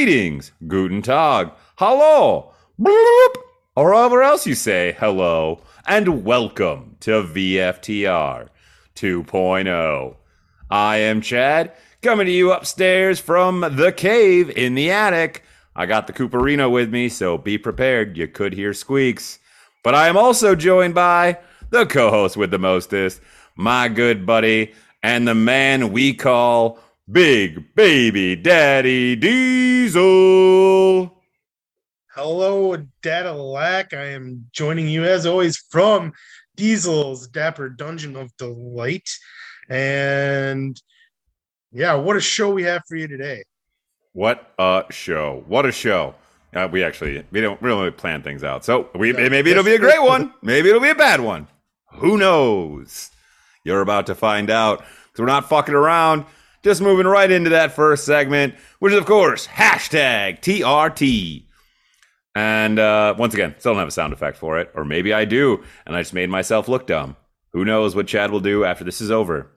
Greetings, Guten Tag, hello, bloop, or however else you say hello, and welcome to VFTR 2.0. I am Chad, coming to you upstairs from the cave in the attic. I got the Cooperino with me, so be prepared. You could hear squeaks. But I am also joined by the co host with the mostest, my good buddy, and the man we call Big Baby Daddy Diesel. Hello, Dadalac. I am joining you as always from Diesel's Dapper Dungeon of Delight. And yeah, what a show we have for you today. What a show. What a show. Uh, we actually we don't really plan things out. So we Yeah, maybe it'll be a great one. Maybe it'll be a bad one. Who knows? You're about to find out because we're not fucking around. Just moving right into that first segment, which is of course hashtag TRT. And uh, once again, still don't have a sound effect for it, or maybe I do, and I just made myself look dumb. Who knows what Chad will do after this is over?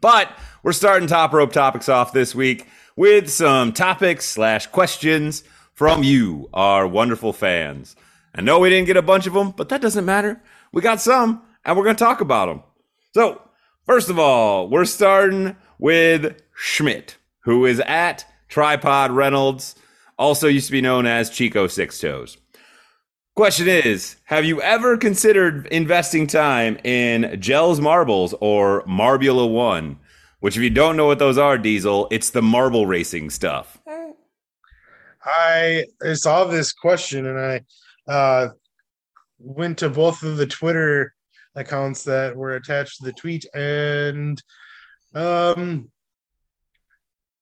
But we're starting top rope topics off this week with some topics slash questions from you, our wonderful fans. I know we didn't get a bunch of them, but that doesn't matter. We got some, and we're going to talk about them. So, first of all, we're starting with Schmidt, who is at Tripod Reynolds, also used to be known as Chico Six Toes. Question is Have you ever considered investing time in Jelle's Marbles or Marbula One? Which, if you don't know what those are, Diesel, it's the marble racing stuff. I saw this question and I uh, went to both of the Twitter accounts that were attached to the tweet and um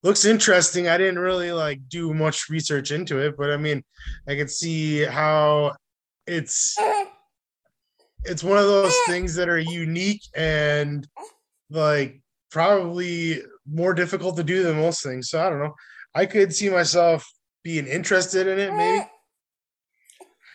looks interesting. I didn't really like do much research into it, but I mean, I could see how it's it's one of those things that are unique and like probably more difficult to do than most things. So I don't know. I could see myself being interested in it, maybe.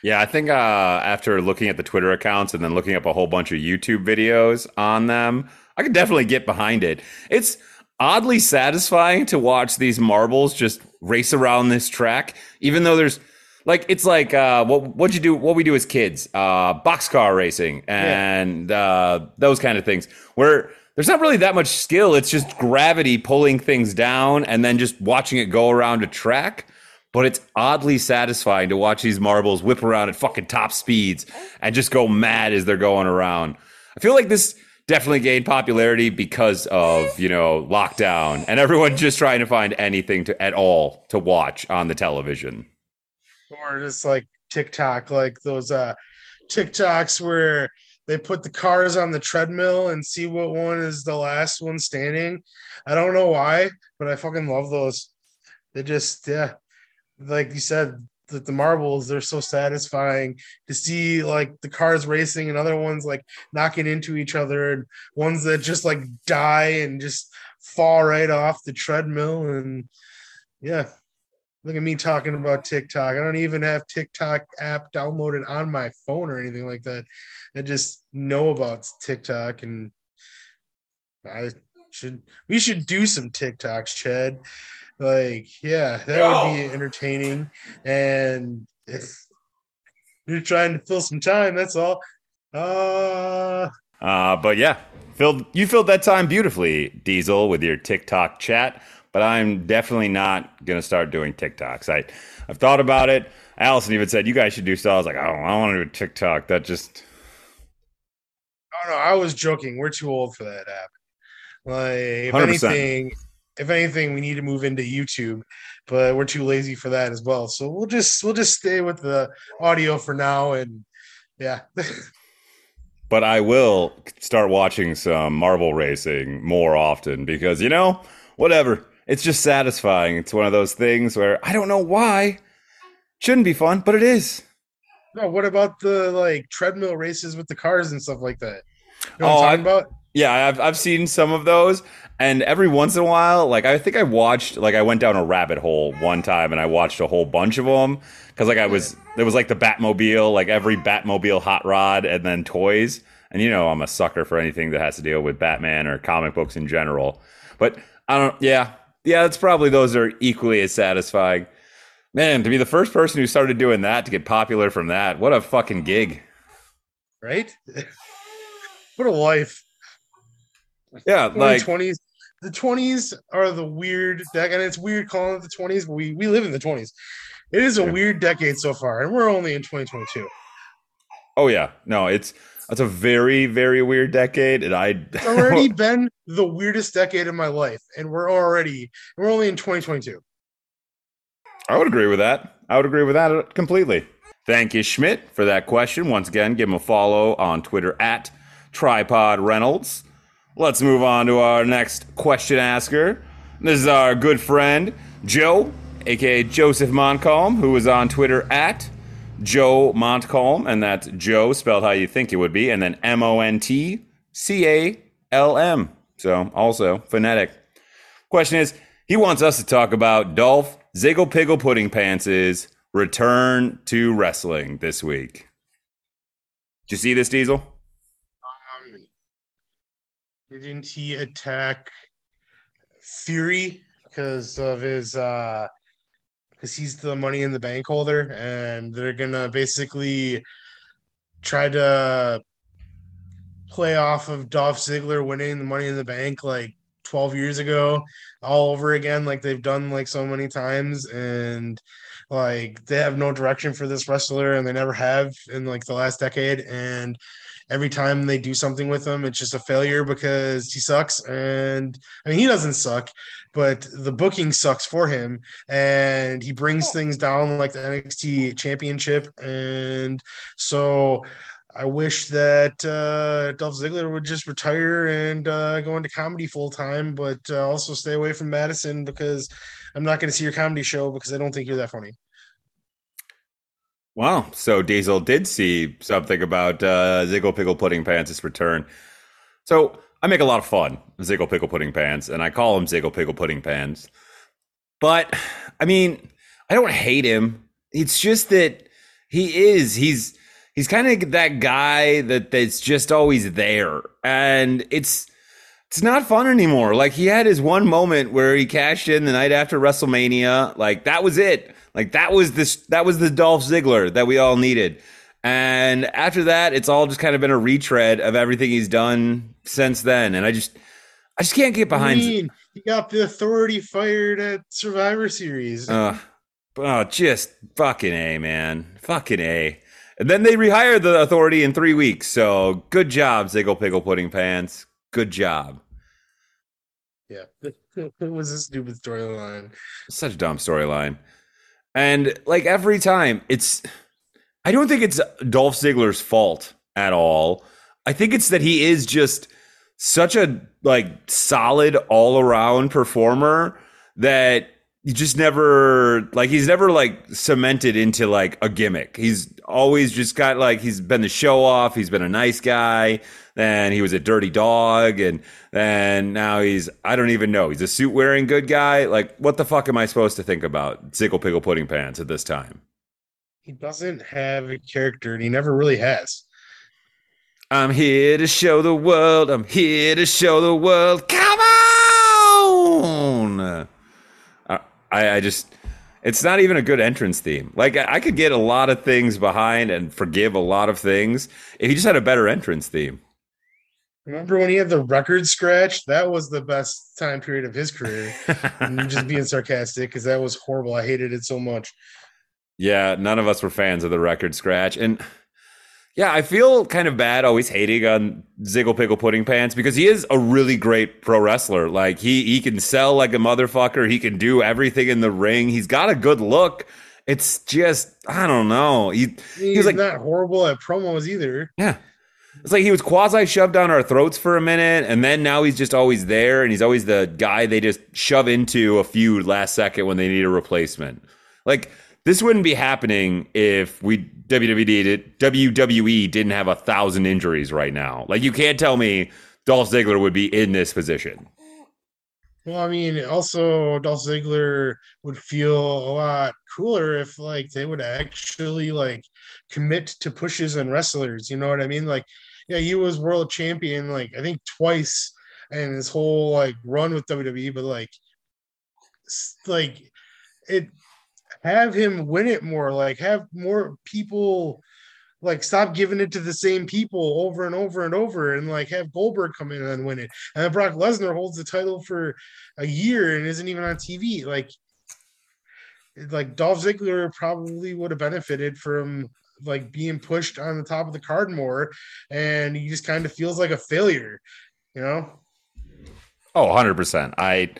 Yeah, I think uh, after looking at the Twitter accounts and then looking up a whole bunch of YouTube videos on them, I could definitely get behind it. It's oddly satisfying to watch these marbles just race around this track, even though there's like it's like uh, what what you do what we do as kids, uh, boxcar racing and uh, those kind of things, where there's not really that much skill. It's just gravity pulling things down and then just watching it go around a track. But it's oddly satisfying to watch these marbles whip around at fucking top speeds and just go mad as they're going around. I feel like this definitely gained popularity because of, you know, lockdown and everyone just trying to find anything to at all to watch on the television. Or just like TikTok, like those uh TikToks where they put the cars on the treadmill and see what one is the last one standing. I don't know why, but I fucking love those. They just yeah, like you said, the, the marbles they're so satisfying to see like the cars racing and other ones like knocking into each other and ones that just like die and just fall right off the treadmill. And yeah look at me talking about tiktok. I don't even have tiktok app downloaded on my phone or anything like that. I just know about tiktok and i should we should do some tiktoks chad like yeah that would be entertaining and if you're trying to fill some time that's all uh Uh, but yeah, filled you filled that time beautifully, Diesel, with your TikTok chat. But I'm definitely not gonna start doing TikToks. I I've thought about it. Allison even said you guys should do so. I was like, I don't, I don't want to do TikTok. That just oh no i was joking we're too old for that app like if 100%. anything if anything we need to move into youtube but we're too lazy for that as well so we'll just we'll just stay with the audio for now and yeah but I will start watching some marble racing more often because you know, whatever. It's just satisfying. It's one of those things where I don't know why, Shouldn't be fun, but it is. No, what about the like treadmill races with the cars and stuff like that? You know Oh, I'm about? Yeah, I've I've seen some of those, and every once in a while, like I think I watched, like I went down a rabbit hole one time, and I watched a whole bunch of them because like I was there was like the Batmobile, like every Batmobile hot rod, and then toys, and you know I'm a sucker for anything that has to deal with Batman or comic books in general. But I don't, yeah, yeah, it's probably those are equally as satisfying. Man, to be the first person who started doing that to get popular from that, what a fucking gig! Right? what a life. Yeah, like twenties. The twenties are the weird dec and it's weird calling it the twenties, but we, we live in the twenties. It is a Yeah. weird decade so far, and we're only in 2022. Oh yeah, no, it's it's a very very weird decade, and I It's already been the weirdest decade of my life, and we're already we're only in 2022. I would agree with that. I would agree with that completely. Thank you, Schmidt, for that question. Once again, give him a follow on Twitter at Tripod Reynolds. Let's move on to our next question asker. This is our good friend Joe, aka Joseph Montcalm, who is on Twitter at Joe Montcalm, and that's Joe spelled how you think it would be, and then M O N T C A L M. So also phonetic. Question is, he wants us to talk about Dolph Ziggle Piggle Pudding Pants' return to wrestling this week. Did you see this, Diesel? Didn't he attack Theory because of his uh because he's the money in the bank holder and they're gonna basically try to play off of Dolph Ziggler winning the money in the bank like 12 years ago all over again like they've done like so many times and like they have no direction for this wrestler and they never have in like the last decade and every time they do something with him it's just a failure because he sucks and i mean he doesn't suck but the booking sucks for him and he brings things down like the nxt championship and so I wish that uh, Dolph Ziggler would just retire and uh, go into comedy full time, but uh, also stay away from Madison because I'm not going to see your comedy show because I don't think you're that funny. Wow. So Diesel did see something about uh, Ziggle Piggle Pudding Pants' return. So I make a lot of fun Ziggle Piggle Pudding Pants, and I call him Ziggle Pickle Pudding Pants. But I mean, I don't hate him. It's just that he is. He's he's kind of that guy that that's just always there, and it's it's not fun anymore. Like he had his one moment where he cashed in the night after WrestleMania. Like that was it. Like that was this that was the Dolph Ziggler that we all needed. And after that, it's all just kind of been a retread of everything he's done since then. And I just I just can't get I behind mean, he got the authority fired at Survivor Series. uh, oh, just fucking A, man. Fucking A. And then they rehired the authority in three weeks. So good job, Ziggle Piggle Pudding Pants. Good job. yeah, it was a stupid storyline. Such a dumb storyline. And like every time, it's I don't think it's Dolph Ziggler's fault at all. I think it's that he is just such a like solid all around performer that just never like he's never like cemented into like a gimmick. He's always just got like he's been the show off, he's been a nice guy, then he was a dirty dog and then now he's I don't even know. He's a suit wearing good guy. Like what the fuck am I supposed to think about Ziggle Pickle Pudding Pants at this time? He doesn't have a character, and he never really has. I'm here to show the world. I'm here to show the world. Come on! I, I just, it's not even a good entrance theme. Like, I, I could get a lot of things behind and forgive a lot of things if he just had a better entrance theme. Remember when he had the record scratch? That was the best time period of his career. I'm just being sarcastic because that was horrible. I hated it so much. Yeah, none of us were fans of the record scratch. And yeah, I feel kind of bad always hating on Ziggle Piggle Pudding Pants because he is a really great pro wrestler. Like he he can sell like a motherfucker. He can do everything in the ring. He's got a good look. It's just I don't know. He He's like- not horrible at promos either. yeah. It's like he was quasi shoved down our throats for a minute, and then now he's just always there, and he's always the guy they just shove into a feud last second when they need a replacement. Like this wouldn't be happening if we WWE did WWE didn't have a thousand injuries right now. Like you can't tell me Dolph Ziggler would be in this position. Well, I mean, also Dolph Ziggler would feel a lot cooler if like they would actually like commit to pushes and wrestlers. You know what I mean? Like, yeah, he was world champion like I think twice in his whole like run with WWE, but like, like it have him win it more. Like, have more people like stop giving it to the same people over and over and over and like have Goldberg come in and win it. And then Brock Lesnar holds the title for a year and isn't even on TV. Like like Dolph Ziggler probably would have benefited from like being pushed on the top of the card more and he just kind of feels like a failure, you know? Oh, 100%. I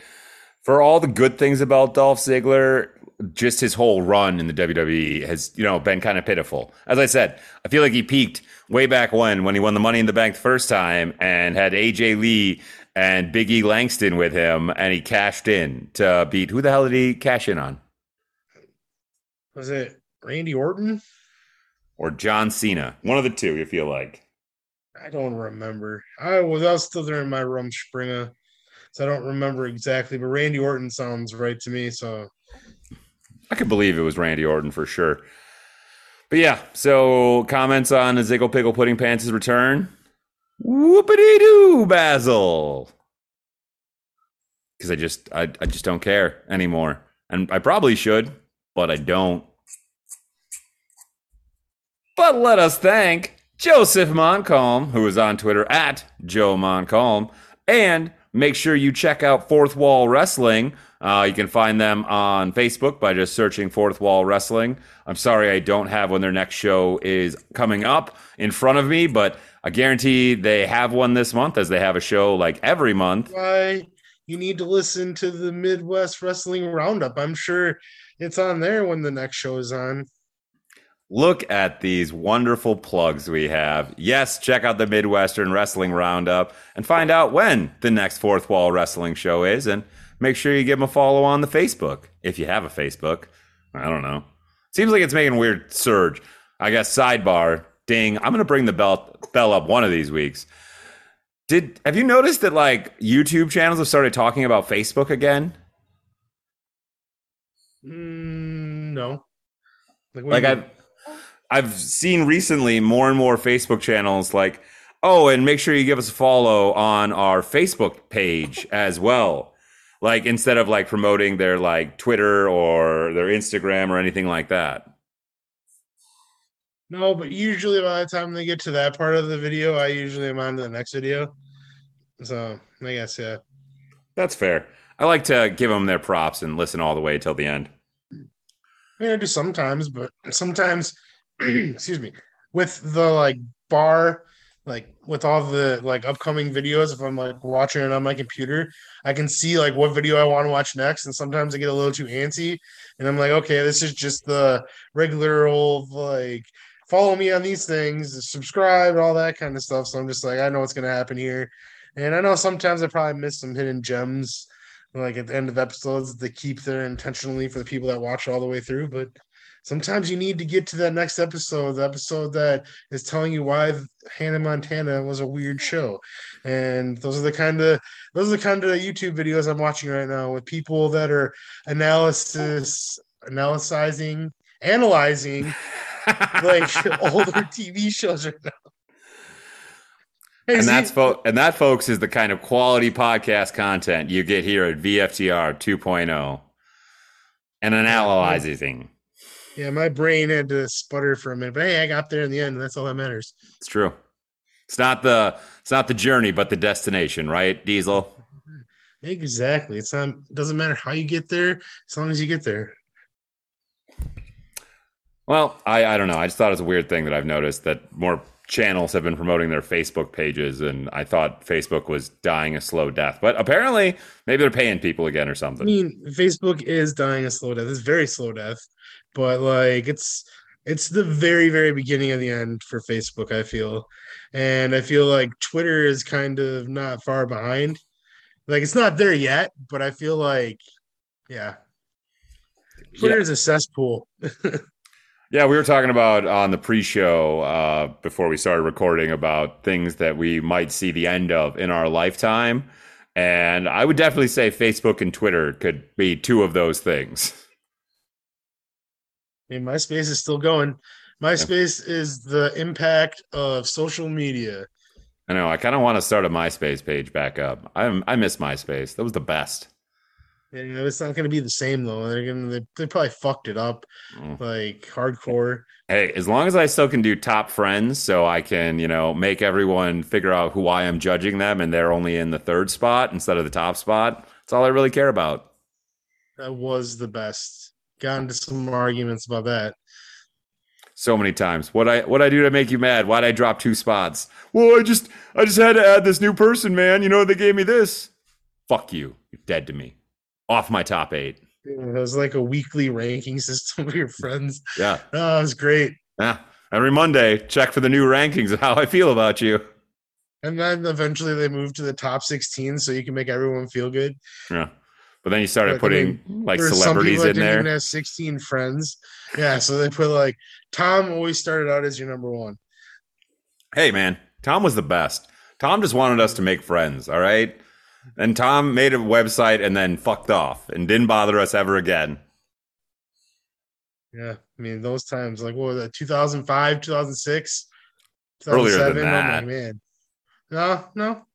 for all the good things about Dolph Ziggler, just his whole run in the WWE has, you know, been kind of pitiful. As I said, I feel like he peaked way back when when he won the Money in the Bank the first time and had AJ Lee and Big E Langston with him, and he cashed in to beat who the hell did he cash in on? Was it Randy Orton or John Cena? One of the two. You feel like? I don't remember. I was I was still there in my room, Springer, so I don't remember exactly. But Randy Orton sounds right to me. So I could believe it was Randy Orton for sure. But yeah, so comments on Ziggle Pickle Pudding Pants' return. Whoopity doo, Basil. Because I just I, I just don't care anymore. And I probably should, but I don't. But let us thank Joseph Montcalm, who is on Twitter at Joe Montcalm, and make sure you check out Fourth Wall Wrestling uh, you can find them on Facebook by just searching Fourth Wall Wrestling. I'm sorry I don't have when their next show is coming up in front of me, but I guarantee they have one this month as they have a show like every month. Why you need to listen to the Midwest Wrestling Roundup. I'm sure it's on there when the next show is on. Look at these wonderful plugs we have. Yes, check out the Midwestern Wrestling Roundup and find out when the next Fourth Wall Wrestling show is. And make sure you give them a follow on the Facebook if you have a Facebook. I don't know. Seems like it's making a weird surge. I guess sidebar. Ding. I'm gonna bring the bell bell up one of these weeks. Did have you noticed that like YouTube channels have started talking about Facebook again? Mm, no. Like, like I've I've seen recently more and more Facebook channels like, oh, and make sure you give us a follow on our Facebook page as well like instead of like promoting their like Twitter or their Instagram or anything like that. No, but usually by the time they get to that part of the video, I usually am on to the next video. So I guess yeah, that's fair. I like to give them their props and listen all the way till the end. I mean, I do sometimes, but sometimes, excuse me, with the like bar like with all the like upcoming videos if i'm like watching it on my computer i can see like what video i want to watch next and sometimes i get a little too antsy and i'm like okay this is just the regular old like follow me on these things subscribe all that kind of stuff. So i'm just like i know what's to happen here. And i know sometimes i probably miss some hidden gems like at the end of episodes they keep there intentionally for the people that watch all the way through but sometimes you need to get to that next episode, the episode that is telling you why Hannah Montana was a weird hmm. show. And those are the kind of those are the kind of YouTube videos I'm watching right now with people that are analysis analyzing analyzing like older TV shows right now. Hey, and that's fo- and that folks is the kind of quality podcast content you get here at VFTR 2.0 and analyzing. Yeah, my brain had to sputter for a minute, but hey, I got there in the end. That's all that matters. It's true. It's not the it's not the journey, but the destination, right, Diesel? Exactly. It's not. It doesn't matter how you get there, as long as you get there. Well, I I don't know. I just thought it's a weird thing that I've noticed that more channels have been promoting their Facebook pages, and I thought Facebook was dying a slow death. But apparently, maybe they're paying people again or something. I mean, Facebook is dying a slow death. It's very slow death but like it's it's the very very beginning of the end for facebook i feel. And i feel like twitter is kind of not far behind. Like it's not there yet but i feel like yeah. Twitter is a cesspool. Yeah, we were talking about on the pre-show uh, before we started recording about things that we might see the end of in our lifetime, and I would definitely say Facebook and Twitter could be two of those things. I mean, MySpace is still going. MySpace is the impact of social media. I know. I kind of want to start a MySpace page back up. I I miss MySpace. That was the best. Yeah, you know, it's not going to be the same though. They're gonna they, they probably fucked it up Mm. like hardcore. Hey, as long as I still can do top friends, so I can, you know, make everyone figure out who I am judging them, and they're only in the third spot instead of the top spot. That's all I really care about. That was the best. Got into some arguments about that. So many times. What I what I do to make you mad? Why'd I drop two spots? Well, I just I just had to add this new person, man. You know they gave me this. Fuck you. You're dead to me. Off my top eight. It was like a weekly ranking system with your friends. Yeah. Oh, it was great. Yeah. Every Monday, check for the new rankings of how I feel about you. And then eventually they moved to the top 16 so you can make everyone feel good. Yeah. But then you started putting like There celebrities in didn't even there. have 16 friends. Yeah, so they put like Tom always started out as your number one. Hey man, Tom was the best. Tom just wanted us to make friends, all right? And Tom made a website and then fucked off and didn't bother us ever again. Yeah, I mean those times, like what was that? 2005, 2006, Earlier than 2007? Oh that. man, no, no,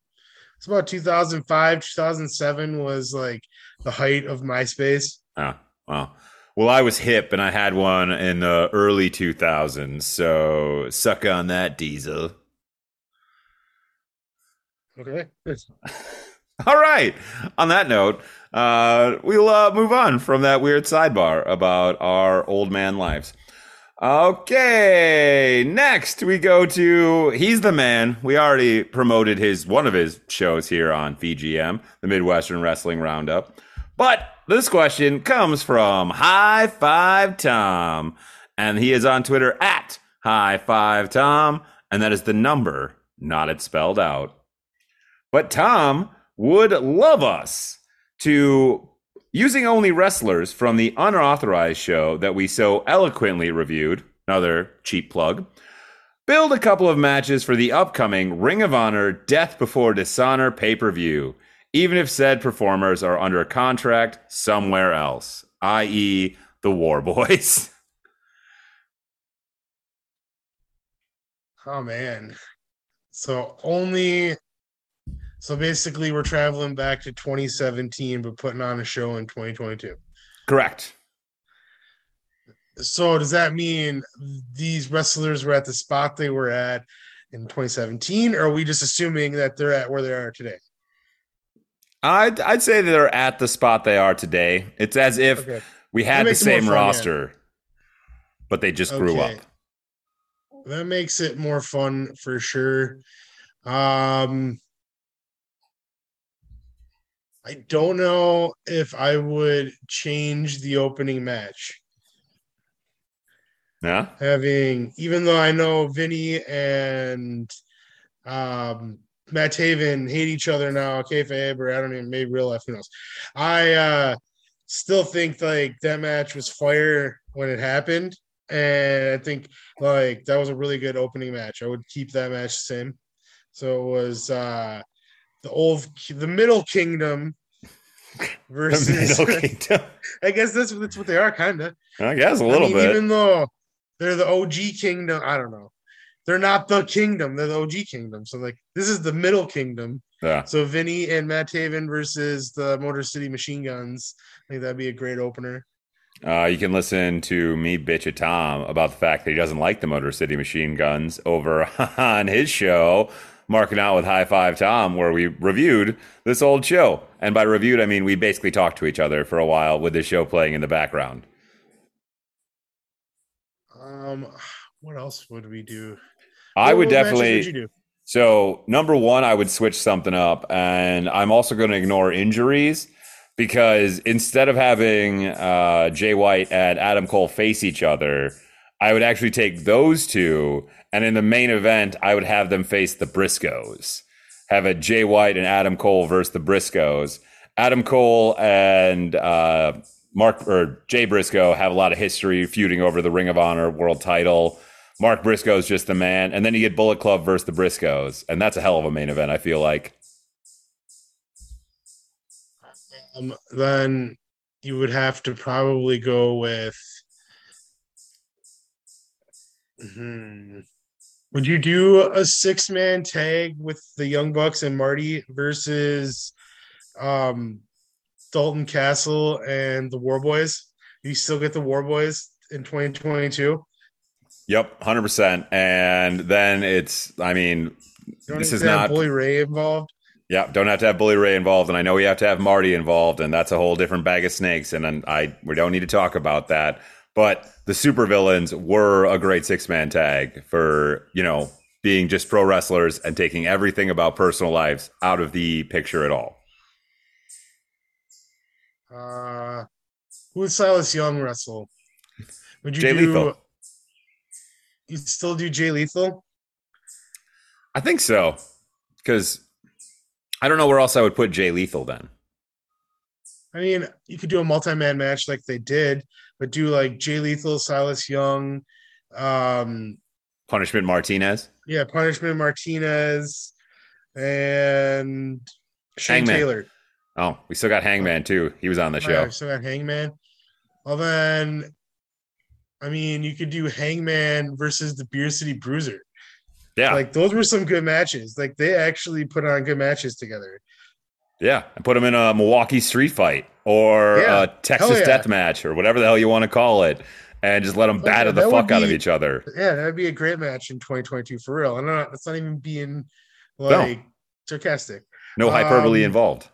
it's about 2005, 2007 was like the height of MySpace. Oh, well. Well, I was hip and I had one in the early 2000s, so suck on that, Diesel. Okay, All right. On that note, uh, we'll uh, move on from that weird sidebar about our old man lives. Okay, next we go to he's the man. We already promoted his one of his shows here on VGM, the Midwestern Wrestling Roundup. But this question comes from High Five Tom, and he is on Twitter at High Five Tom, and that is the number, not it spelled out. But Tom would love us to, using only wrestlers from the unauthorized show that we so eloquently reviewed, another cheap plug, build a couple of matches for the upcoming Ring of Honor Death Before Dishonor pay per view, even if said performers are under contract somewhere else, i.e., the War Boys. oh man, so only. So basically, we're traveling back to 2017, but putting on a show in 2022. Correct. So does that mean these wrestlers were at the spot they were at in 2017, or are we just assuming that they're at where they are today? I'd, I'd say they're at the spot they are today. It's as if Okay. we had the same roster, but they just grew Okay. up. That makes it more fun for sure. Um I don't know if I would change the opening match. Yeah. Having even though I know Vinny and um Matt Taven hate each other now, kayfabe, or I don't even maybe real life, who knows. I uh still think like that match was fire when it happened. And I think like that was a really good opening match. I would keep that match the same. So it was uh the old the middle kingdom versus Middle Kingdom. I guess that's that's what they are kind of. I guess a little I mean, bit. Even though they're the OG kingdom, I don't know. They're not the kingdom, they're the OG kingdom. So like this is the middle kingdom. yeah. So Vinny and Matt Taven versus the Motor City Machine Guns. I think that'd be a great opener. Uh, you can listen to me bitch at Tom about the fact that he doesn't like the Motor City Machine Guns over on his show, Marking Out with High Five Tom, where we reviewed this old show. And by reviewed, I mean we basically talked to each other for a while with the show playing in the background. Um, what else would we do? I What- would definitely. would? So, number one, I would switch something up, and I'm also going to ignore injuries because instead of having uh, Jay White and Adam Cole face each other, I would actually take those two, and in the main event, I would have them face the Briscoes. Have a Jay White and Adam Cole versus the Briscoes. Adam Cole and uh, Mark or Jay Briscoe have a lot of history feuding over the Ring of Honor world title. Mark Briscoe's just the man, and then you get Bullet Club versus the Briscoes, and that's a hell of a main event. I feel like. Um, then you would have to probably go with. Hmm. Would you do a six man tag with the Young Bucks and Marty versus um, Dalton Castle and the War Boys? You still get the War Boys in 2022? Yep, 100%. And then it's, I mean, this is not. Bully Ray involved? Yeah, don't have to have Bully Ray involved, and I know we have to have Marty involved, and that's a whole different bag of snakes. And then I we don't need to talk about that. But the supervillains were a great six man tag for, you know, being just pro wrestlers and taking everything about personal lives out of the picture at all. Uh, who would Silas Young wrestle? Would you Jay do? Lethal. You still do Jay Lethal? I think so, because I don't know where else I would put Jay Lethal then. I mean, you could do a multi-man match like they did, but do like Jay Lethal, Silas Young, um, Punishment Martinez. yeah, Punishment Martinez, and Shane Hangman. Taylor. Oh, we still got Hangman too. He was on the show. we still got Hangman. Well, then, I mean, you could do Hangman versus the Beer City Bruiser. Yeah, Like those were some good matches. Like they actually put on good matches together. Yeah. And put them in a Milwaukee street fight or Yeah. a Texas yeah. death match or whatever the hell you want to call it, and just let them Like, batter the that would fuck out of each other. Yeah, that'd be a great match in 2022 for real. And not it's not even being like sarcastic. No hyperbole Um, involved.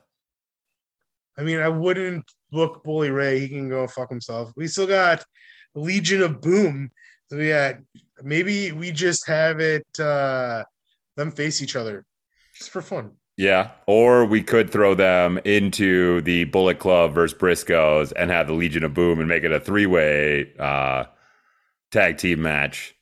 I mean, I wouldn't book Bully Ray. He can go fuck himself. We still got Legion of Boom. So we got maybe we just have it uh them face each other just for fun. Yeah, or we could throw them into the Bullet Club versus Briscoes and have the Legion of Boom and make it a three way uh, tag team match.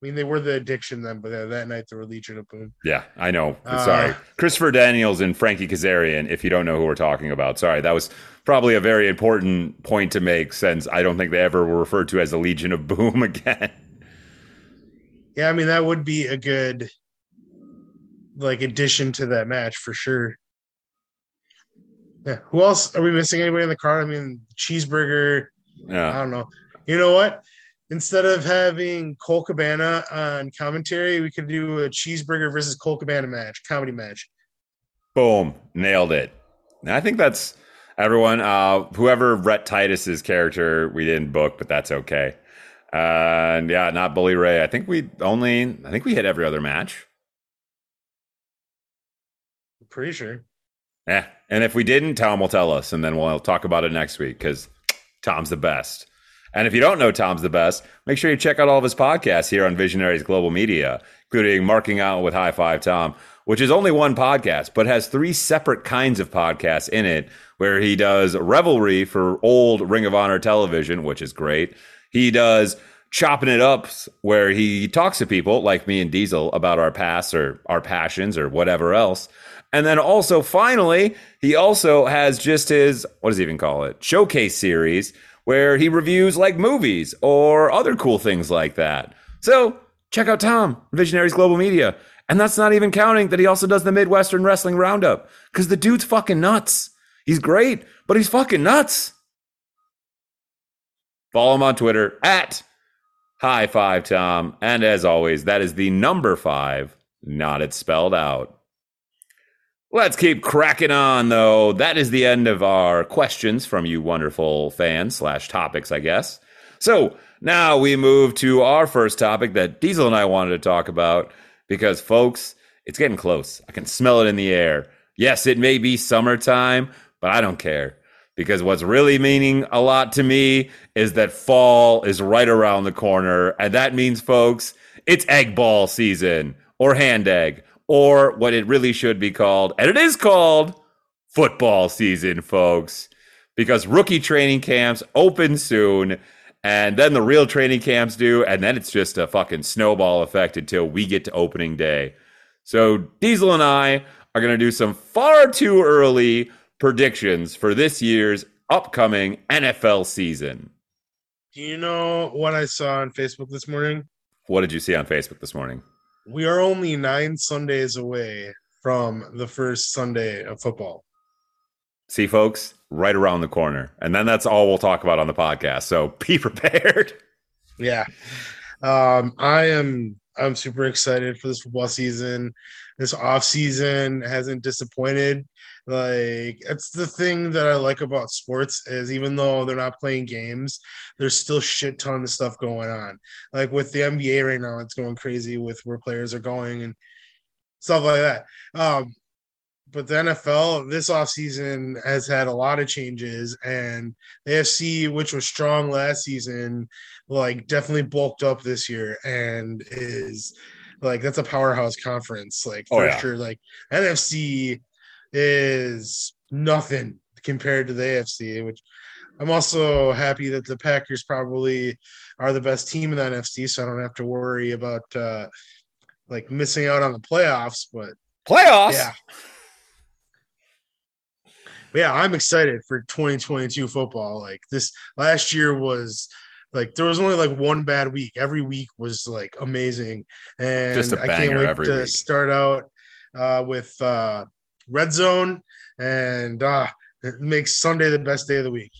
I mean, they were the addiction then, but that night they were Legion of Boom. Yeah, I know. Uh, Sorry. Christopher Daniels and Frankie Kazarian, if you don't know who we're talking about. Sorry, that was probably a very important point to make since I don't think they ever were referred to as the Legion of Boom again. Yeah, I mean that would be a good like addition to that match for sure. Yeah. Who else are we missing? Anybody in the card? I mean, cheeseburger. Yeah. I don't know. You know what? Instead of having Colt Cabana on commentary, we could do a cheeseburger versus Colt Cabana match, comedy match. Boom. Nailed it. And I think that's everyone. Uh, whoever Rhett Titus's character we didn't book, but that's okay. and yeah, not Bully Ray. I think we only, I think we hit every other match. Pretty sure. Yeah. And if we didn't, Tom will tell us, and then we'll talk about it next week because Tom's the best. And if you don't know Tom's the best, make sure you check out all of his podcasts here on Visionaries Global Media, including Marking Out with High Five Tom, which is only one podcast, but has three separate kinds of podcasts in it, where he does Revelry for old Ring of Honor television, which is great. He does Chopping It Up, where he talks to people like me and Diesel about our past or our passions or whatever else. And then also, finally, he also has just his, what does he even call it? Showcase series, where he reviews like movies or other cool things like that. So check out Tom, Visionaries Global Media. And that's not even counting that he also does the Midwestern Wrestling Roundup, because the dude's fucking nuts. He's great, but he's fucking nuts. Follow him on Twitter at High Five Tom. And as always, that is the number five, not it spelled out. Let's keep cracking on, though. That is the end of our questions from you wonderful fans slash topics, I guess. So now we move to our first topic that Diesel and I wanted to talk about because, folks, it's getting close. I can smell it in the air. Yes, it may be summertime, but I don't care because what's really meaning a lot to me is that fall is right around the corner. And that means, folks, it's egg ball season or hand egg or what it really should be called. And it is called football season, folks, because rookie training camps open soon. And then the real training camps do. And then it's just a fucking snowball effect until we get to opening day. So Diesel and I are going to do some far too early predictions for this year's upcoming NFL season. Do you know what I saw on Facebook this morning? What did you see on Facebook this morning? We are only nine Sundays away from the first Sunday of football. See, folks, right around the corner. And then that's all we'll talk about on the podcast. So be prepared. Yeah. Um, I am I'm super excited for this football season. This off season hasn't disappointed. Like it's the thing that I like about sports is even though they're not playing games, there's still shit ton of stuff going on. Like with the NBA right now, it's going crazy with where players are going and stuff like that. Um, but the NFL this offseason has had a lot of changes, and the AFC, which was strong last season, like definitely bulked up this year and is like that's a powerhouse conference. Like Oh, for yeah. sure. Like NFC is nothing compared to the AFC, which I'm also happy that the Packers probably are the best team in the NFC, so I don't have to worry about uh like missing out on the playoffs. But Playoffs. yeah. But yeah, I'm excited for 2022 football. Like this last year was like there was only like one bad week. Every week was like amazing. And Just a I can't wait to week. start out uh with uh Red Zone and uh it makes Sunday the best day of the week.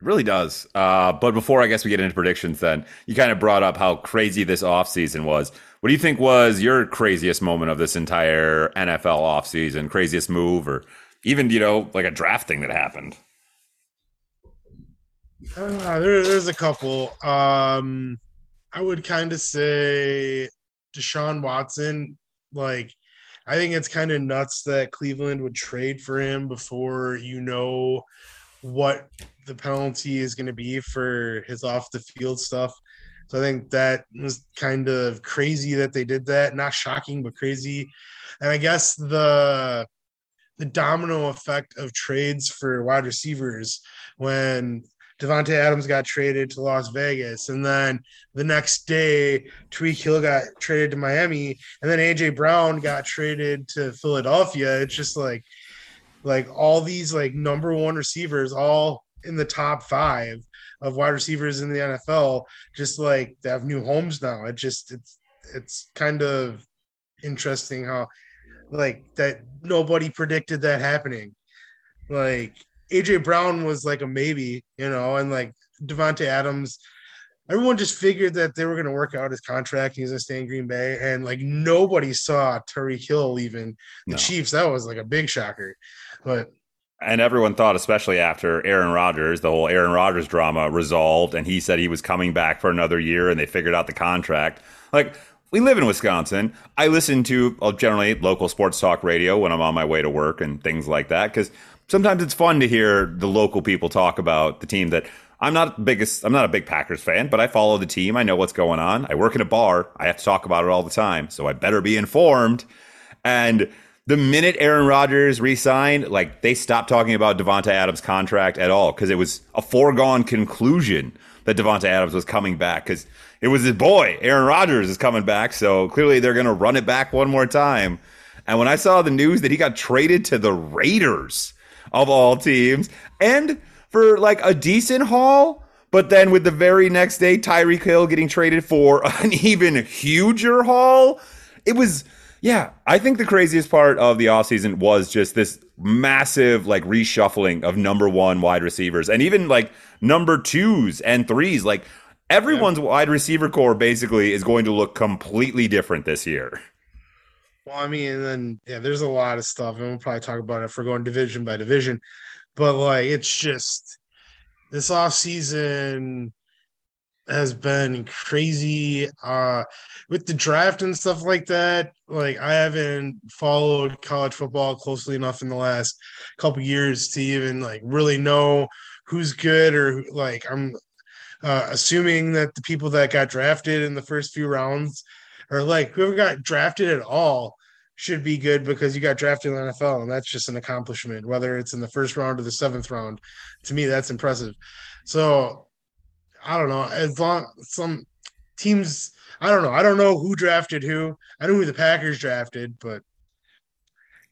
It really does. Uh, but before I guess we get into predictions, then you kind of brought up how crazy this offseason was. What do you think was your craziest moment of this entire NFL offseason? Craziest move, or even, you know, like a draft thing that happened? Uh, there, there's a couple. Um, I would kind of say Deshaun Watson. Like, I think it's kind of nuts that Cleveland would trade for him before you know what the penalty is going to be for his off the field stuff. So I think that was kind of crazy that they did that. Not shocking, but crazy. And I guess the the domino effect of trades for wide receivers when Davante Adams got traded to Las Vegas, and then the next day Tyreek Hill got traded to Miami, and then AJ Brown got traded to Philadelphia. It's just like like all these like number one receivers, all in the top five of wide receivers in the NFL, just like they have new homes now. It just it's it's kind of interesting how like that nobody predicted that happening. Like AJ Brown was like a maybe, you know, and like Davante Adams, everyone just figured that they were going to work out his contract. He was going to stay in Green Bay, and like nobody saw Tyreek Hill leaving the No. Chiefs. That was like a big shocker. But And everyone thought, especially after Aaron Rodgers, the whole Aaron Rodgers drama resolved, and he said he was coming back for another year, and they figured out the contract. Like, we live in Wisconsin. I listen to uh, generally local sports talk radio when I'm on my way to work and things like that, because sometimes it's fun to hear the local people talk about the team that I'm not biggest. I'm not a big Packers fan, but I follow the team. I know what's going on. I work in a bar. I have to talk about it all the time, so I better be informed. And the minute Aaron Rodgers re-signed, like they stopped talking about Davante Adams' contract at all because it was a foregone conclusion that Davante Adams was coming back because it was his boy Aaron Rodgers is coming back. So clearly they're going to run it back one more time. And when I saw the news that he got traded to the Raiders of all teams, and for like a decent haul. But then with the very next day, Tyreek Hill getting traded for an even huger haul. It was, yeah, I think the craziest part of the offseason was just this massive like reshuffling of number one wide receivers and even like number twos and threes. Like everyone's wide receiver corps basically is going to look completely different this year. Well, I mean, and then yeah, there's a lot of stuff, and we'll probably talk about it if we're going division by division. But like, it's just this off season has been crazy uh with the draft and stuff like that like i haven't followed college football closely enough in the last couple years to even like really know who's good or like i'm uh assuming that the people that got drafted in the first few rounds or like whoever got drafted at all should be good because you got drafted in the NFL and that's just an accomplishment whether it's in the first round or the seventh round to me that's impressive so I don't know. As long some teams, I don't know. I don't know who drafted who. I know who the Packers drafted, but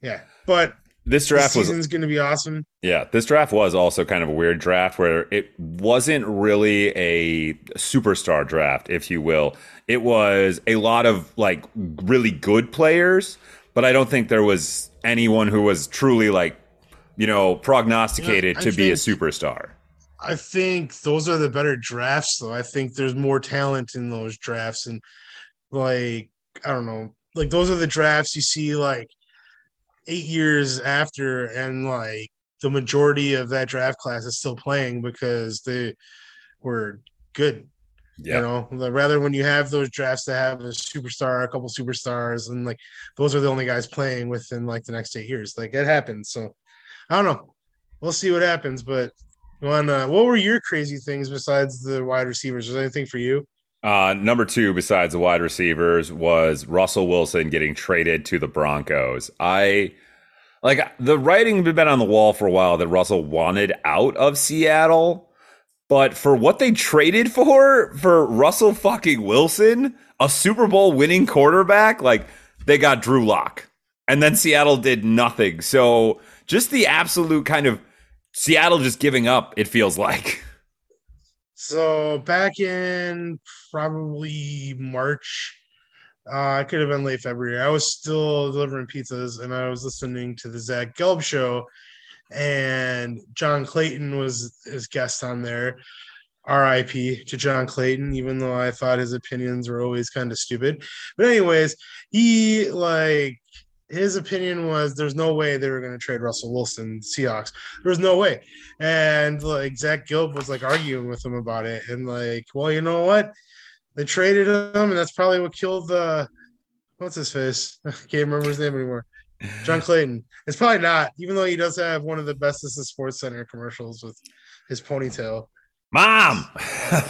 yeah. But This This draft was season's going to be awesome. Yeah, this draft was also kind of a weird draft where it wasn't really a superstar draft, if you will. It was a lot of like really good players, but I don't think there was anyone who was truly like, you know, prognosticated to be a superstar. I think those are the better drafts, though. I think there's more talent in those drafts, and like I don't know, like those are the drafts you see like eight years after, and like the majority of that draft class is still playing because they were good. Yeah. You know, like, rather when you have those drafts that have a superstar, a couple superstars, and like those are the only guys playing within like the next eight years. Like it happens. So I don't know. We'll see what happens. But on uh, what were your crazy things besides the wide receivers? Was there anything for you? Uh, number two, besides the wide receivers, was Russell Wilson getting traded to the Broncos. I like the writing had been on the wall for a while that Russell wanted out of Seattle, but for what they traded for, for Russell fucking Wilson, a Super Bowl winning quarterback, like they got Drew Lock, and then Seattle did nothing. So just the absolute kind of Seattle just giving up. It feels like. So back in probably March, uh, it could have been late February. I was still delivering pizzas and I was listening to the Zach Gelb show, and John Clayton was his guest on there. RIP to John Clayton, even though I thought his opinions were always kind of stupid. But anyways, he like his opinion was there's no way they were going to trade Russell Wilson Seahawks. There was no way. And like Zach Gelb was like arguing with him about it. And like, well, you know what? They traded him, and that's probably what killed the what's his face? I can't remember his name anymore. John Clayton. It's probably not, even though he does have one of the best This is Sports Center commercials with his ponytail. Mom,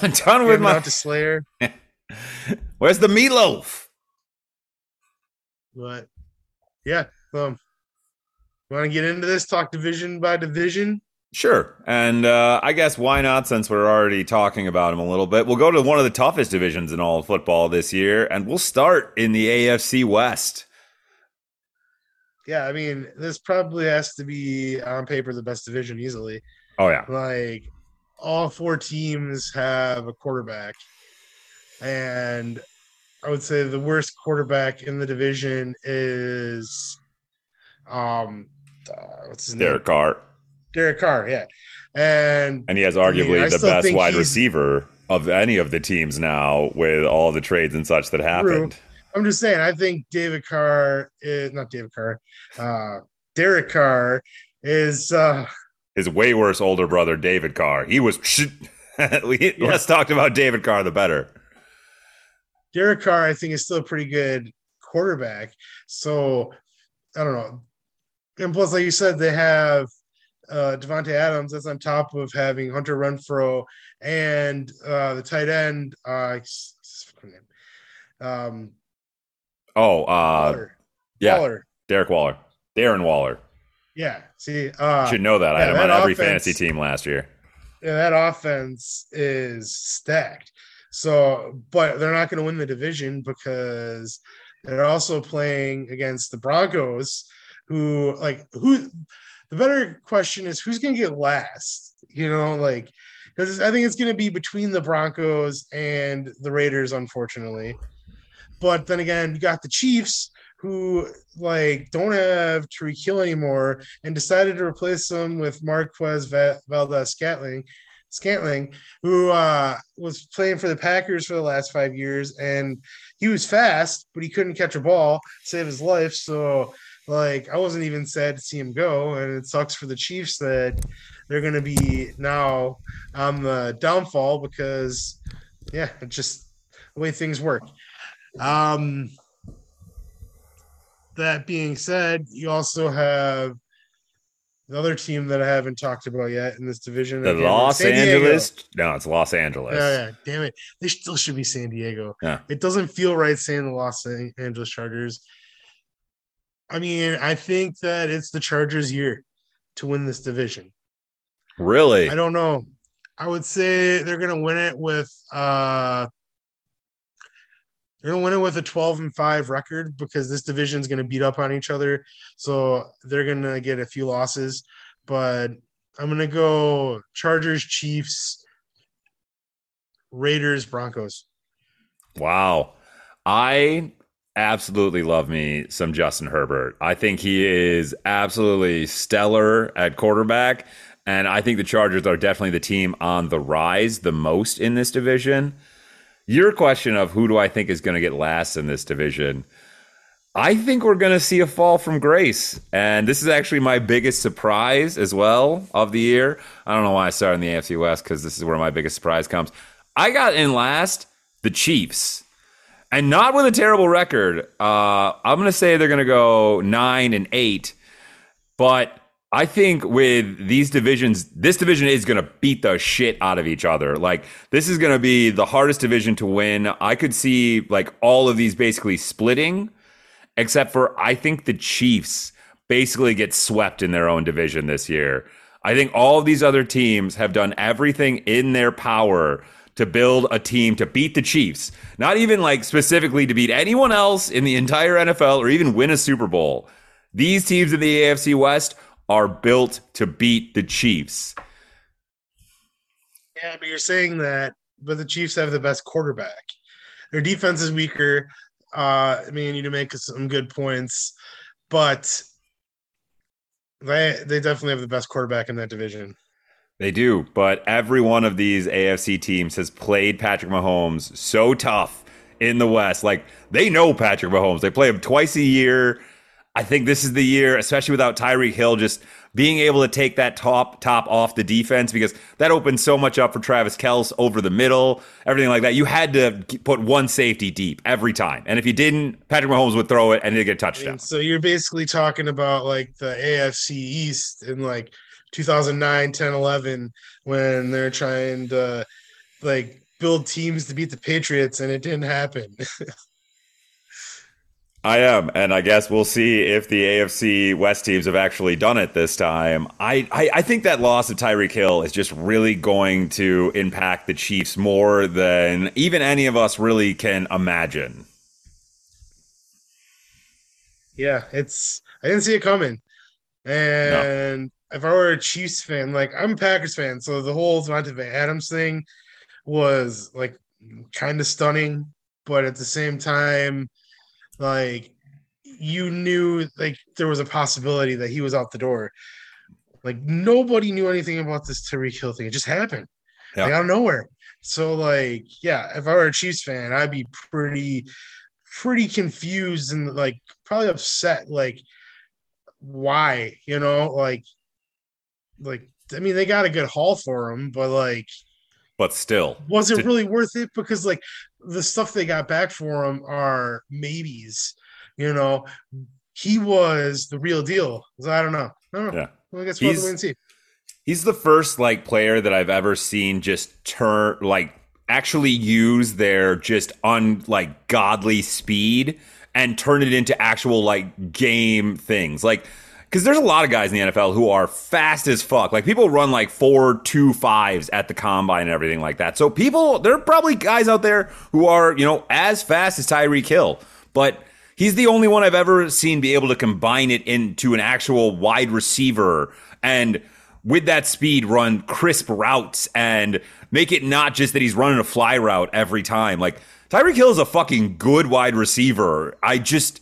I'm done with my out to Slayer. Where's the meatloaf? But yeah, um, want to get into this? Talk division by division. Sure. And uh, I guess why not, since we're already talking about him a little bit? We'll go to one of the toughest divisions in all of football this year, and we'll start in the AFC West. Yeah, I mean, this probably has to be on paper the best division easily. Oh, yeah. Like all four teams have a quarterback, and I would say the worst quarterback in the division is um, uh, what's his name? Derek Carr. Derek Carr, yeah, and And he has arguably the best wide receiver of any of the teams now with all the trades and such that happened. I'm just saying, I think David Carr is not David Carr, uh, Derek Carr is uh, His way worse older brother, David Carr. He was. Less talked about David Carr, the better. Derek Carr, I think, is still a pretty good quarterback. So I don't know. And plus, like you said, they have uh Davante Adams that's on top of having Hunter Renfrow and uh the tight end uh s- s- fucking name. um Oh, uh, Waller. yeah, Waller. Derek Waller. Darren Waller. Yeah. See, uh Should know that. I had him on every offense- fantasy team last year. yeah, that offense is stacked. So, but they're not going to win the division because they're also playing against the Broncos, who like who. The better question is who's going to get last. You know, like because I think it's going to be between the Broncos and the Raiders, unfortunately. But then again, you got the Chiefs who like don't have Tyreek Hill anymore and decided to replace them with Marquez Valdes Scantling, Scantling, who uh, was playing for the Packers for the last five years, and he was fast, but he couldn't catch a ball, save his life. So, like, I wasn't even sad to see him go, and it sucks for the Chiefs that they're going to be now on the downfall because, yeah, just the way things work. Um, that being said, you also have the other team that I haven't talked about yet in this division. The Los. Angeles. No, it's Los Angeles. Yeah, yeah, damn it. They still should be San Diego. Yeah. It doesn't feel right saying the Los Angeles Chargers. I mean, I think that it's the Chargers' year to win this division. Really? I don't know. I would say they're gonna win it with uh they're gonna win it with a 12 and 5 record because this division's gonna beat up on each other. So they're gonna get a few losses. But I'm gonna go Chargers, Chiefs, Raiders, Broncos. Wow. I absolutely love me some Justin Herbert. I think he is absolutely stellar at quarterback. And I think the Chargers are definitely the team on the rise the most in this division. Your question of who do I think is going to get last in this division? I think we're going to see a fall from grace. And this is actually my biggest surprise as well of the year. I don't know why I started in the AFC West because this is where my biggest surprise comes. I got in last the Chiefs and not with a terrible record. Uh, I'm going to say they're going to go nine and eight, but I think with these divisions, this division is going to beat the shit out of each other. Like this is going to be the hardest division to win. I could see like all of these basically splitting, except for I think the Chiefs basically get swept in their own division this year. I think all of these other teams have done everything in their power to build a team to beat the Chiefs. Not even like specifically to beat anyone else in the entire NFL or even win a Super Bowl. These teams in the AFC West are built to beat the Chiefs. Yeah, but you're saying that, but the Chiefs have the best quarterback. Their defense is weaker. Uh, I mean, you to make some good points, but they they definitely have the best quarterback in that division. They do, but every one of these AFC teams has played Patrick Mahomes so tough in the West. Like they know Patrick Mahomes. They play him twice a year. I think this is the year, especially without Tyreek Hill, just being able to take that top top off the defense because that opened so much up for Travis Kelce over the middle, everything like that. You had to put one safety deep every time, and if you didn't, Patrick Mahomes would throw it and he'd get a touchdown. I mean, so you're basically talking about like the AFC East in like 2009, 10, 11 when they're trying to like build teams to beat the Patriots and it didn't happen. I am, and I guess we'll see if the AFC West teams have actually done it this time. I, I, I think that loss of Tyreek Hill is just really going to impact the Chiefs more than even any of us really can imagine. Yeah, it's I didn't see it coming, and if I were a Chiefs fan, like I'm a Packers fan, so the whole Davante Adams thing was like kind of stunning, but at the same time, like you knew like there was a possibility that he was out the door. Like nobody knew anything about this Tyreek Hill thing. It just happened. Yeah. Like out of nowhere. So like, yeah, if I were a Chiefs fan, I'd be pretty pretty confused and like probably upset. Like, why? You know, like like I mean they got a good haul for him, but like but still was it to- really worth it? Because like the stuff they got back for him are maybes you know? He was the real deal. So i don't know. I don't know. Yeah. Well, i guess we'll wait and see. he's the first like player that i've ever seen just turn like actually use their just un like godly speed and turn it into actual like game things. Like because there's a lot of guys in the NFL who are fast as fuck. Like people run like four two fives at the combine and everything like that. So people, there are probably guys out there who are you know as fast as Tyreek Hill, but he's the only one I've ever seen be able to combine it into an actual wide receiver and with that speed run crisp routes and make it not just that he's running a fly route every time. Like Tyreek Hill is a fucking good wide receiver. I just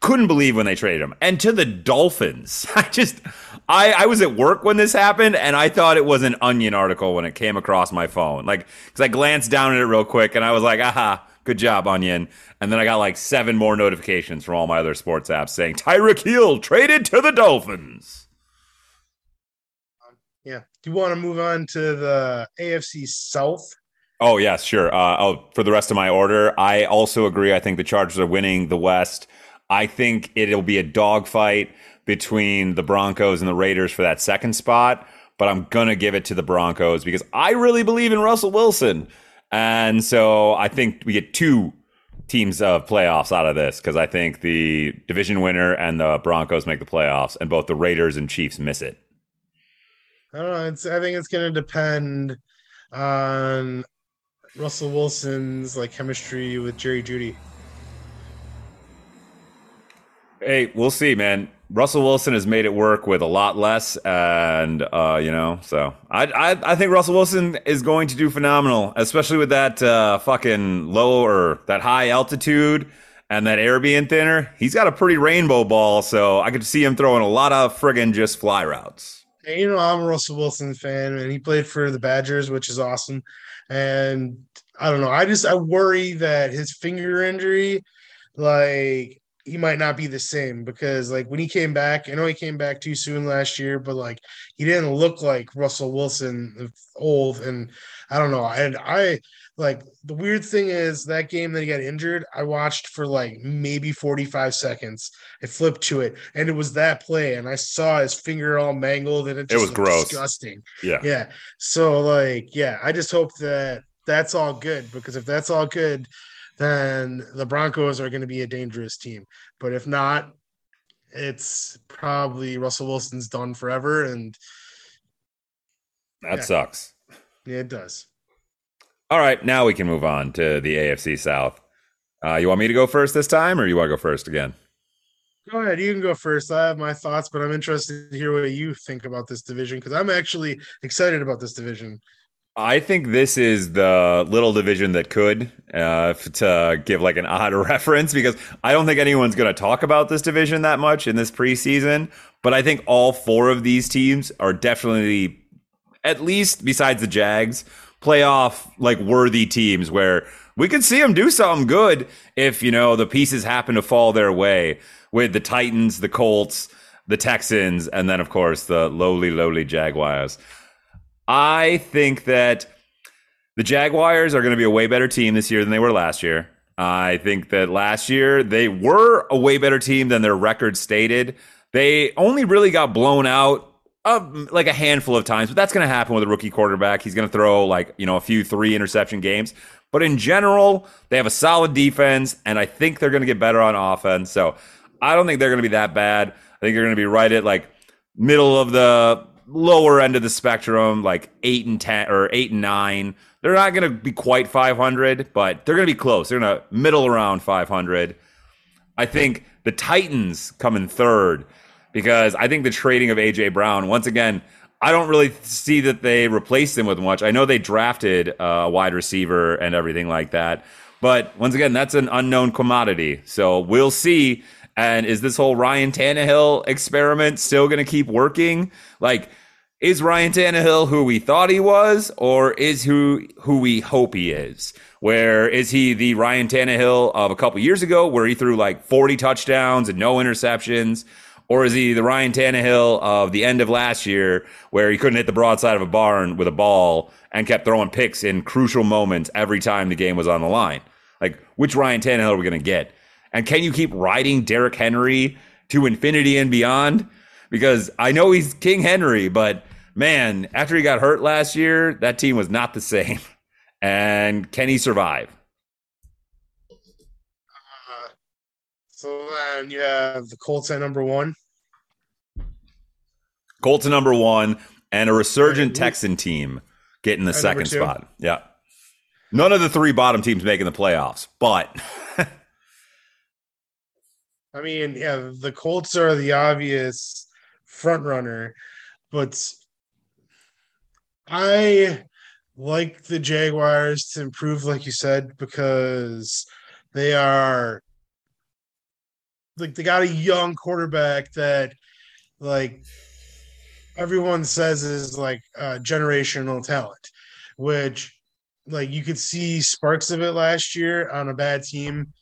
couldn't believe when they traded him. And to the Dolphins, I just, I, I was at work when this happened and I thought it was an Onion article when it came across my phone. Like, because I glanced down at it real quick and I was like, aha, good job, Onion. And then I got like seven more notifications from all my other sports apps saying Tyreek Hill traded to the Dolphins. Yeah. Do you want to move on to the AFC South? Oh, yes, sure. Uh, oh, for the rest of my order, I also agree. I think the Chargers are winning the West. I think it'll be a dogfight between the Broncos and the Raiders for that second spot, but I'm going to give it to the Broncos because I really believe in Russell Wilson. And so I think we get two teams of playoffs out of this because I think the division winner and the Broncos make the playoffs, and both the Raiders and Chiefs miss it. I don't know. It's, I think it's going to depend on Russell Wilson's like chemistry with Jerry Jeudy? Hey, we'll see, man. Russell Wilson has made it work with a lot less, and uh, you know, so I, I I think Russell Wilson is going to do phenomenal, especially with that uh, fucking low or that high altitude and that air being thinner. He's got a pretty rainbow ball, so I could see him throwing a lot of friggin' just fly routes. You know, I'm a Russell Wilson fan, and he played for the Badgers, which is awesome. And I don't know, I just I worry that his finger injury, like he might not be the same because like when he came back, I know he came back too soon last year, but like he didn't look like Russell Wilson old. And I don't know. And I like the weird thing is that game that he got injured, I watched for like maybe 45 seconds. I flipped to it and it was that play, and I saw his finger all mangled and it, it was gross. disgusting. Yeah. Yeah. So like, yeah, I just hope that that's all good because if that's all good, then the Broncos are going to be a dangerous team. But if not, it's probably Russell Wilson's done forever. And that yeah. sucks. Yeah, it does. All right, now we can move on to the AFC South. Uh, you want me to go first this time, or you want to go first again? Go ahead. You can go first. I have my thoughts, but I'm interested to hear what you think about this division because I'm actually excited about this division. I think this is the little division that could, uh, to give like an odd reference, because I don't think anyone's going to talk about this division that much in this preseason. But I think all four of these teams are definitely, at least besides the Jags, playoff like worthy teams where we could see them do something good if you know the pieces happen to fall their way with the Titans, the Colts, the Texans, and then of course the lowly, lowly Jaguars. I think that the Jaguars are going to be a way better team this year than they were last year. I think that last year they were a way better team than their record stated. They only really got blown out uh, like a handful of times, but that's going to happen with a rookie quarterback. He's going to throw like, you know, a few three interception games. But in general, they have a solid defense, and I think they're going to get better on offense. So I don't think they're going to be that bad. I think they're going to be right at like middle of the lower end of the spectrum, like eight and ten or eight and nine. They're not going to be quite 500, but they're going to be close. They're going to middle around 500. I think the Titans come in third because I think the trading of AJ Brown once again. I don't really see that they replaced him with much. I know they drafted uh, a wide receiver and everything like that, but once again, that's an unknown commodity. So we'll see. And is this whole Ryan Tannehill experiment still going to keep working? Like, is Ryan Tannehill who we thought he was, or is who who we hope he is? Where is he the Ryan Tannehill of a couple years ago, where he threw like 40 touchdowns and no interceptions? Or is he the Ryan Tannehill of the end of last year, where he couldn't hit the broadside of a barn with a ball and kept throwing picks in crucial moments every time the game was on the line? Like, which Ryan Tannehill are we going to get? And can you keep riding Derrick Henry to infinity and beyond? Because I know he's King Henry, but man, after he got hurt last year, that team was not the same. And can he survive? Uh, so then you have the Colts at number one. Colts at number one, and a resurgent Texan team getting the second spot. Yeah. None of the three bottom teams making the playoffs, but I mean, yeah, the Colts are the obvious front runner, but I like the Jaguars to improve, like you said, because they are like they got a young quarterback that like everyone says is like generational talent, which like you could see sparks of it last year on a bad team.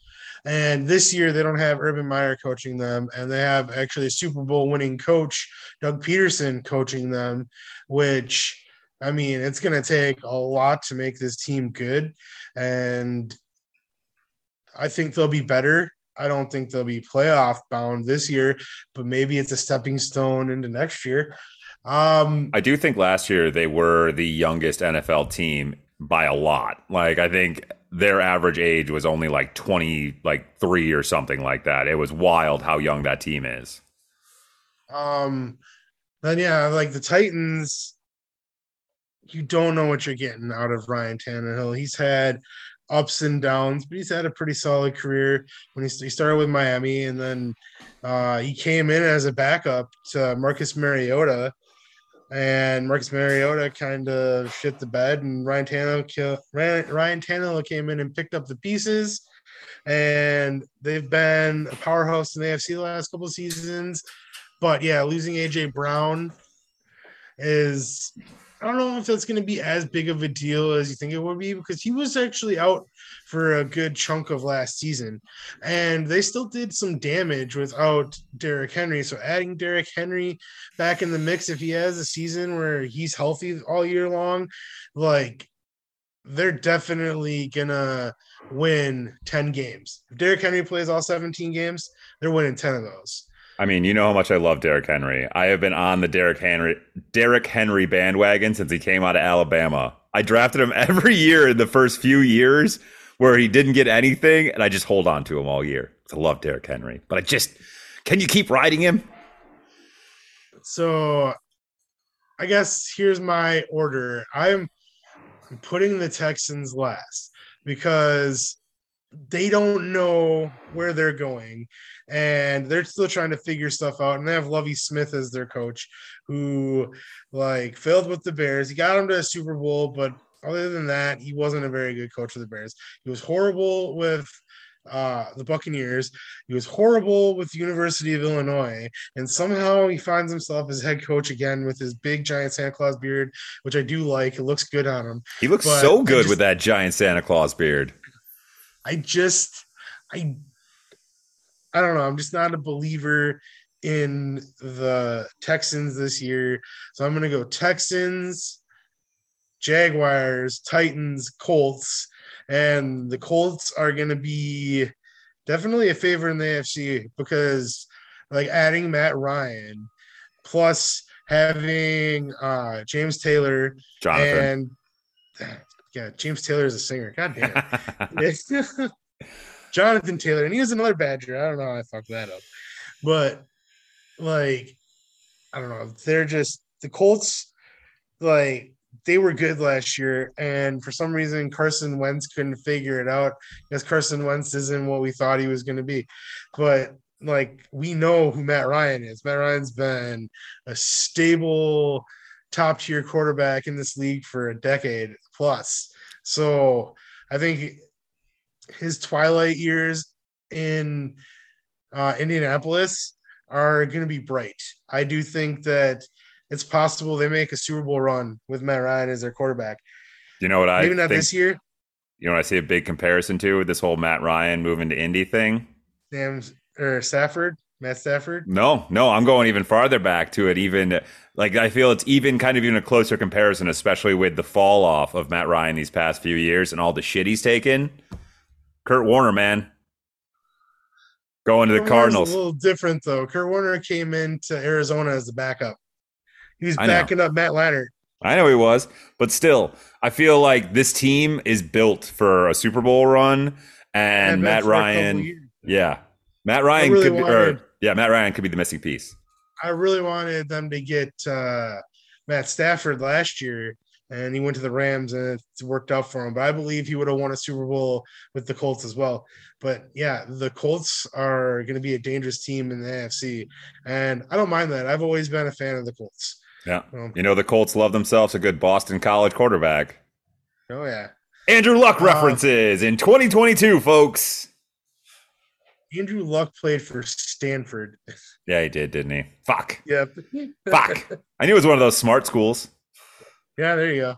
And this year they don't have Urban Meyer coaching them, and they have actually a Super Bowl winning coach, Doug Pederson, coaching them, which I mean, it's going to take a lot to make this team good. And I think they'll be better. I don't think they'll be playoff bound this year, but maybe it's a stepping stone into next year. Um, I do think last year they were the youngest NFL team by a lot. Like, I think their average age was only like 20, like three or something like that. It was wild how young that team is. Um, then yeah, like the Titans, you don't know what you're getting out of Ryan Tannehill. He's had ups and downs, but he's had a pretty solid career. When he, he started with Miami, and then uh, he came in as a backup to Marcus Mariota, and Marcus Mariota kind of shit the bed, and Ryan Tannehill, Ryan, Tannehill came in and picked up the pieces. And they've been a powerhouse in the AFC the last couple of seasons. But yeah, losing AJ Brown is I don't know if that's going to be as big of a deal as you think it would be because he was actually out for a good chunk of last season, and they still did some damage without Derrick Henry. So adding Derrick Henry back in the mix, if he has a season where he's healthy all year long, like they're definitely gonna win 10 games. If Derrick Henry plays all 17 games, they're winning 10 of those. I mean, you know how much I love Derrick Henry. I have been on the Derrick Henry Derrick Henry bandwagon since he came out of Alabama. I drafted him every year in the first few years where he didn't get anything, and I just hold on to him all year. I love Derrick Henry, but I just can you keep riding him? So, I guess here's my order. I'm putting the Texans last because they don't know where they're going and they're still trying to figure stuff out. And they have Lovie Smith as their coach, who like failed with the Bears. He got them to a Super Bowl, but other than that, he wasn't a very good coach of the Bears. He was horrible with uh, the Buccaneers. He was horrible with the University of Illinois, and somehow he finds himself as head coach again with his big giant Santa Claus beard, which I do like. It looks good on him. He looks but so good just, with that giant Santa Claus beard. I just, I I don't know. I'm just not a believer in the Texans this year. So I'm going to go Texans, Jaguars, Titans, Colts. And the Colts are going to be definitely a favorite in the AFC because, like, adding Matt Ryan plus having uh, James Taylor Jonathan. and yeah, James Taylor is a singer. God damn. Jonathan Taylor, and he was another Badger. I don't know how I fucked that up, but like, I don't know. They're just the Colts. Like they were good last year, and for some reason Carson Wentz couldn't figure it out because Carson Wentz isn't what we thought he was going to be. But like we know who Matt Ryan is. Matt Ryan's been a stable top tier quarterback in this league for a decade plus. So I think his twilight years in uh, Indianapolis are going to be bright. I do think that it's possible they make a Super Bowl run with Matt Ryan as their quarterback. You know what I maybe not think, this year. You know what I see a big comparison to with this whole Matt Ryan moving to Indy thing. Sam or Stafford, Matt Stafford. No, no, I'm going even farther back to it. Even like I feel it's even kind of even a closer comparison, especially with the fall off of Matt Ryan these past few years and all the shit he's taken. Kurt Warner, man. Going to the Kurt Cardinals. a little different though. Kurt Warner came into Arizona as the backup. He was backing up Matt Leinart. I know he was, but still, I feel like this team is built for a Super Bowl run, and Matt Ryan, yeah, Matt Ryan really could be, wanted, or yeah, Matt Ryan could be the missing piece. I really wanted them to get uh, Matt Stafford last year, and he went to the Rams and it's worked out for him. But I believe he would have won a Super Bowl with the Colts as well. But yeah, the Colts are going to be a dangerous team in the AFC, and I don't mind that. I've always been a fan of the Colts. Yeah, um, you know the Colts love themselves a good Boston College quarterback. Oh yeah, Andrew Luck uh, references uh, in 2022, folks. Andrew Luck played for Stanford. Yeah, he did, didn't he? Fuck. Yep. Fuck. I knew it was one of those smart schools. Yeah, there you go.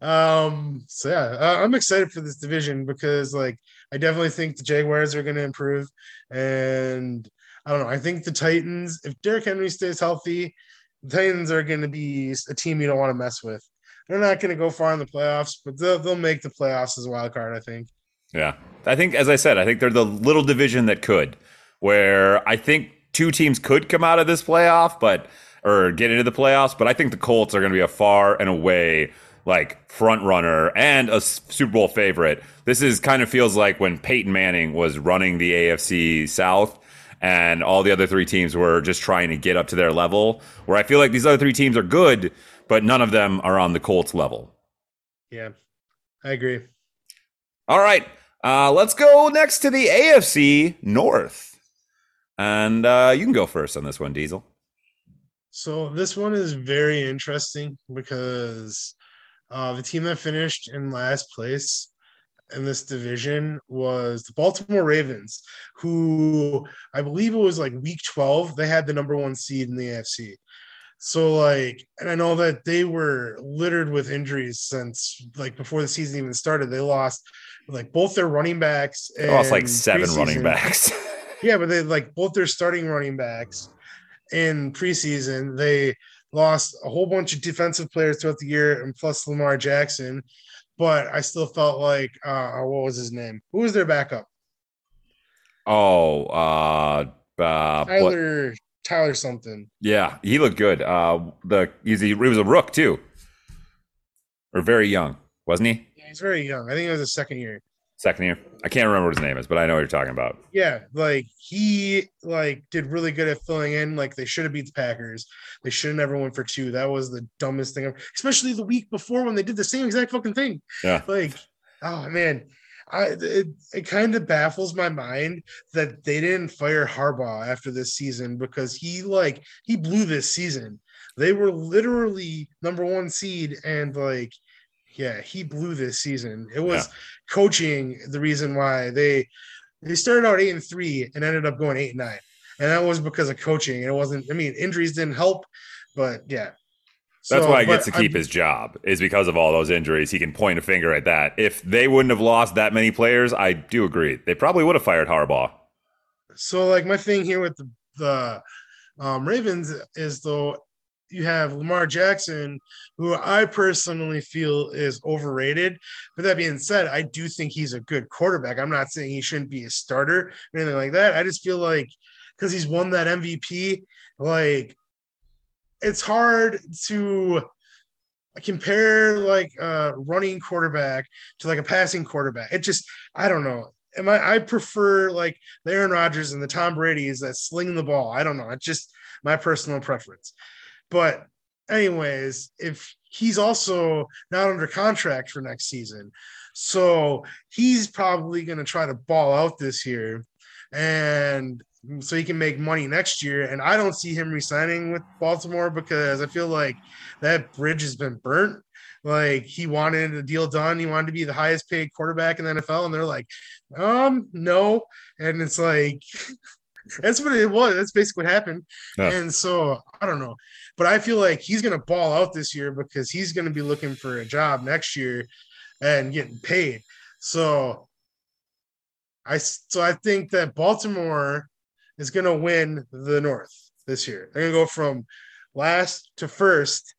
Um, so yeah, I'm excited for this division because like I definitely think the Jaguars are going to improve, and I don't know. I think the Titans, if Derrick Henry stays healthy, the Titans are going to be a team you don't want to mess with. They're not going to go far in the playoffs, but they'll they'll make the playoffs as a wild card. I think. Yeah, I think as I said, I think they're the little division that could, where I think two teams could come out of this playoff, but or get into the playoffs. But I think the Colts are going to be a far and away like front runner and a Super Bowl favorite. This is kind of feels like when Peyton Manning was running the AFC South and all the other three teams were just trying to get up to their level. Where I feel like these other three teams are good, but none of them are on the Colts level. Yeah, I agree. All right, uh, let's go next to the AFC North, and uh, you can go first on this one, Diesel. So this one is very interesting because uh, the team that finished in last place in this division was the Baltimore Ravens, who I believe it was like week 12, they had the number one seed in the AFC. So like, and I know that they were littered with injuries since like before the season even started. They lost like both their running backs. They lost like seven running backs. yeah, but they like both their starting running backs in preseason. They lost a whole bunch of defensive players throughout the year, and plus Lamar Jackson. But I still felt like, uh, what was his name? Who was their backup? Oh, uh, uh Tyler, what? Tyler something. Yeah, he looked good. Uh, the he's he was a rook too, or very young, wasn't he? Yeah, he's very young. I think it was a second year second year. I can't remember what his name is, but I know what you're talking about. Yeah, like he like did really good at filling in. Like they should have beat the Packers. They should have never went for two. That was the dumbest thing, ever. especially the week before when they did the same exact fucking thing. Yeah, like oh man. I it, it kind of baffles my mind that they didn't fire Harbaugh after this season because he like he blew this season. They were literally number one seed and like yeah, he blew this season. It was yeah. coaching the reason why they they started out eight and three and ended up going eight and nine, and that was because of coaching. It wasn't. I mean, injuries didn't help, but yeah. That's so, why he gets to keep I, his job is because of all those injuries. He can point a finger at that. If they wouldn't have lost that many players, I do agree they probably would have fired Harbaugh. So, like my thing here with the, the um, Ravens is though you have Lamar Jackson, who I personally feel is overrated. But that being said, I do think he's a good quarterback. I'm not saying he shouldn't be a starter or anything like that. I just feel like because he's won that MVP, like it's hard to compare like a running quarterback to like a passing quarterback. It just I don't know. Am I I prefer like the Aaron Rodgers and the Tom Brady's that sling the ball. I don't know. It's just my personal preference. But anyways, if he's also not under contract for next season, so he's probably going to try to ball out this year, and so he can make money next year. And I don't see him resigning with Baltimore because I feel like that bridge has been burnt. Like he wanted a deal done, he wanted to be the highest paid quarterback in the NFL, and they're like, um, no. And it's like that's what it was. That's basically what happened. Yeah. And so I don't know. But I feel like he's to ball out this year because he's to be looking for a job next year and getting paid. So I so I think that Baltimore is to win the North this year. They're to go from last to first,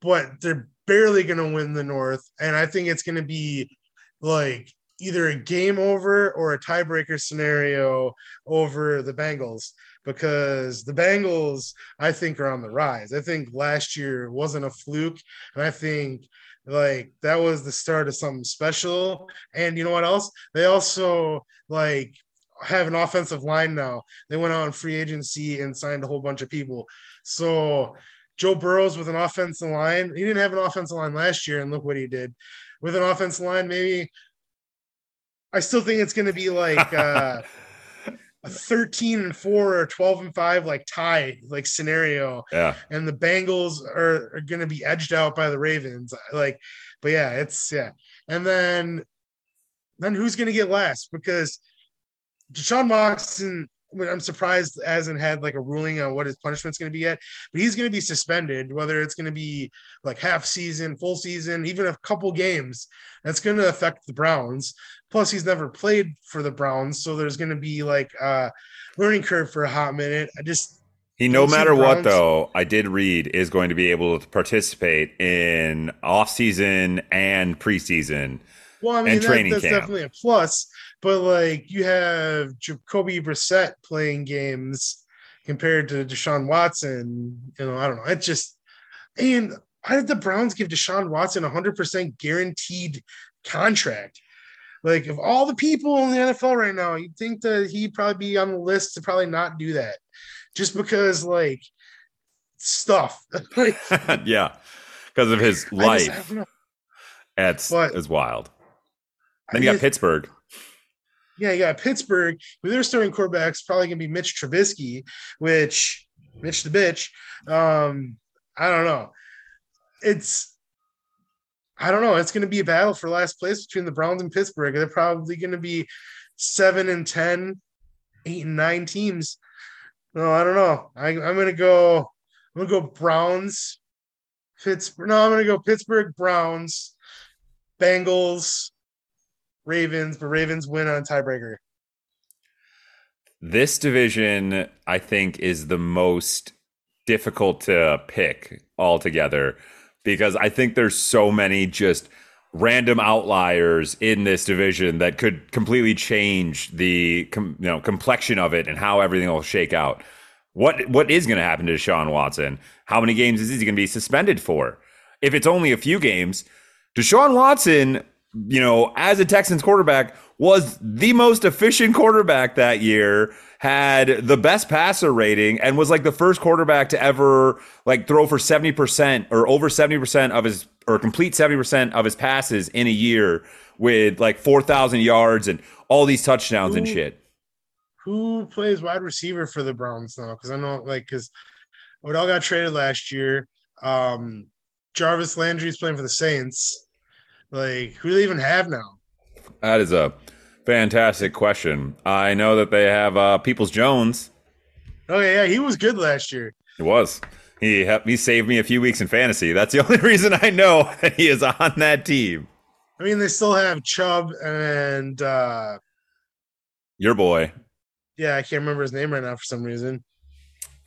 but they're barely to win the North and I think it's to be like either a game over or a tiebreaker scenario over the Bengals because the Bengals, I think, are on the rise. I think last year wasn't a fluke. And I think like that was the start of something special. And you know what else? They also like have an offensive line now. They went on free agency and signed a whole bunch of people. So Joe Burrows with an offensive line, he didn't have an offensive line last year, and look what he did. With an offensive line, maybe I still think it's going to be like uh, a 13 and 4 or 12 and 5 like tie like scenario. Yeah. And the Bengals are, are going to be edged out by the Ravens. Like, but yeah, it's yeah. And then then who's going to get last? Because Deshaun Watson I'm surprised hasn't had like a ruling on what his punishment's going to be yet, but he's going to be suspended, whether it's going to be like half season, full season, even a couple games. That's going to affect the Browns. Plus, he's never played for the Browns, so there's going to be like a learning curve for a hot minute. I just he, no matter what, though, I did read is going to be able to participate in off season and preseason. Well, I mean, that, that's camp. definitely a plus. But like, you have Jacoby Brissett playing games compared to Deshaun Watson. You know, I don't know. It just and why did the Browns give Deshaun Watson a hundred percent guaranteed contract? Like, of all the people in the NFL right now, you'd think that he'd probably be on the list to probably not do that, just because like stuff. yeah, because of his I just- I life. don't. That's But- is wild. I Then you got just- Pittsburgh. Yeah, you got Pittsburgh, who their starting quarterback's probably gonna be Mitch Trubisky, which Mitch the bitch. Um, I don't know. It's I don't know. It's gonna be a battle for last place between the Browns and Pittsburgh. They're probably gonna be seven and 10, eight and nine teams. No, I don't know. I, I'm gonna go. I'm gonna go Browns, Pittsburgh. No, I'm gonna go Pittsburgh Browns, Bengals, Ravens, but Ravens win on tiebreaker. This division, I think, is the most difficult to pick altogether because I think there's so many just random outliers in this division that could completely change the com- you know complexion of it and how everything will shake out. What what is going to happen to Deshaun Watson? How many games is he going to be suspended for? If it's only a few games, Deshaun Watson, you know, as a Texans quarterback, was the most efficient quarterback that year, had the best passer rating, and was like the first quarterback to ever like throw for 70% or over 70% of his or complete 70% of his passes in a year with like 4,000 yards and all these touchdowns and shit. Who plays wide receiver for the Browns now? Because I know, like, because Odell got traded last year. Um, Jarvis Landry's playing for the Saints. Like, who do they even have now? That is a fantastic question. I know that they have uh, Peoples Jones. Oh yeah, yeah, he was good last year. It was. He helped, he saved me a few weeks in fantasy. That's the only reason I know that he is on that team. I mean, they still have Chubb and uh, Your boy. yeah, I can't remember his name right now for some reason.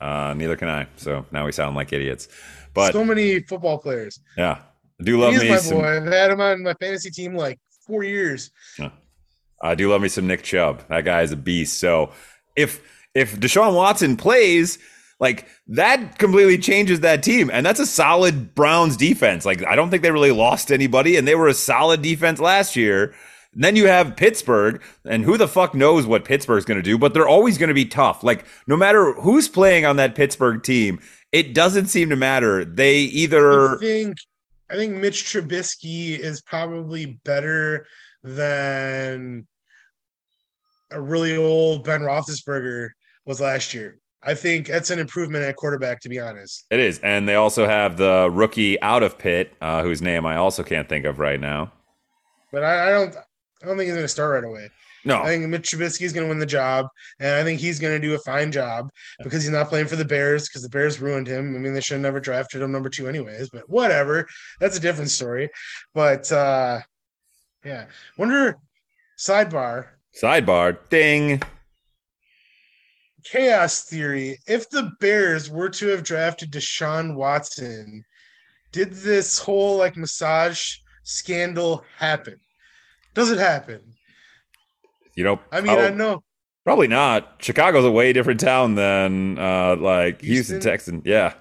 Uh, neither can I. So now we sound like idiots. But so many football players. yeah, I do love He's me my some. boy. I've had him on my fantasy team like four years. I do love me some Nick Chubb. That guy is a beast. So if if Deshaun Watson plays, like that completely changes that team. And that's a solid Browns defense. Like I don't think they really lost anybody, and they were a solid defense last year. And then you have Pittsburgh, and who the fuck knows what Pittsburgh's going to do, but they're always going to be tough. Like, no matter who's playing on that Pittsburgh team, it doesn't seem to matter. They I either think I think Mitch Trubisky is probably better than a really old Ben Roethlisberger was last year. I think that's an improvement at quarterback, to be honest. It is, and they also have the rookie out of Pitt, uh, whose name I also can't think of right now. But I, I don't I don't think he's going to start right away. No, I think Mitch Trubisky is going to win the job, and I think he's going to do a fine job because he's not playing for the Bears because the Bears ruined him. I mean, they should have never drafted him number two, anyways. But whatever, that's a different story. But uh yeah, wonder. Sidebar: sidebar, ding. chaos theory. If the Bears were to have drafted Deshaun Watson, did this whole like massage scandal happen? Does it happen? You know, I mean, I know probably not. Chicago's a way different town than uh, like Houston, Houston? Texan. Yeah,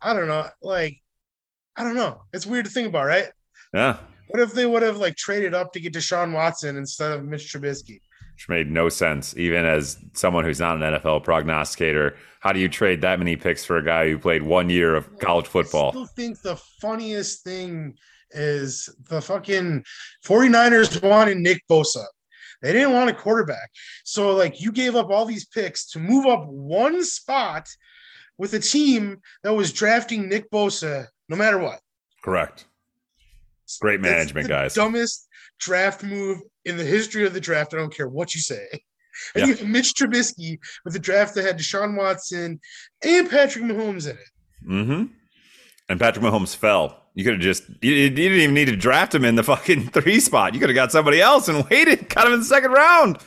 I don't know. Like, I don't know. It's weird to think about, right? yeah, What if they would have like traded up to get Deshaun Watson instead of Mitch Trubisky? which made no sense. Even as someone who's not an NFL prognosticator, how do you trade that many picks for a guy who played one year of college I football? still think the funniest thing is the fucking 49ers wanted Nick Bosa. They didn't want a quarterback. So, like, you gave up all these picks to move up one spot with a team that was drafting Nick Bosa no matter what. Correct. Great management, the guys. Dumbest draft move in the history of the draft. I don't care what you say. And Yeah. you have Mitch Trubisky with the draft that had Deshaun Watson and Patrick Mahomes in it. Mm-hmm. And Patrick Mahomes fell. You could have just you, you didn't even need to draft him in the fucking three spot. You could have got somebody else and waited, got him in the second round.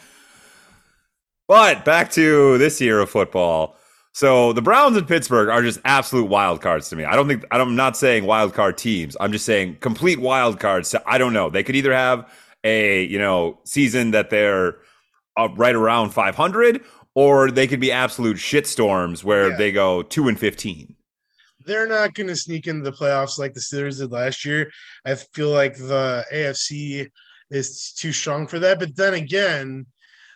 But back to this year of football. So the Browns and Pittsburgh are just absolute wild cards to me. I don't think I'm not saying wild card teams. I'm just saying complete wild cards. So I don't know. They could either have a you know season that they're right around 500, or they could be absolute shitstorms where Yeah. they go two and 15. They're not going to sneak into the playoffs like the Steelers did last year. I feel like the AFC is too strong for that. But then again,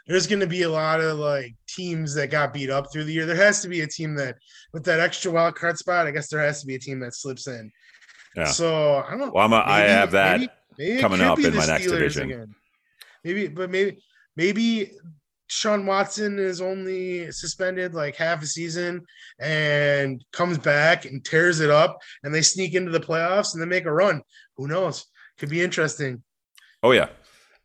there's going to be a lot of like teams that got beat up through the year. There has to be a team that, with that extra wild card spot, I guess there has to be a team that slips in. Yeah. So I don't. Well, I'm a, I maybe- have that. maybe- maybe coming up in my next Steelers division. again. Maybe, but maybe maybe Sean Watson is only suspended like half a season and comes back and tears it up, and they sneak into the playoffs and they make a run. Who knows? Could be interesting. Oh yeah.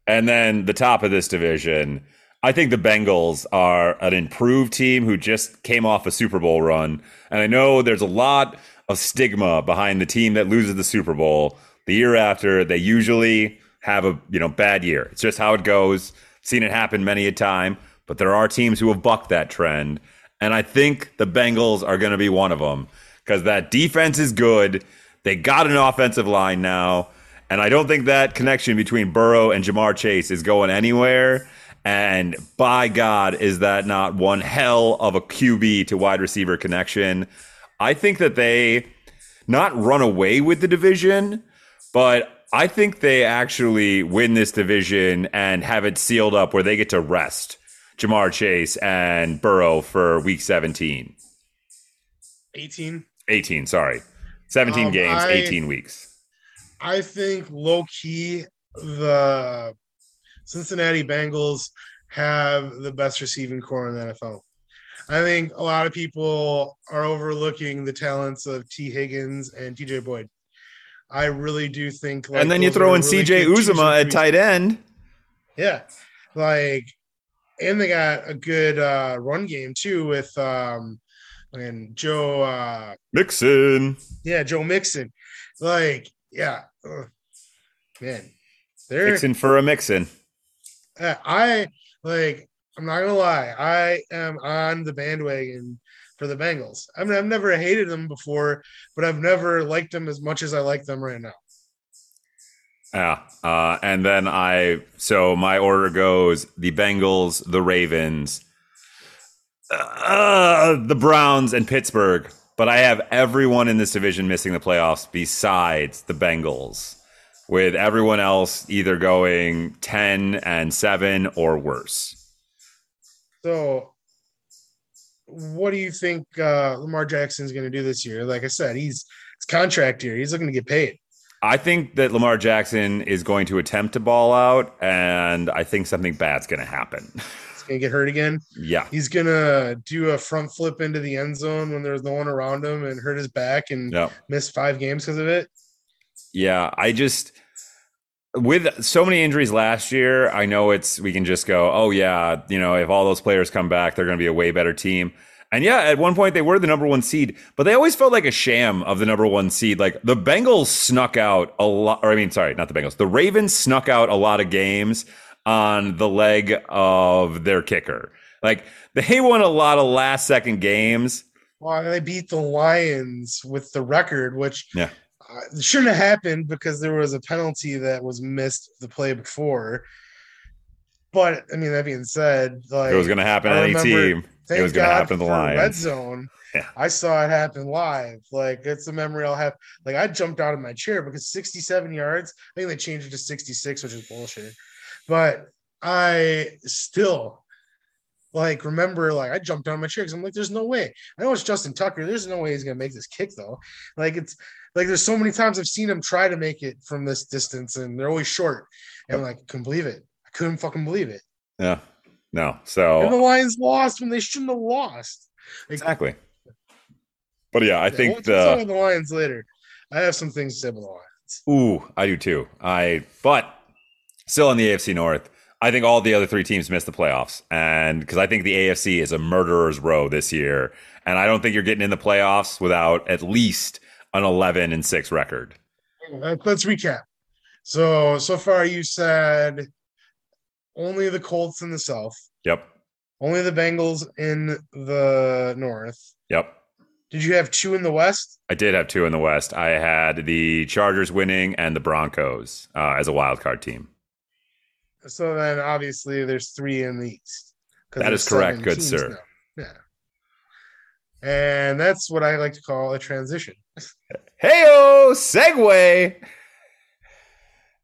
And then the top of this division, I think the Bengals are an improved team who just came off a Super Bowl run. And I know there's a lot of stigma behind the team that loses the Super Bowl. The year after, they usually have a, you know, bad year. It's just how it goes. Seen it happen many a time, but there are teams who have bucked that trend. And I think the Bengals are going to be one of them because that defense is good. They got an offensive line now. And I don't think that connection between Burrow and Ja'Marr Chase is going anywhere. And by God, is that not one hell of a QB to wide receiver connection? I think that they not run away with the division, but I think they actually win this division and have it sealed up where they get to rest Ja'Marr Chase and Burrow for week 17. 18. 18, sorry. 17 Um, games, I- 18 weeks. I think low key the Cincinnati Bengals have the best receiving corps in the NFL. I think a lot of people are overlooking the talents of Tee Higgins and TJ Boyd. I really do think. Like, and then you throw in really CJ Uzomah at tight end. Yeah, like, and they got a good uh, run game too with um and Joe. Uh, Mixon. yeah, Joe Mixon. Like, yeah, ugh. man, they're Mixon for a Mixon. Uh, I like. I'm not gonna lie. I am on the bandwagon for the Bengals. I mean, I've never hated them before, but I've never liked them as much as I like them right now. Yeah. Uh, and then I, so my order goes the Bengals, the Ravens, uh, the Browns, and Pittsburgh. But I have everyone in this division missing the playoffs besides the Bengals, with everyone else either going 10 and 7 or worse. So, what do you think uh, Lamar Jackson's going to do this year? Like I said, he's it's contract year. He's looking to get paid. I think that Lamar Jackson is going to attempt to ball out, and I think something bad's going to happen. He's going to get hurt again. yeah. He's going to do a front flip into the end zone when there's no one around him and hurt his back and Yeah. miss five games because of it. Yeah, I just with so many injuries last year, I know it's we can just go, oh yeah, you know, if all those players come back, they're going to be a way better team. And yeah, at one point they were the number one seed, but they always felt like a sham of the number one seed. Like the Bengals snuck out a lot, or I mean, sorry, not the Bengals. The Ravens snuck out a lot of games on the leg of their kicker. Like they won a lot of last second games. Well, they beat the Lions with the record, which Yeah. It shouldn't have happened because there was a penalty that was missed the play before. But I mean, that being said, like It was going to happen I to any team. it was happen to the for Red Zone. Yeah. I saw it happen live. Like it's a memory I'll have. Like I jumped out of my chair because 67 yards. I think they changed it to 66, which is bullshit. But I still like remember like I jumped out of my chair because I'm like, there's no way. I know it's Justin Tucker. There's no way he's gonna make this kick though. Like it's like there's so many times I've seen him try to make it from this distance and they're always short. And I'm like, I couldn't believe it. I couldn't fucking believe it. Yeah. No. And So the Lions lost when they shouldn't have lost. Like, exactly. But yeah, I Yeah, think we'll the about the Lions later. I have some things to say about the Lions. ooh, I do too. I but still in the AFC North, I think all the other three teams missed the playoffs, and because I think the AFC is a murderer's row this year, and I don't think you're getting in the playoffs without at least an 11 and six record. Let's recap. So so far you said only the Colts in the South, Yep. only the Bengals in the North. Yep. Did you have two in the West? I did have two in the West. I had the Chargers winning and the Broncos uh, as a wild card team. So then obviously there's three in the East. That is correct, good sir. now. Yeah. And that's what I like to call a transition. Heyo, segue.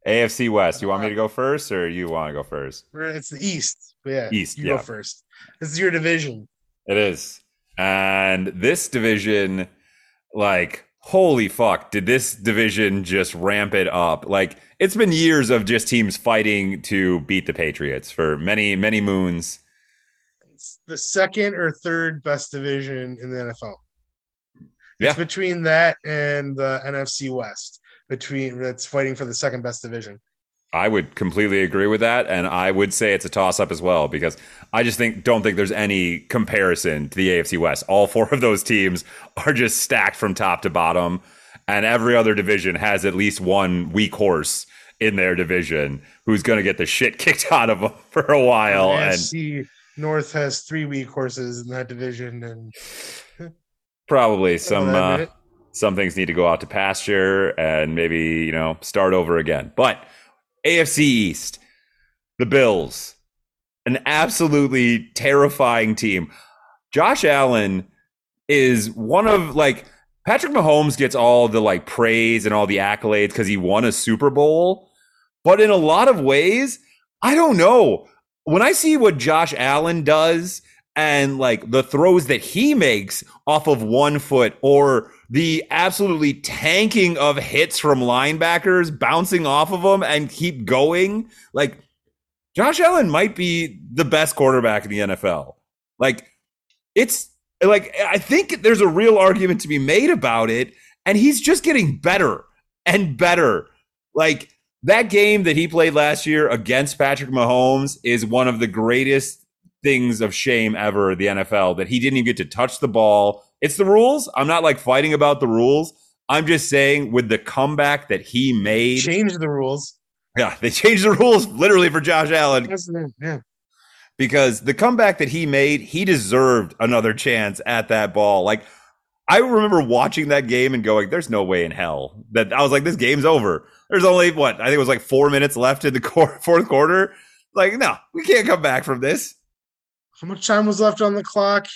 AFC West. You want me to go first, or you want to go first? It's the East. Yeah, East, you yeah. go first. This is your division. It is. And this division, like, holy fuck, did this division just ramp it up? Like it's been years of just teams fighting to beat the Patriots for many, many moons. The second or third best division in the NFL. Yeah. It's between that and the NFC West. Between that's fighting for the second best division. I would completely agree with that, and I would say it's a toss-up as well because I just think don't think there's any comparison to the AFC West. All four of those teams are just stacked from top to bottom, and every other division has at least one weak horse in their division who's going to get the shit kicked out of them for a while. The And AFC North has three weak horses in that division, and probably some uh, some things need to go out to pasture and maybe you know start over again. But AFC East, the Bills, an absolutely terrifying team. Josh Allen is one of like Patrick Mahomes gets all the like praise and all the accolades because he won a Super Bowl, but in a lot of ways, I don't know. When I see what Josh Allen does and like the throws that he makes off of one foot or the absolutely tanking of hits from linebackers bouncing off of them and keep going, like Josh Allen might be the best quarterback in the NFL. Like it's like I think there's a real argument to be made about it, and he's just getting better and better. Like that game that he played last year against Patrick Mahomes is one of the greatest things of shame ever the NFL that he didn't even get to touch the ball. It's the rules. I'm not like fighting about the rules. I'm just saying with the comeback that he made. change the rules. Yeah, they changed the rules literally for Josh Allen Yeah, because the comeback that he made, he deserved another chance at that ball. Like I remember watching that game and going, "There's no way in hell that I was like, this game's over." There's only what I think it was like four minutes left in the fourth quarter. Like, no, we can't come back from this. how much time was left on the clock?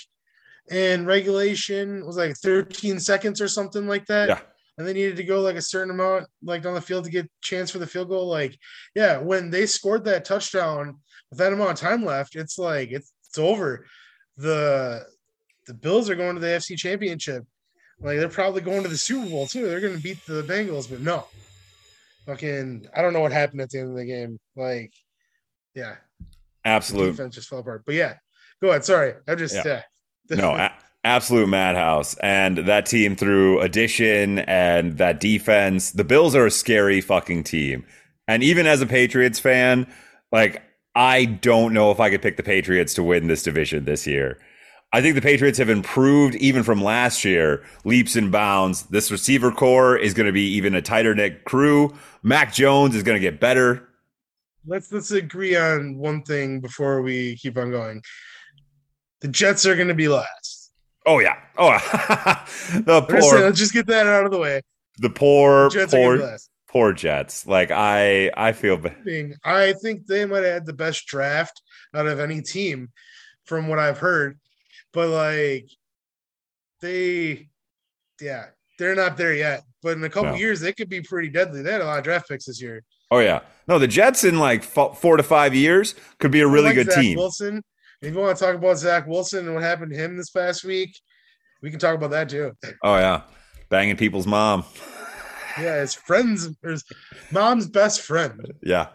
And regulation was like 13 seconds or something like that. Yeah. And they needed to go like a certain amount, like on the field to get chance for the field goal. Like, yeah, when they scored that touchdown with that amount of time left, it's like it's, it's over. The the Bills are going to the FC Championship. Like they're probably going to the Super Bowl too. They're going to beat the Bengals, but no. Fucking, I don't know what happened at the end of the game. Like, yeah, Absolute defense just fell apart. But yeah, go ahead. Sorry, I'm just Yeah. yeah. no, a- absolute madhouse. And that team through addition and that defense, the Bills are a scary fucking team. And even as a Patriots fan, like I don't know if I could pick the Patriots to win this division this year. I think the Patriots have improved even from last year, leaps and bounds. This receiver corps is going to be even a tighter knit crew. Mac Jones is going to get better. let's let's agree on one thing before we keep on going. The Jets are going to be last. Oh yeah. Oh, the We're just saying, poor, let's just get that out of the way. the poor, Jets to be poor, poor Jets. Like I, I feel bad. I think they might have had the best draft out of any team, from what I've heard. But like, they, yeah, they're not there yet. But in a couple No. years, they could be pretty deadly. They had a lot of draft picks this year. Oh yeah, no, the Jets in like four to five years could be a really like good Zach team. Wilson. If you want to talk about Zach Wilson and what happened to him this past week, we can talk about that too. Oh yeah, banging people's mom. Yeah, his friends, his mom's best friend. Yeah,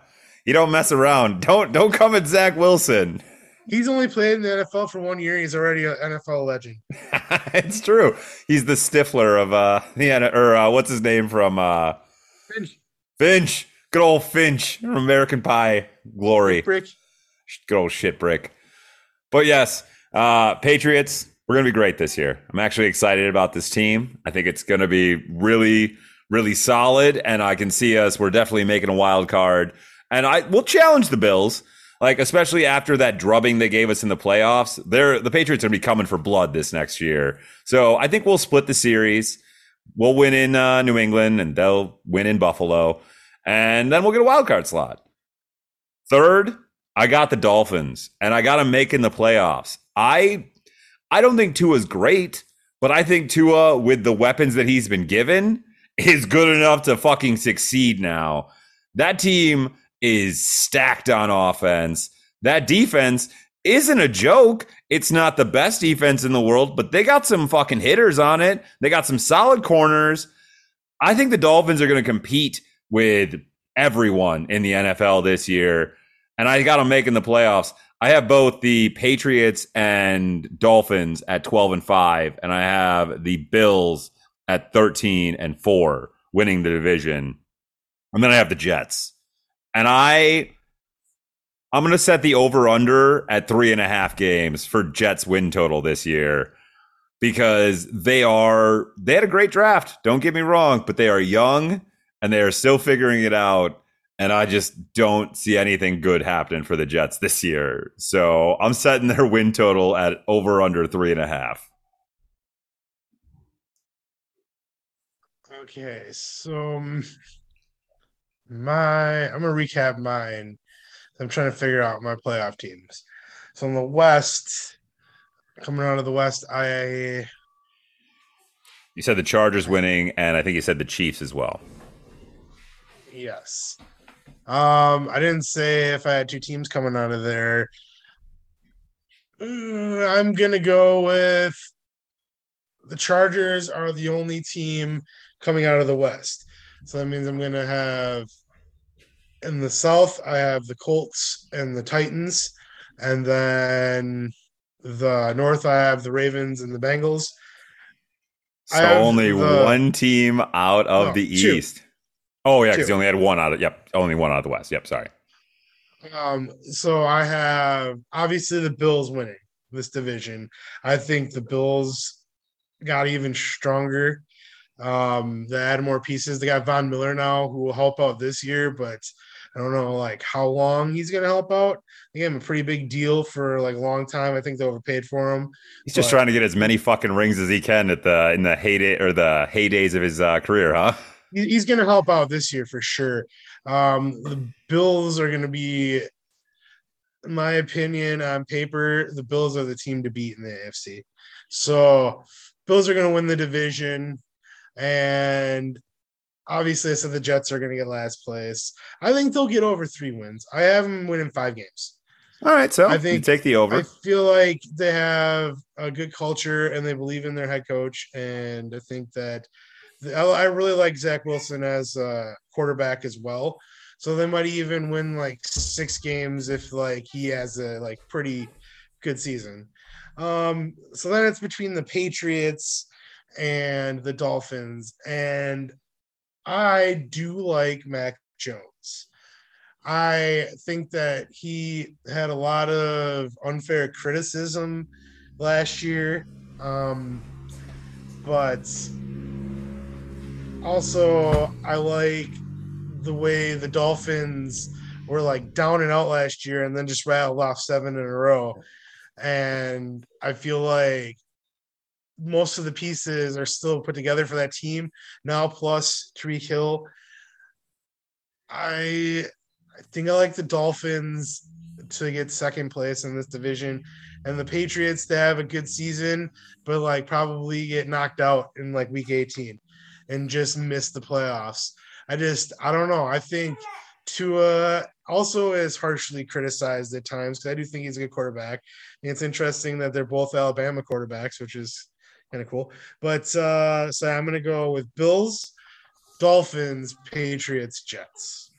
you don't mess around. Don't don't come at Zach Wilson. He's only played in the NFL for one year. He's already an NFL legend. it's true. He's the Stifler of uh the or uh, what's his name from uh Finch. Good old Finch from American Pie glory. Brick. Good old shit brick. But yes, uh, Patriots, we're going to be great this year. I'm actually excited about this team. I think it's going to be really, really solid. And I can see us, we're definitely making a wild card. And I will challenge the Bills, like, especially after that drubbing they gave us in the playoffs. They're, the Patriots are to be coming for blood this next year. So I think we'll split the series. We'll win in uh, New England and they'll win in Buffalo. And then we'll get a wild card slot. Third, I got the Dolphins, and I got them making the playoffs. I I don't think Tua's great, but I think Tua, with the weapons that he's been given, is good enough to fucking succeed now. That team is stacked on offense. That defense isn't a joke. It's not the best defense in the world, but they got some fucking hitters on it. They got some solid corners. I think the Dolphins are going to compete with everyone in the NFL this year, and I got them making the playoffs. I have both the Patriots and Dolphins at 12 and 5, and I have the Bills at 13 and 4 winning the division. And then I have the Jets. And I I'm gonna set the over under at three and a half games for Jets win total this year because they are they had a great draft. Don't get me wrong, but they are young and they are still figuring it out. And I just don't see anything good happening for the Jets this year. So I'm setting their win total at over under three and a half. Okay, so um, my I'm gonna recap mine. I'm trying to figure out my playoff teams. So in the West, coming out of the West, I you said the Chargers winning, and I think you said the Chiefs as well. Yes. Um, I didn't say if I had two teams coming out of there. Uh, I'm gonna go with the Chargers are the only team coming out of the West. So that means I'm gonna have in the South, I have the Colts and the Titans, and then the North, I have the Ravens and the Bengals. So only the, one team out of oh, the two. East. Oh yeah, because you only had one out of yep, only one out of the West. Yep, sorry. Um, so I have obviously the Bills winning this division. I think the Bills got even stronger. Um, they add more pieces. They got Von Miller now, who will help out this year, but I don't know like how long he's going to help out. They gave him a pretty big deal for like a long time. I think they overpaid for him. He's but, just trying to get as many fucking rings as he can at the in the heyday or the heydays of his uh, career, huh? He's going to help out this year for sure. Um, the Bills are going to be, in my opinion, on paper, the Bills are the team to beat in the AFC. So Bills are going to win the division, and Obviously, I said the Jets are going to get last place. I think they'll get over three wins. I have them winning five games. All right, so I think take the over. I feel like they have a good culture and they believe in their head coach, and I think that I really like Zach Wilson as a quarterback as well. So they might even win like six games if like he has a like pretty good season. Um, so then it's between the Patriots and the Dolphins, and I do like Mac Jones. I think that he had a lot of unfair criticism last year. Um, but also, I like the way the Dolphins were like down and out last year and then just rattled off seven in a row. And I feel like most of the pieces are still put together for that team now. Plus Tyreek Hill, I I think I like the Dolphins to get second place in this division, and the Patriots to have a good season, but like probably get knocked out in like week 18 and just miss the playoffs. I just I don't know. I think Tua also is harshly criticized at times because I do think he's a good quarterback. And it's interesting that they're both Alabama quarterbacks, which is kind of cool. But uh, so I'm gonna go with Bills, Dolphins, Patriots, Jets.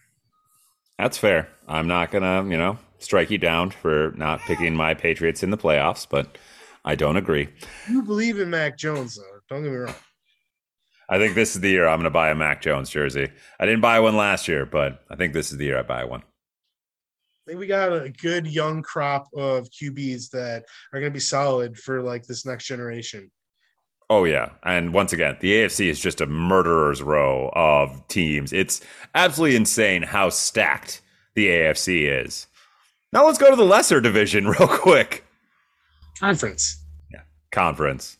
That's fair. I'm not gonna, you know, strike you down for not picking my Patriots in the playoffs, but I don't agree. You believe in Mac Jones, though. Don't get me wrong. I think this is the year I'm going to buy a Mac Jones jersey. I didn't buy one last year, but I think this is the year I buy one. I think we got a good young crop of QBs that are going to be solid for like this next generation. Oh yeah, and once again, the AFC is just a murderer's row of teams. It's absolutely insane how stacked the AFC is. Now let's go to the lesser division real quick. Conference. Yeah, conference.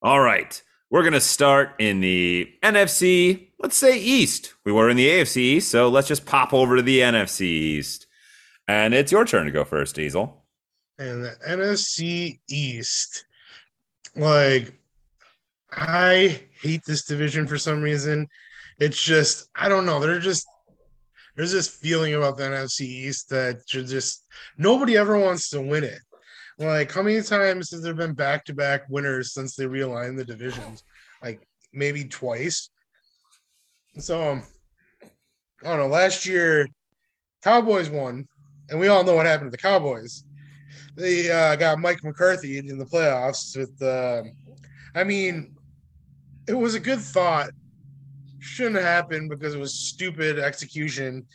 All right. We're going to start in the NFC, let's say East. We were in the AFC East, so let's just pop over to the NFC East. And it's your turn to go first, Diesel. And the NFC East, like I hate this division for some reason. It's just I don't know. They're just there's this feeling about the NFC East that just nobody ever wants to win it. Like, how many times has there been back to back winners since they realigned the divisions? Like, maybe twice. So, um, I don't know. Last year, Cowboys won, and we all know what happened to the Cowboys. They uh, got Mike McCarthy in the playoffs with, uh, I mean, it was a good thought. Shouldn't have happened because it was stupid execution.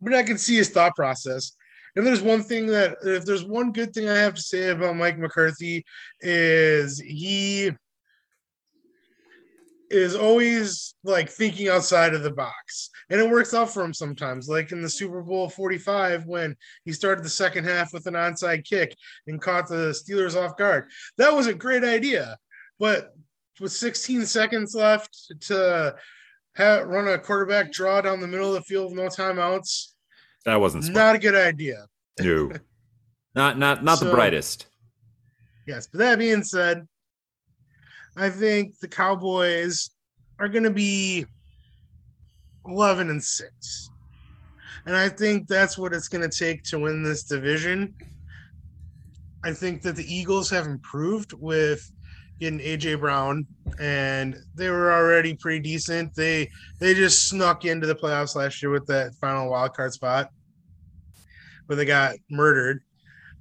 But I can see his thought process. If there's one thing that, if there's one good thing I have to say about Mike McCarthy, is he is always like thinking outside of the box. And it works out for him sometimes, like in the Super Bowl 45 when he started the second half with an onside kick and caught the Steelers off guard. That was a great idea. But with 16 seconds left to have, run a quarterback draw down the middle of the field with no timeouts, That wasn't smart. not a good idea. No. not not not the brightest. Yes, but that being said, I think the Cowboys are going to be 11 and 6. And I think that's what it's going to take to win this division. I think that the Eagles have improved with getting AJ Brown and they were already pretty decent. They they just snuck into the playoffs last year with that final wild card spot. But they got murdered.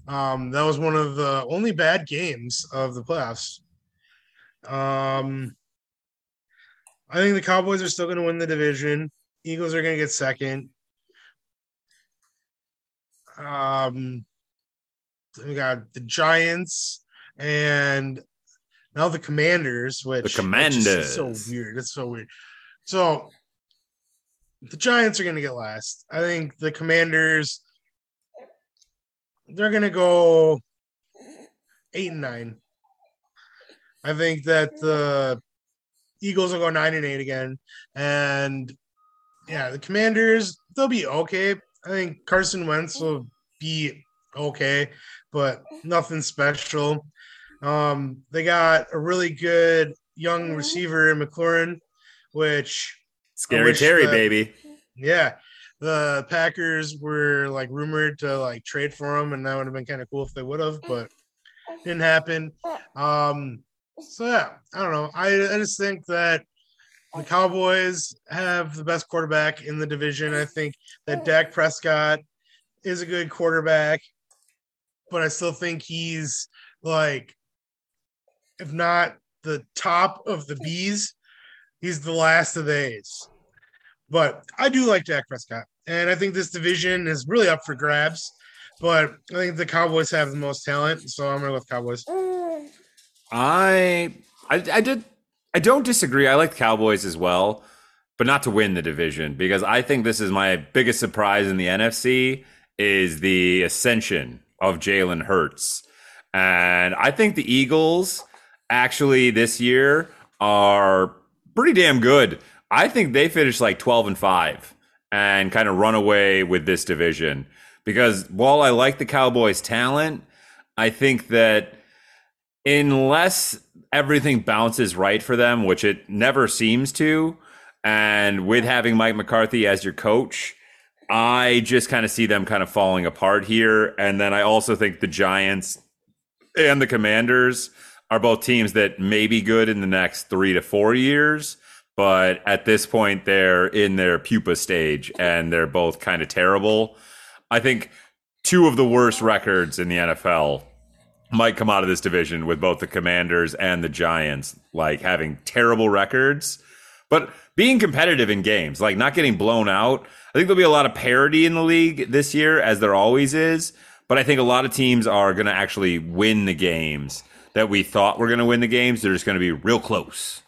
Um, that was one of the only bad games of the playoffs. Um, I think the Cowboys are still going to win the division. Eagles are going to get second. Um, we got the Giants and now the Commanders, which The which is so weird. It's so weird. So the Giants are going to get last. I think the Commanders they're going to go eight and nine. I think that the Eagles will go nine and eight again, and yeah, the Commanders they'll be okay. I think Carson Wentz will be okay, but nothing special. Um, they got a really good young receiver in McLaurin, which Scary Terry, that- baby. yeah, the Packers were like rumored to like trade for him, and that would have been kind of cool if they would have, but didn't happen. Um, so yeah, I don't know. I, I just think that the Cowboys have the best quarterback in the division. I think that Dak Prescott is a good quarterback, but I still think he's like, if not the top of the bees, he's the last of the A's. But I do like Jack Prescott, and I think this division is really up for grabs. But I think the Cowboys have the most talent, so I'm gonna go with Cowboys. I, I I did I don't disagree. I like the Cowboys as well, but not to win the division because I think this is my biggest surprise in the NFC is the ascension of Jalen Hurts. And I think the Eagles actually this year are pretty damn good. I think they finished like 12 and 5 and kind of run away with this division because while I like the Cowboys talent, I think that unless everything bounces right for them, which it never seems to, and with having Mike McCarthy as your coach, I just kind of see them kind of falling apart here. And then I also think the Giants and the Commanders are both teams that may be good in the next three to four years. But at this point, they're in their pupa stage and they're both kind of terrible. I think two of the worst records in the NFL might come out of this division with both the Commanders and the Giants, like having terrible records, but being competitive in games, like not getting blown out. I think there'll be a lot of parity in the league this year, as there always is. But I think a lot of teams are going to actually win the games that we thought were going to win the games. They're just going to be real close.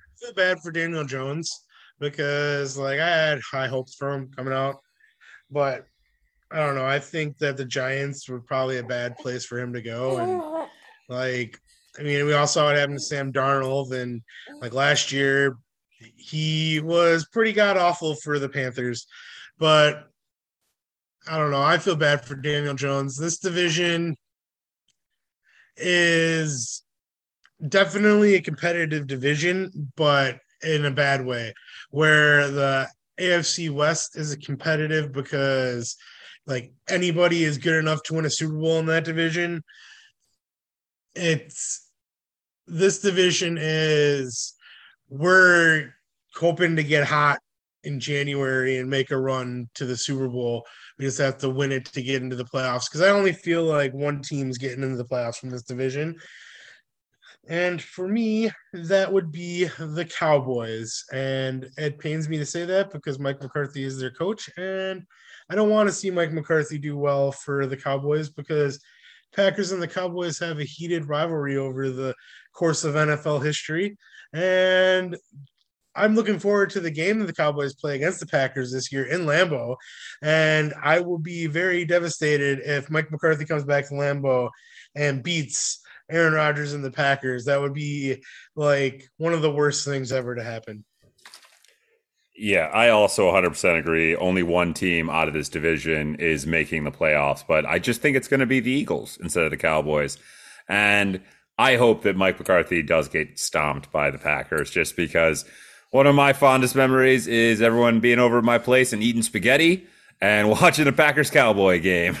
I feel bad for Daniel Jones because like I had high hopes for him coming out, but I don't know. I think that the Giants were probably a bad place for him to go, and like I mean, we all saw what happened to Sam Darnold, and like last year, he was pretty god awful for the Panthers, but I don't know. I feel bad for Daniel Jones. This division is definitely a competitive division, but in a bad way. Where the AFC West is competitive because like anybody is good enough to win a Super Bowl in that division. It's this division is we're hoping to get hot in January and make a run to the Super Bowl. We just have to win it to get into the playoffs because I only feel like one team's getting into the playoffs from this division. And for me, that would be the Cowboys. And it pains me to say that because Mike McCarthy is their coach. And I don't want to see Mike McCarthy do well for the Cowboys because Packers and the Cowboys have a heated rivalry over the course of NFL history. And I'm looking forward to the game that the Cowboys play against the Packers this year in Lambeau. And I will be very devastated if Mike McCarthy comes back to Lambeau and beats Aaron Rodgers and the Packers. That would be like one of the worst things ever to happen. Yeah, I also 100% agree. Only one team out of this division is making the playoffs, but I just think it's going to be the Eagles instead of the Cowboys. And I hope that Mike McCarthy does get stomped by the Packers just because one of my fondest memories is everyone being over at my place and eating spaghetti and watching the Packers Cowboy game.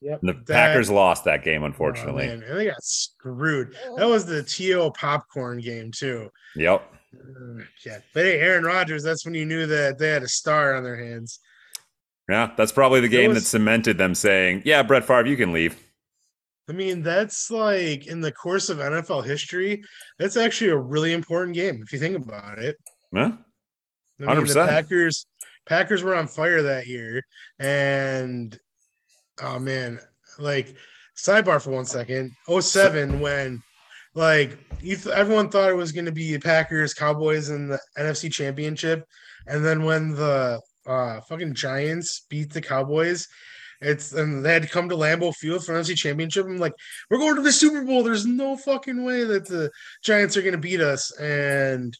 Yep. The That- Packers lost that game, unfortunately. Oh, they got screwed. That was the T.O. popcorn game, too. yep. Uh, Yeah. But hey, Aaron Rodgers, that's when you knew that they had a star on their hands. Yeah, that's probably the game was- that cemented them saying, "Yeah, Brett Favre, you can leave." I mean, that's like in the course of NFL history, that's actually a really important game if you think about it. Huh? I mean, the 100%. Packers Packers were on fire that year, and oh man, like sidebar for one second, 07 when like you th- everyone thought it was going to be Packers Cowboys in the NFC Championship, and then when the uh fucking Giants beat the Cowboys. It's and they had to come to Lambeau Field for NFC Championship. I'm like, we're going to the Super Bowl. There's no fucking way that the Giants are going to beat us. And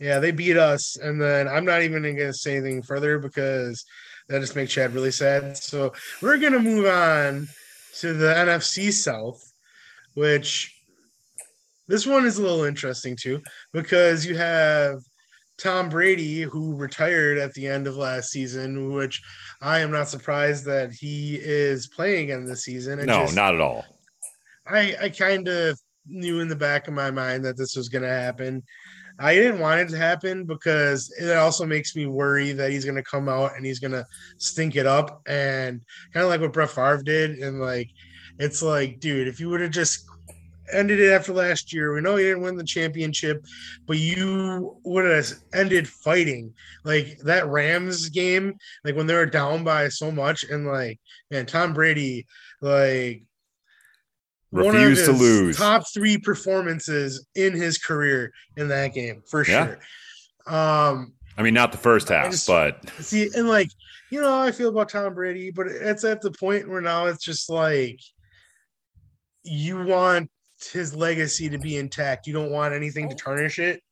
yeah, they beat us. And then I'm not even going to say anything further because that just makes Chad really sad. So we're going to move on to the NFC South, which this one is a little interesting too because you have Tom Brady, who retired at the end of last season, which I am not surprised that he is playing again this season. It No, just- not at all. I, I kind of knew in the back of my mind that this was going to happen. I didn't want it to happen because it also makes me worry that he's going to come out and he's going to stink it up and kind of like what Brett Favre did. And like, it's like, dude, if you would have just ended it after last year, we know you didn't win the championship, but you would have ended fighting like that Rams game, like when they were down by so much. And like, man, Tom Brady, like, one of Refuse to lose. Top three performances in his career in that game for Yeah. sure. Um, I mean, not the first half, just- but see, and like you know, how I feel about Tom Brady, but it's at the point where now it's just like you want his legacy to be intact. You don't want anything to tarnish it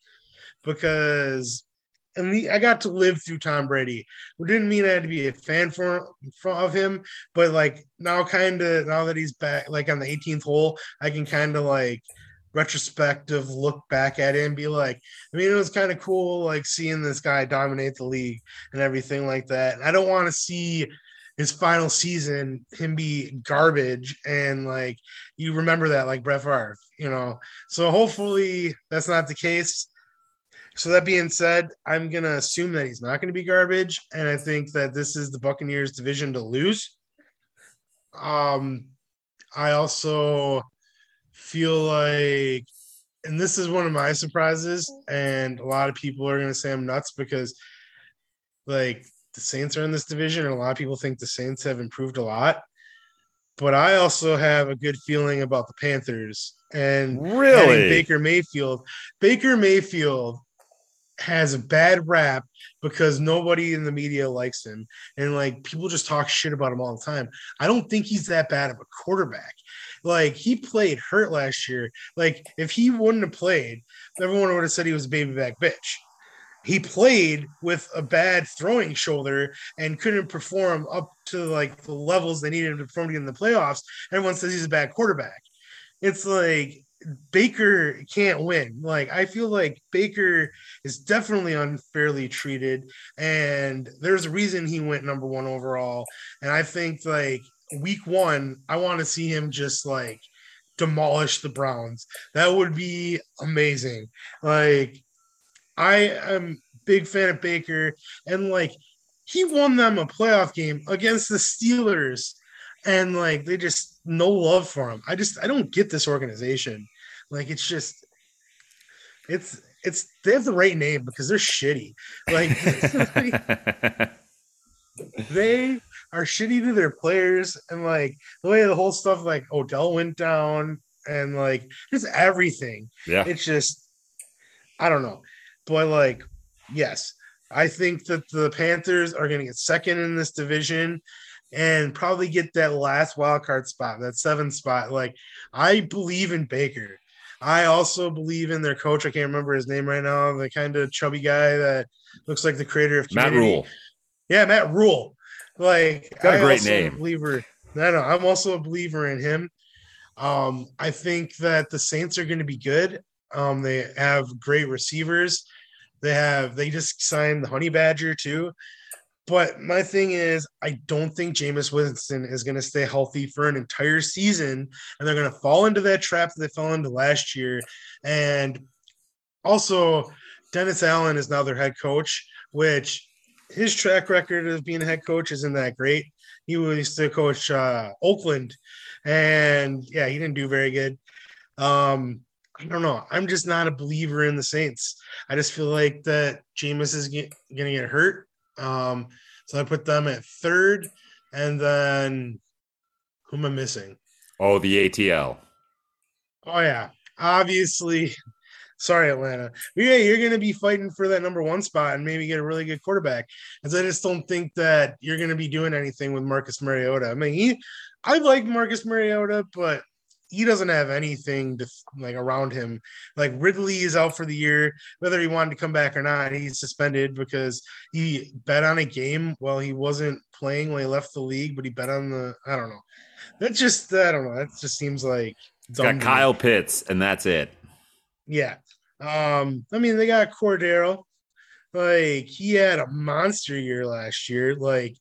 because. And the, I got to live through Tom Brady. It didn't mean I had to be a fan for, for of him, but like now, kind of now that he's back, like on the 18th hole, I can kind of like retrospective look back at it and be like, I mean, it was kind of cool, like seeing this guy dominate the league and everything like that. And I don't want to see his final season him be garbage and like you remember that like Brett Favre, you know. So hopefully that's not the case. So that being said, I'm gonna assume that he's not gonna be garbage, and I think that this is the Buccaneers division to lose. Um, I also feel like and this is one of my surprises, and a lot of people are to say I'm nuts because, like, the Saints are in this division, and a lot of people think the Saints have improved a lot. But I also have a good feeling about the Panthers and really, Baker Mayfield. Baker Mayfield has a bad rap because nobody in the media likes him, and like people just talk shit about him all the time. I don't think he's that bad of a quarterback. Like he played hurt last year. Like if he wouldn't have played, everyone would have said he was a baby back bitch. He played with a bad throwing shoulder and couldn't perform up to like the levels they needed him to perform in the playoffs. Everyone says he's a bad quarterback. It's like Baker can't win. Like I feel like Baker is definitely unfairly treated, and there's a reason he went number one overall. And I think like week one, I want to see him just like demolish the Browns. That would be amazing. Like I am big fan of Baker, and like he won them a playoff game against the Steelers, and like they just no love for him. I just I don't get this organization. Like it's just it's it's they have the right name because they're shitty. Like they are shitty to their players and like the way the whole stuff like Odell went down and like just everything. Yeah. It's just I don't know. But like, yes, I think that the Panthers are gonna get second in this division and probably get that last wild card spot, that seven spot. Like I believe in Baker. I also believe in their coach. I can't remember his name right now. The kind of chubby guy that looks like the creator of Matt Rhule. Yeah, Matt Rhule. Like Got a I great name. believer. I know. I'm also a believer in him. Um, I think that the Saints are going to be good. Um, they have great receivers. They have they just signed the Honey Badger too. But my thing is, I don't think Jameis Winston is going to stay healthy for an entire season, and they're going to fall into that trap that they fell into last year. And also, Dennis Allen is now their head coach, which his track record of being a head coach isn't that great. He used to coach uh, Oakland, and yeah, he didn't do very good. Um, I don't know. I'm just not a believer in the Saints. I just feel like that Jameis is get, gonna get hurt. Um, so I put them at third, and then who am I missing? Oh, the ATL. Oh yeah, obviously. Sorry, Atlanta. But yeah, you're going to be fighting for that number one spot and maybe get a really good quarterback. Because I just don't think that you're going to be doing anything with Marcus Mariota. I mean, he, I like Marcus Mariota, but he doesn't have anything to like around him. Like Ridley is out for the year, whether he wanted to come back or not. He's suspended because he bet on a game while he wasn't playing when he left the league, but he bet on the. I don't know. That just I don't know. That just seems like got. Kyle Pitts, and that's it. Yeah. Um, I mean, they got Cordarrelle. Like, he had a monster year last year. Like,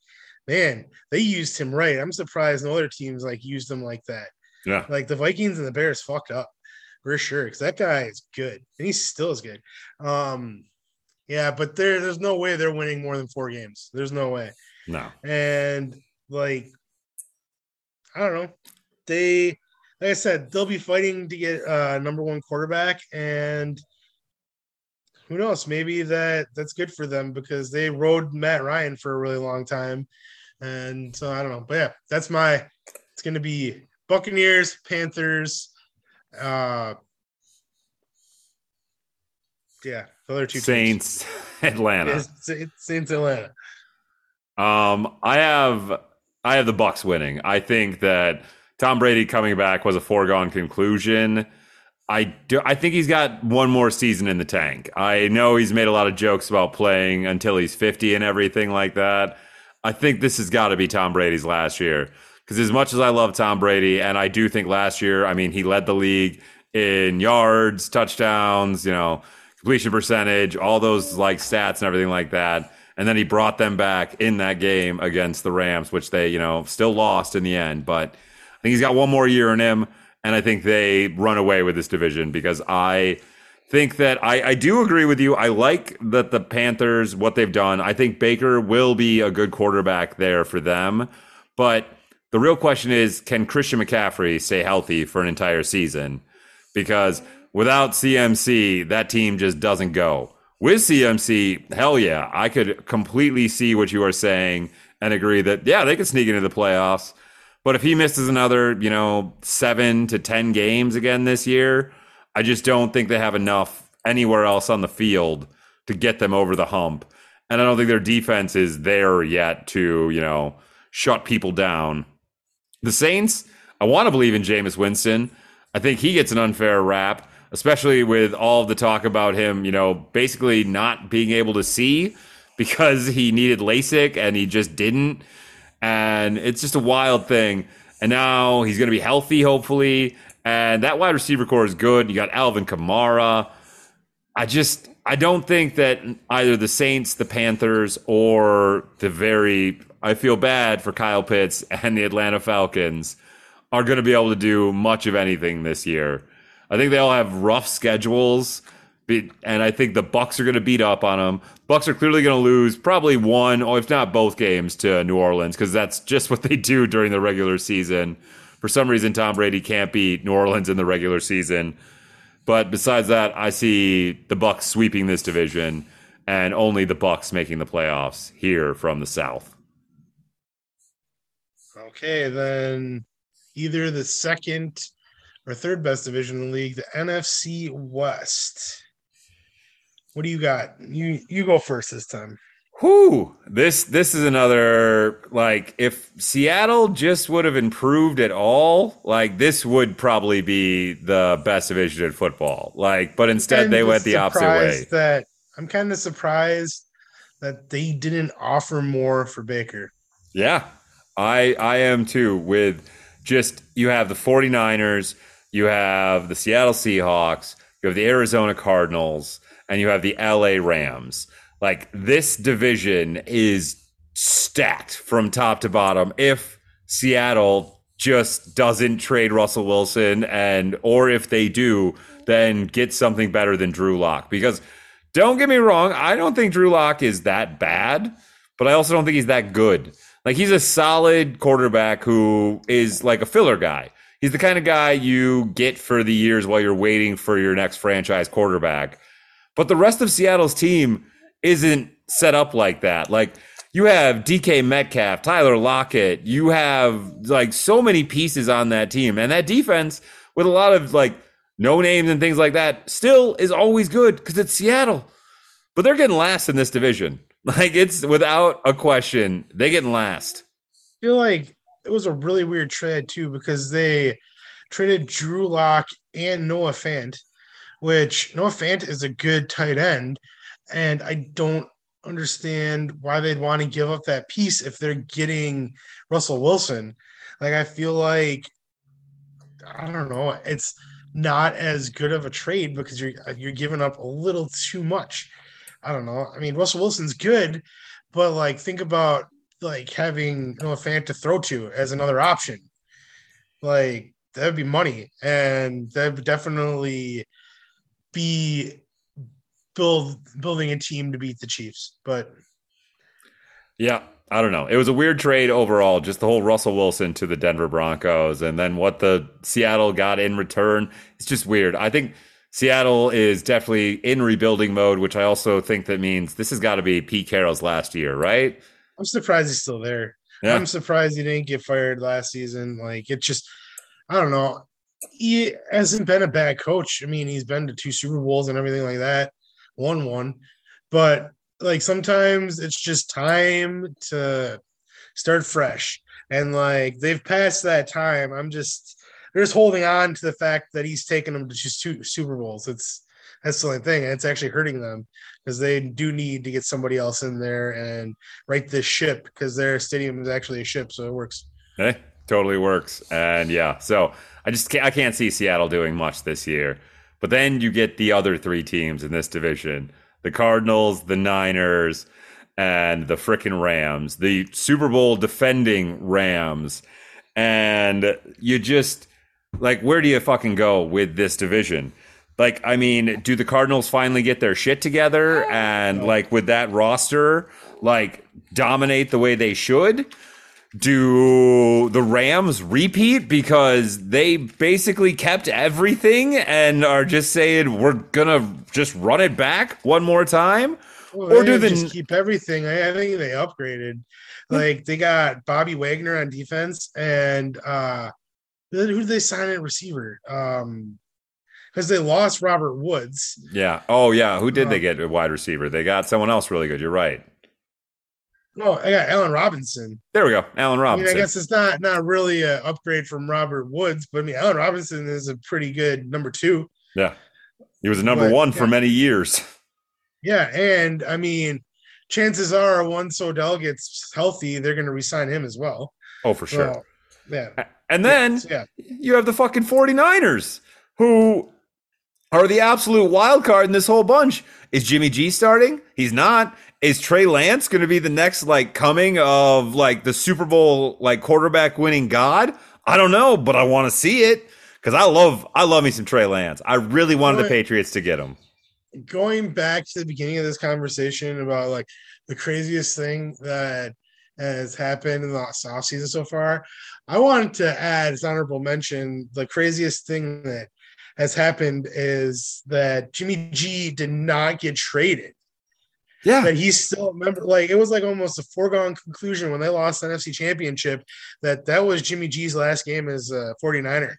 man, they used him right. I'm surprised no other teams like used him like that. Yeah. Like the Vikings and the Bears fucked up for sure. Because that guy is good. And he still is good. Um, yeah, but there there's no way they're winning more than four games. There's no way. No. And like, I don't know. They, like I said, they'll be fighting to get uh number one quarterback, and who knows? Maybe that that's good for them because they rode Matt Ryan for a really long time, and so I don't know. But yeah, that's my. It's gonna be Buccaneers, Panthers, uh, yeah, the other two teams. Saints, Atlanta. It's- it's Saints Atlanta. Um, I have I have the Bucs winning. I think that Tom Brady coming back was a foregone conclusion. I do. I think he's got one more season in the tank. I know he's made a lot of jokes about playing until he's fifty and everything like that. I think this has got to be Tom Brady's last year because as much as I love Tom Brady, and I do think last year, I mean, he led the league in yards, touchdowns, you know, completion percentage, all those like stats and everything like that. And then he brought them back in that game against the Rams, which they, you know, still lost in the end. But I think he's got one more year in him. And I think they run away with this division because I think that I, I do agree with you. I like that the Panthers, what they've done. I think Baker will be a good quarterback there for them. But the real question is can Christian McCaffrey stay healthy for an entire season? Because without CMC, that team just doesn't go. With CMC, hell yeah, I could completely see what you are saying and agree that, yeah, they could sneak into the playoffs. But if he misses another, you know, seven to 10 games again this year, I just don't think they have enough anywhere else on the field to get them over the hump. And I don't think their defense is there yet to, you know, shut people down. The Saints, I want to believe in Jameis Winston. I think he gets an unfair rap, especially with all the talk about him, you know, basically not being able to see because he needed LASIK and he just didn't. And it's just a wild thing. And now he's going to be healthy, hopefully. And that wide receiver corps is good. You got Alvin Kamara. I just I don't think that either the Saints, the Panthers, or the very I feel bad for Kyle Pitts and the Atlanta Falcons are going to be able to do much of anything this year. I think they all have rough schedules, and I think the Bucs are going to beat up on them. Bucs are clearly going to lose probably one, or if not both games, to New Orleans because that's just what they do during the regular season. For some reason, Tom Brady can't beat New Orleans in the regular season. But besides that, I see the Bucs sweeping this division, and only the Bucs making the playoffs here from the South. Okay, then either the second or third best division in the league, the NFC West. What do you got? You you go first this time. Whew. This this is another like if Seattle just would have improved at all, like this would probably be the best division in football. Like, but instead they went the opposite way. That I'm kind of surprised that they didn't offer more for Baker. Yeah. I I am too with just you have the 49ers, you have the Seattle Seahawks, you have the Arizona Cardinals, and you have the LA Rams. Like this division is stacked from top to bottom. If Seattle just doesn't trade Russell Wilson and or if they do, then get something better than Drew Lock. Because don't get me wrong, I don't think Drew Lock is that bad, but I also don't think he's that good. Like he's a solid quarterback who is like a filler guy. He's the kind of guy you get for the years while you're waiting for your next franchise quarterback. But the rest of Seattle's team isn't set up like that. Like you have DK Metcalf, Tyler Lockett, you have like so many pieces on that team. And that defense with a lot of like no names and things like that still is always good because it's Seattle. But they're getting last in this division. Like it's without a question, they getting last. I feel like it was a really weird trade too because they traded Drew Lock and Noah Fant, which Noah Fant is a good tight end, and I don't understand why they'd want to give up that piece if they're getting Russell Wilson. Like I feel like I don't know, it's not as good of a trade because you're you're giving up a little too much. I don't know. I mean, Russell Wilson's good, but like think about like having Noah Fant to throw to as another option. Like that would be money, and that would definitely be build building a team to beat the Chiefs. But yeah, I don't know. It was a weird trade overall, just the whole Russell Wilson to the Denver Broncos, and then what the Seattle got in return. It's just weird. I think Seattle is definitely in rebuilding mode, which I also think that means this has got to be Pete Carroll's last year, right? I'm surprised he's still there. Yeah. I'm surprised he didn't get fired last season. Like it just, I don't know. He hasn't been a bad coach. I mean, he's been to two Super Bowls and everything like that, won one, but like sometimes it's just time to start fresh. And like they've passed that time. I'm just they're just holding on to the fact that he's taken them to just two Super Bowls. It's that's the only thing, and it's actually hurting them because they do need to get somebody else in there and right this ship because their stadium is actually a ship, so it works. Hey, totally works, and yeah, so I just can't, I can't see Seattle doing much this year. But then you get the other three teams in this division: the Cardinals, the Niners, and the frickin' Rams, the Super Bowl defending Rams, and you just like, where do you fucking go with this division? Like, I mean, do the Cardinals finally get their shit together and, like, with that roster, like, dominate the way they should? Do the Rams repeat because they basically kept everything and are just saying we're gonna just run it back one more time? Well, or do they just keep everything? I, I think they upgraded. Like they got Bobby Wagner on defense and uh who did they sign at receiver? Um, because they lost Robert Woods. Yeah. Oh, yeah. Who did they um, get a wide receiver? They got someone else really good. You're right. No, I got Allen Robinson. There we go, Allen Robinson. I, mean, I guess it's not not really an upgrade from Robert Woods, but I mean, Allen Robinson is a pretty good number two. Yeah, he was a number but, one for many years. Yeah, and I mean, chances are once Odell gets healthy, they're going to resign him as well. Oh, for sure. So, Yeah. And then yeah. you have the fucking 49ers who are the absolute wild card in this whole bunch. Is Jimmy G starting? He's not. Is Trey Lance going to be the next like coming of like the Super Bowl like quarterback winning god? I don't know, but I want to see it because I love I love me some Trey Lance. I really wanted the Patriots to get him. going back to the beginning of this conversation about like the craziest thing that has happened in the off season so far, I wanted to add as honorable mention the craziest thing that has happened is that Jimmy G did not get traded. Yeah, That he's still a member. Like it was like almost a foregone conclusion when they lost the NFC championship that that was Jimmy G's last game as a 49er.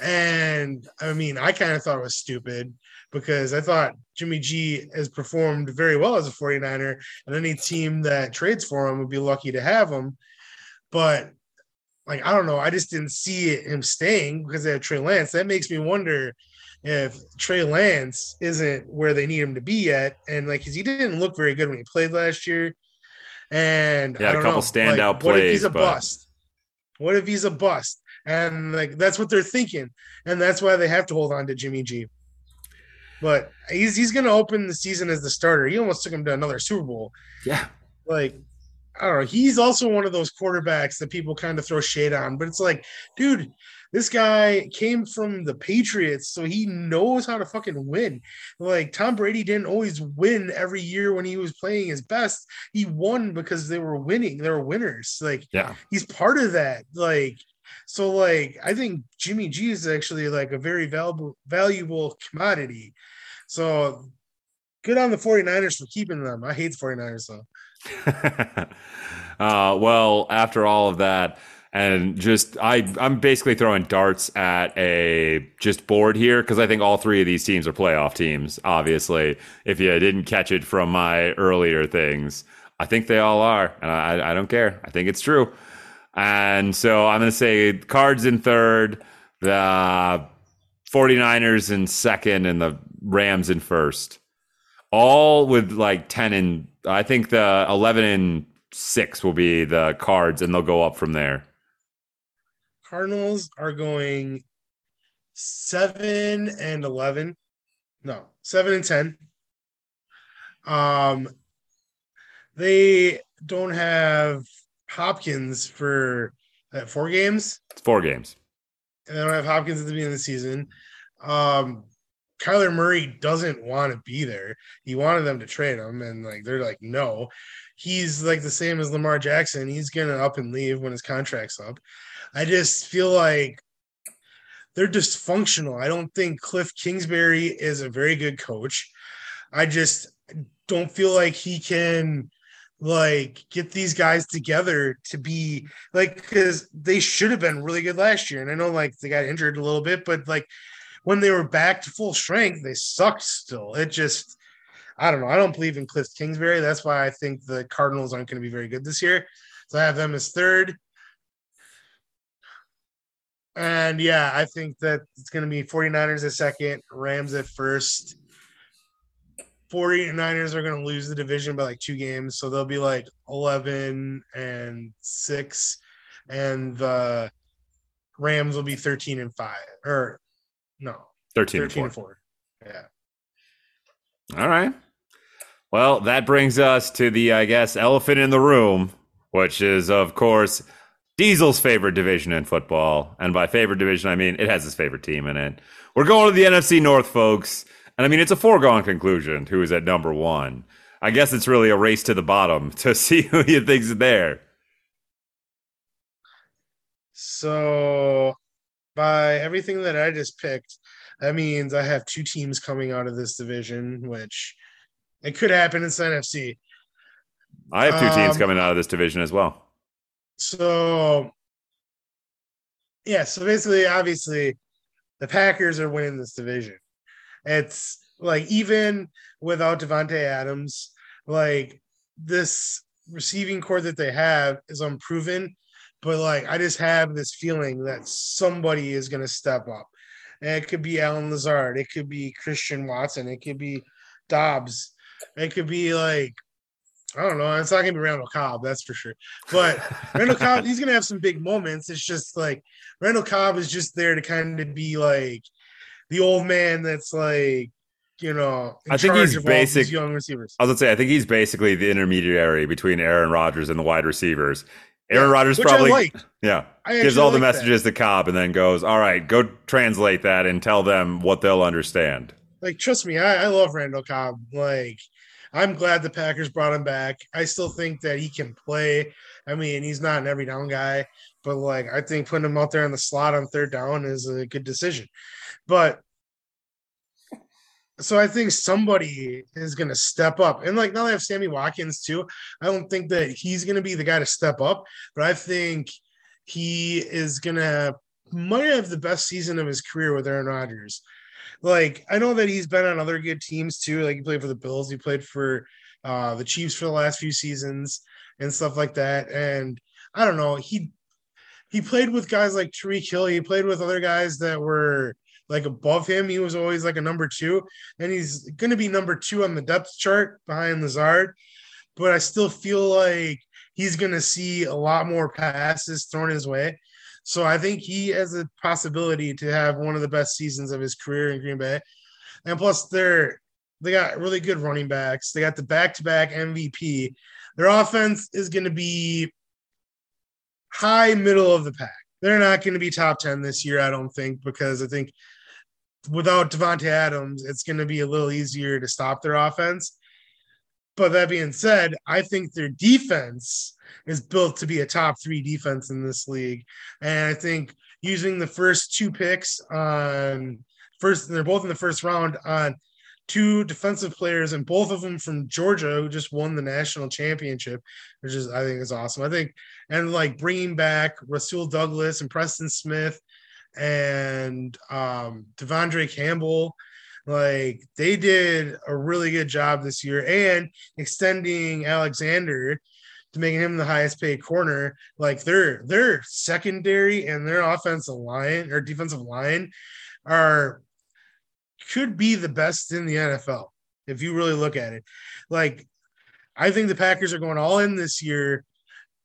And I mean, I kind of thought it was stupid because I thought Jimmy G has performed very well as a 49er, and any team that trades for him would be lucky to have him. But like, I don't know, I just didn't see it, him staying because they have Trey Lance. That makes me wonder if Trey Lance isn't where they need him to be yet. And like, because he didn't look very good when he played last year. And Yeah, I a don't couple know, standout like, What if he's a but- bust? What if he's a bust? And like that's what they're thinking, and that's why they have to hold on to Jimmy G. But he's he's going to open the season as the starter. He almost took him to another Super Bowl. yeah. Like I don't know. He's also one of those quarterbacks that people kind of throw shade on, but it's like, dude, this guy came from the Patriots, so he knows how to fucking win. Like Tom Brady didn't always win every year when he was playing his best. He won because they were winning. They were winners. Like Yeah. he's part of that. Like, so like I think Jimmy G is actually like a very valuable valuable commodity. So good on the 49ers for keeping them. I hate the 49ers though. uh, well, after all of that, and just I, I'm basically throwing darts at a just board here because I think all three of these teams are playoff teams. Obviously, if you didn't catch it from my earlier things, I think they all are, and I, I don't care. I think it's true. And so I'm going to say Cards in third, the 49ers in second, and the Rams in first all with like 10 and I think the 11 and 6 will be the cards and they'll go up from there. Cardinals are going seven and eleven. No, seven and ten. Um, they don't have Hopkins for uh, four games. It's four games. and they don't have Hopkins at the beginning of the season. Um, Kyler Murray doesn't want to be there. He wanted them to trade him, and like they're like, no. He's like the same as Lamar Jackson. He's gonna up and leave when his contract's up. I just feel like they're dysfunctional. I don't think Cliff Kingsbury is a very good coach. I just don't feel like he can like get these guys together to be like because they should have been really good last year. And I know like they got injured a little bit, but like when they were back to full strength, they sucked still. It just I don't know. I don't believe in Cliff Kingsbury. That's why I think the Cardinals aren't going to be very good this year. So I have them as third. And yeah, I think that it's going to be 49ers at second, Rams at first. 49ers are going to lose the division by like two games. So they'll be like 11 and six. And the Rams will be 13 and five. Or no, 13, 13 and and 4. four. Yeah. All right. Well, that brings us to the, I guess, elephant in the room, which is, of course, Diesel's favorite division in football. And by favorite division, I mean it has his favorite team in it. We're going to the NFC North, folks. And I mean, it's a foregone conclusion who is at number one. I guess it's really a race to the bottom to see who you think's there. So, by everything that I just picked, that means I have two teams coming out of this division, which it could happen in NFC. I have two teams Um, coming out of this division as well. So, yeah, so basically, obviously, the Packers are winning this division. It's like even without Davante Adams, like this receiving corps that they have is unproven. But like, I just have this feeling that somebody is going to step up. And it could be Allen Lazard, it could be Christian Watson, it could be Doubs, it could be like I don't know. It's not gonna be Randall Cobb, that's for sure. But Randall Cobb, he's gonna have some big moments. It's just like Randall Cobb is just there to kind of be like the old man that's like, you know, I think he's charge of all these basic- young receivers. I was gonna say, I think he's basically the intermediary between Aaron Rodgers and the wide receivers. Aaron Yeah, Rodgers probably, like. yeah, I gives all the like that. messages to Cobb and then goes, "All right, go translate that and tell them what they'll understand." Like, trust me, I, I love Randall Cobb. Like, I'm glad the Packers brought him back. I still think that he can play. I mean, he's not an every down guy, but like, I think putting him out there in the slot on third down is a good decision. But so I think somebody is going to step up. And like now they have Sammy Watkins too. I don't think that he's going to be the guy to step up, but I think he is going to might have the best season of his career with Aaron Rodgers. Like I know that he's been on other good teams too. Like he played for the Bills, he played for uh, the Chiefs for the last few seasons and stuff like that. And I don't know, he he played with guys like Tyreek Hill. He played with other guys that were like above him. He was always like a number two, and he's going to be number two on the depth chart behind Lazard. But I still feel like he's going to see a lot more passes thrown his way. So I think he has a possibility to have one of the best seasons of his career in Green Bay. And plus, they're they got really good running backs. They got the back-to-back MVP. Their offense is going to be high middle of the pack. They're not going to be top 10 this year, I don't think, because I think without Davante Adams, it's going to be a little easier to stop their offense. But that being said, I think their defense is built to be a top three defense in this league. And I think using the first two picks on first, they're both in the first round on two defensive players, and both of them from Georgia, who just won the national championship, which is I think is awesome. I think and like bringing back Rasul Douglas and Preston Smith and um, De'Vondre Campbell, like they did a really good job this year, and extending Alexander to making him the highest paid corner. Like their their secondary and their offensive line or defensive line are could be the best in the NFL if you really look at it. Like, I think the Packers are going all in this year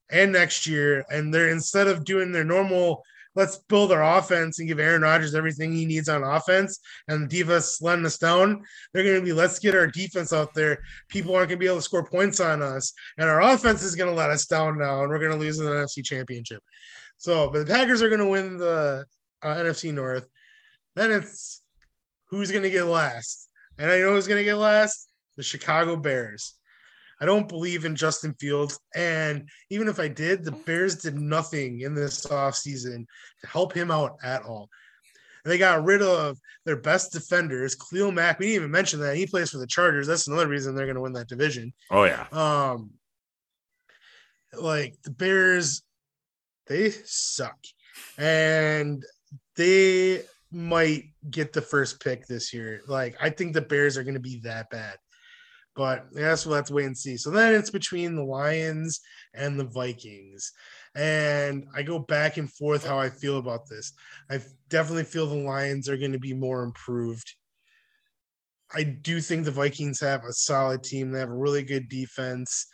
and next year, and they're instead of doing their normal, let's build our offense and give Aaron Rodgers everything he needs on offense, and the defense letting down. They're going to be let's get our defense out there. People aren't going to be able to score points on us, and our offense is going to let us down now, and we're going to lose the NFC Championship. So, but the Packers are going to win the uh, NFC North. Then it's who's going to get last. And I know who's going to get last the Chicago Bears. I don't believe in Justin Fields. And even if I did, the Bears did nothing in this offseason to help him out at all. They got rid of their best defenders, Khalil Mack. We didn't even mention that. He plays for the Chargers. That's another reason they're going to win that division. Oh yeah, Um, like the Bears, they suck, and they might get the first pick this year. Like I think the Bears are going to be that bad, but that's we'll have to wait and see. So then it's between the Lions and the Vikings, and I go back and forth how I feel about this. I definitely feel the Lions are going to be more improved. I do think the Vikings have a solid team. They have a really good defense.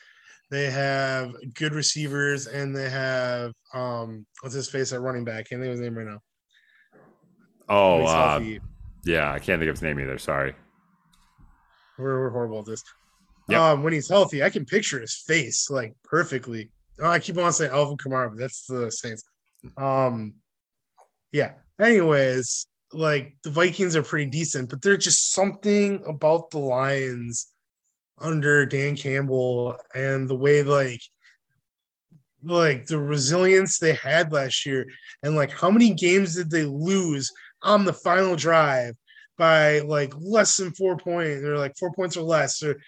They have good receivers, and they have um what's his face at running back? Can't think of his name right now. oh uh, yeah, I can't think of his name either. Sorry. We're, we're horrible at this. Yep. Um, when he's healthy, I can picture his face like perfectly. Oh, I keep on saying Alvin Kamara, but that's the Saints. Um, yeah. Anyways, like the Vikings are pretty decent, but there's just something about the Lions under Dan Campbell and the way like like the resilience they had last year and like how many games did they lose on the final drive by like less than four points or like four points or less or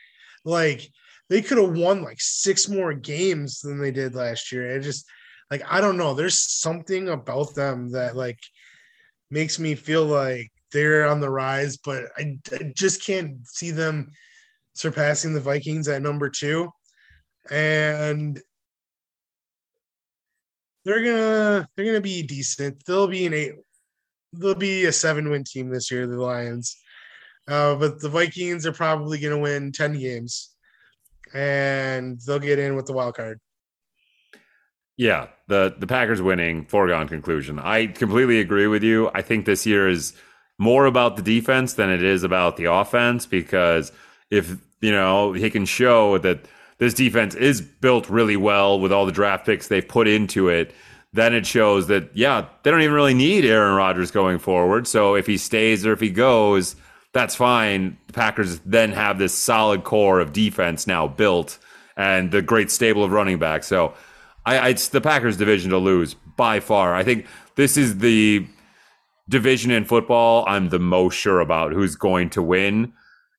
like they could have won like six more games than they did last year. It just like I don't know. There's something about them that like makes me feel like they're on the rise, but I, I just can't see them surpassing the Vikings at number two. And they're gonna they're gonna be decent. They'll be an eight. They'll be a seven win team this year. The Lions, uh, but the Vikings are probably gonna win ten games, and they'll get in with the wild card. Yeah, the the Packers winning foregone conclusion. I completely agree with you. I think this year is more about the defense than it is about the offense because if you know he can show that this defense is built really well with all the draft picks they've put into it, then it shows that yeah they don't even really need Aaron Rodgers going forward. So if he stays or if he goes, that's fine. The Packers then have this solid core of defense now built and the great stable of running backs. So I, I, it's the Packers division to lose by far. I think this is the division in football I'm the most sure about who's going to win.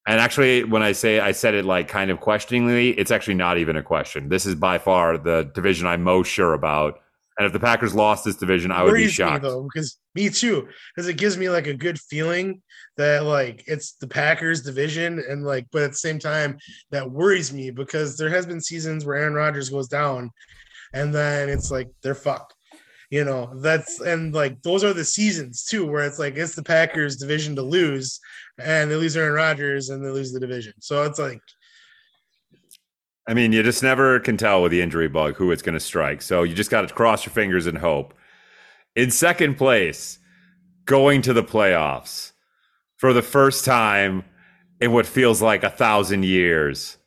And actually, when I say I said it like kind of questioningly, it's actually not even a question. This is by far the division I'm most sure about. And if the Packers lost this division, I would be shocked. Me, though, because me too, because it gives me like a good feeling that like it's the Packers division, and like, but at the same time, that worries me because there has been seasons where Aaron Rodgers goes down, and then it's like they're fucked. You know, that's and like those are the seasons too, where it's like it's the Packers division to lose, and they lose Aaron Rodgers and they lose the division. So it's like I mean, you just never can tell with the injury bug who it's going to strike. So you just got to cross your fingers and hope. In second place, going to the playoffs for the first time in what feels like a thousand years.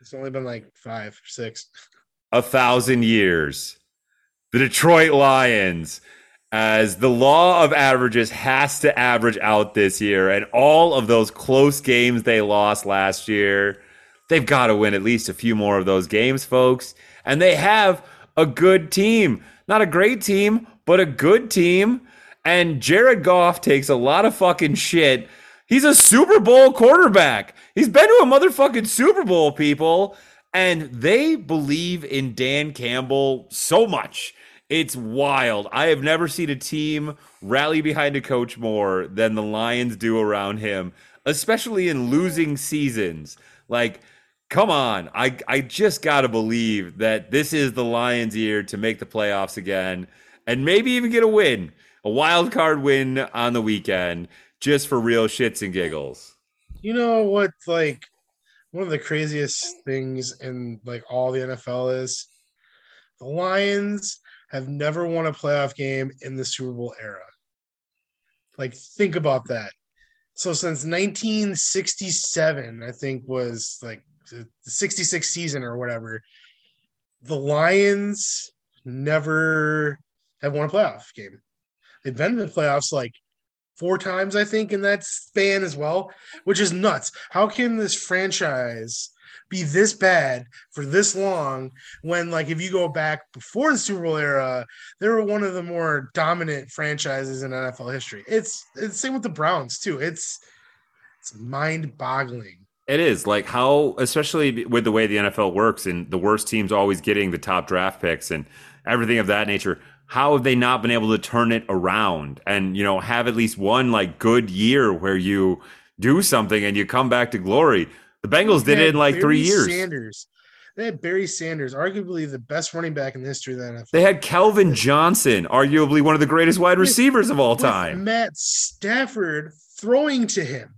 It's only been like five six a thousand years. The Detroit Lions, as the law of averages has to average out this year, and all of those close games they lost last year, they've got to win at least a few more of those games, folks. And they have a good team. Not a great team, but a good team. And Jared Goff takes a lot of fucking shit. He's a Super Bowl quarterback. He's been to a motherfucking Super Bowl, people and they believe in Dan Campbell so much. It's wild. I have never seen a team rally behind a coach more than the Lions do around him, especially in losing seasons. Like, come on. I, I just got to believe that this is the Lions' year to make the playoffs again and maybe even get a win, a wild card win on the weekend, just for real shits and giggles. You know what? Like, one of the craziest things in like all the NFL is the Lions have never won a playoff game in the Super Bowl era. Like, think about that. So since 1967, I think was like the 66 season or whatever, the Lions never have won a playoff game. They've been in the playoffs like four times, I think, in that span as well, which is nuts. How can this franchise be this bad for this long when, like, if you go back before the Super Bowl era, they were one of the more dominant franchises in NFL history. It's it's same with the Browns too. It's it's mind-boggling. It is like how, especially with the way the NFL works, and the worst teams always getting the top draft picks and everything of that nature how have they not been able to turn it around and you know have at least one like good year where you do something and you come back to glory? The Bengals did it in like Barry three years. Sanders. They had Barry Sanders, arguably the best running back in the history of the NFL. They had Calvin Johnson, arguably one of the greatest wide receivers of all time. Matt Stafford throwing to him.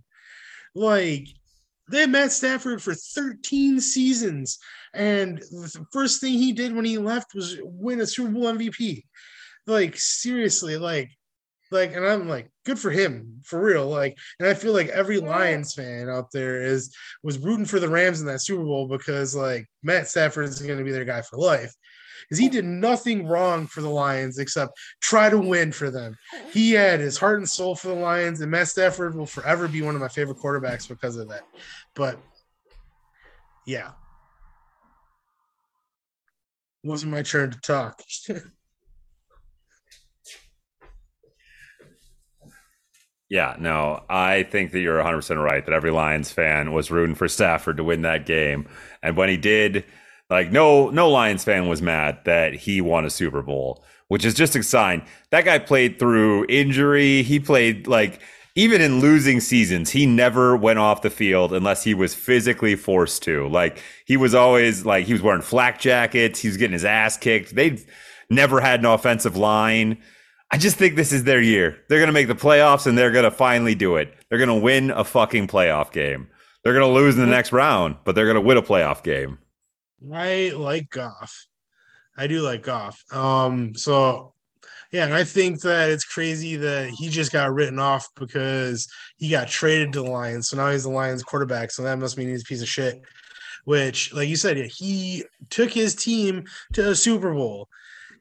Like they had Matt Stafford for 13 seasons. And the first thing he did when he left was win a Super Bowl MVP. Like, seriously, like, like, and I'm like, good for him, for real. Like, and I feel like every Lions fan out there is was rooting for the Rams in that Super Bowl because like Matt Stafford is going to be their guy for life is he did nothing wrong for the Lions except try to win for them. He had his heart and soul for the Lions, and Matt Stafford will forever be one of my favorite quarterbacks because of that. But yeah, it wasn't my turn to talk. Yeah, no, I think that you're 100% right that every Lions fan was rooting for Stafford to win that game. And when he did, like no no Lions fan was mad that he won a Super Bowl, which is just a sign. That guy played through injury. He played like even in losing seasons, he never went off the field unless he was physically forced to. Like he was always like he was wearing flak jackets, he was getting his ass kicked. They never had an offensive line. I just think this is their year. They're going to make the playoffs and they're going to finally do it. They're going to win a fucking playoff game. They're going to lose in the next round, but they're going to win a playoff game. I like Goff. I do like Goff. Um, so yeah, and I think that it's crazy that he just got written off because he got traded to the Lions. So now he's the Lions quarterback. So that must mean he's a piece of shit. Which, like you said, he took his team to a Super Bowl.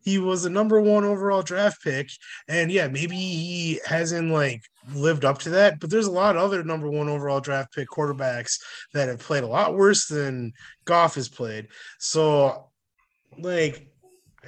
He was the number one overall draft pick. And yeah, maybe he hasn't like lived up to that, but there's a lot of other number one overall draft pick quarterbacks that have played a lot worse than Goff has played. So like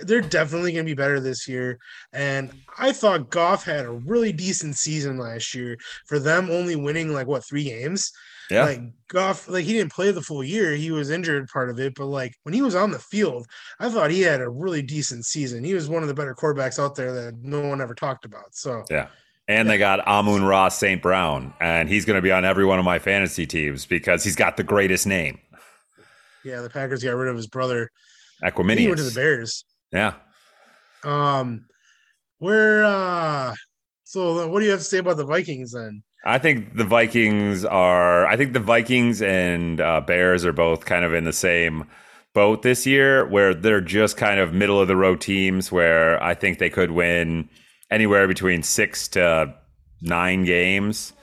they're definitely going to be better this year. And I thought Goff had a really decent season last year for them only winning like what three games. Yeah. Like Goff, like he didn't play the full year. He was injured part of it, but like when he was on the field, I thought he had a really decent season. He was one of the better quarterbacks out there that no one ever talked about. So yeah. And they got Amon-Ra St. Brown, and he's going to be on every one of my fantasy teams because he's got the greatest name. Yeah, the Packers got rid of his brother. Equanimeous. He went to the Bears. Yeah. Um, where uh so what do you have to say about the Vikings then? I think the Vikings are. I think the Vikings and uh, Bears are both kind of in the same boat this year, where they're just kind of middle of the road teams. Where I think they could win anywhere between six to nine games,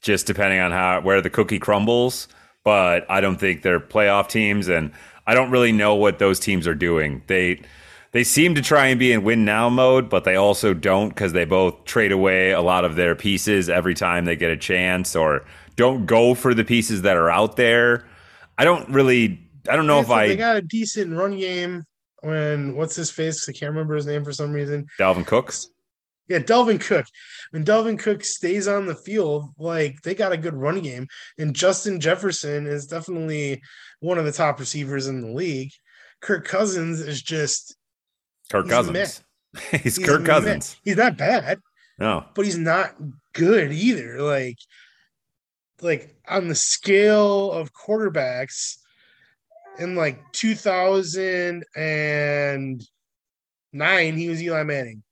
just depending on how where the cookie crumbles. But I don't think they're playoff teams, and I don't really know what those teams are doing. They they seem to try and be in win now mode, but they also don't because they both trade away a lot of their pieces every time they get a chance or don't go for the pieces that are out there. I don't really, I don't know if I. They got a decent run game when, what's his face? I can't remember his name for some reason. Dalvin Cooks. Yeah, Dalvin Cook. When Dalvin Cook stays on the field, like they got a good run game. And Justin Jefferson is definitely one of the top receivers in the league. Kirk Cousins is just Kirk he's Cousins. he's, he's, Kirk Cousins. He's not bad. No. But he's not good either. Like, like on the scale of quarterbacks in like 2009, he was Eli Manning.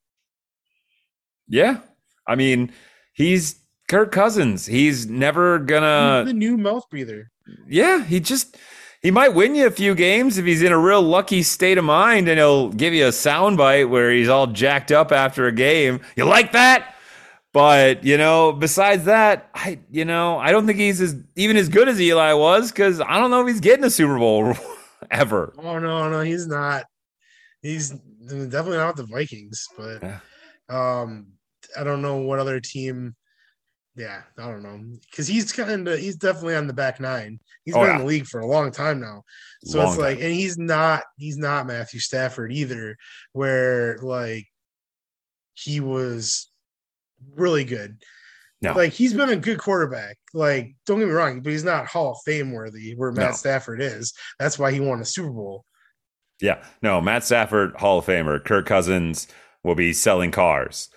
Yeah. I mean, he's Kirk Cousins. He's never gonna he's the new mouth breather. Yeah, he just he might win you a few games if he's in a real lucky state of mind and he'll give you a soundbite where he's all jacked up after a game. You like that? But, you know, besides that, I you know, I don't think he's as even as good as Eli was because I don't know if he's getting a Super Bowl ever. Oh no, no, he's not. He's definitely not the Vikings, but yeah. um I don't know what other team yeah, I don't know because he's kind of he's definitely on the back nine. He's oh, been yeah. in the league for a long time now, so long it's like, time. and he's not he's not Matthew Stafford either, where like he was really good. No. Like he's been a good quarterback. Like don't get me wrong, but he's not Hall of Fame worthy where Matt no. Stafford is. That's why he won a Super Bowl. Yeah, no, Matt Stafford, Hall of Famer. Kirk Cousins will be selling cars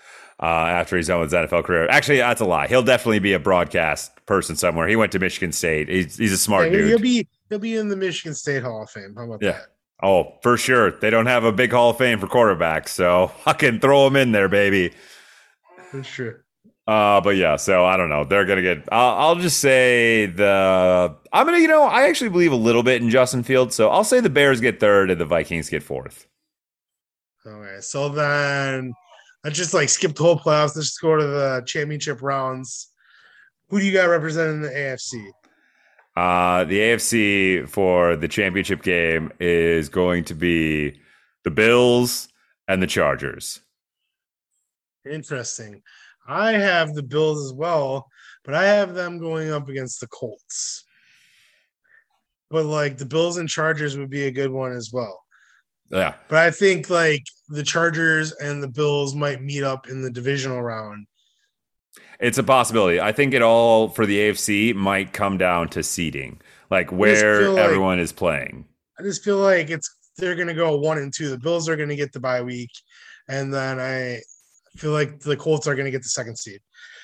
uh, after he's done with his NFL career. Actually, that's a lie. He'll definitely be a broadcast person somewhere. He went to Michigan State. He's, he's a smart yeah, dude. He'll be he'll be in the Michigan State Hall of Fame. How about yeah. that? Oh, for sure. They don't have a big Hall of Fame for quarterbacks, so I can throw him in there, baby. For sure. Uh, but yeah, so I don't know. They're gonna get. I'll, I'll just say the. I'm gonna, you know, I actually believe a little bit in Justin Fields, so I'll say the Bears get third and the Vikings get fourth. Okay, so then Let's just like skip the whole playoffs. Let's just go to the championship rounds. Who do you got representing the AFC? Uh, the AFC for the championship game is going to be the Bills and the Chargers. Interesting. I have the Bills as well, but I have them going up against the Colts. But like the Bills and Chargers would be a good one as well. Yeah. But I think like the Chargers and the Bills might meet up in the divisional round. It's a possibility. I think it all for the AFC might come down to seeding, like where like, everyone is playing. I just feel like it's they're going to go one and two. The Bills are going to get the bye week, and then I feel like the Colts are going to get the second seed.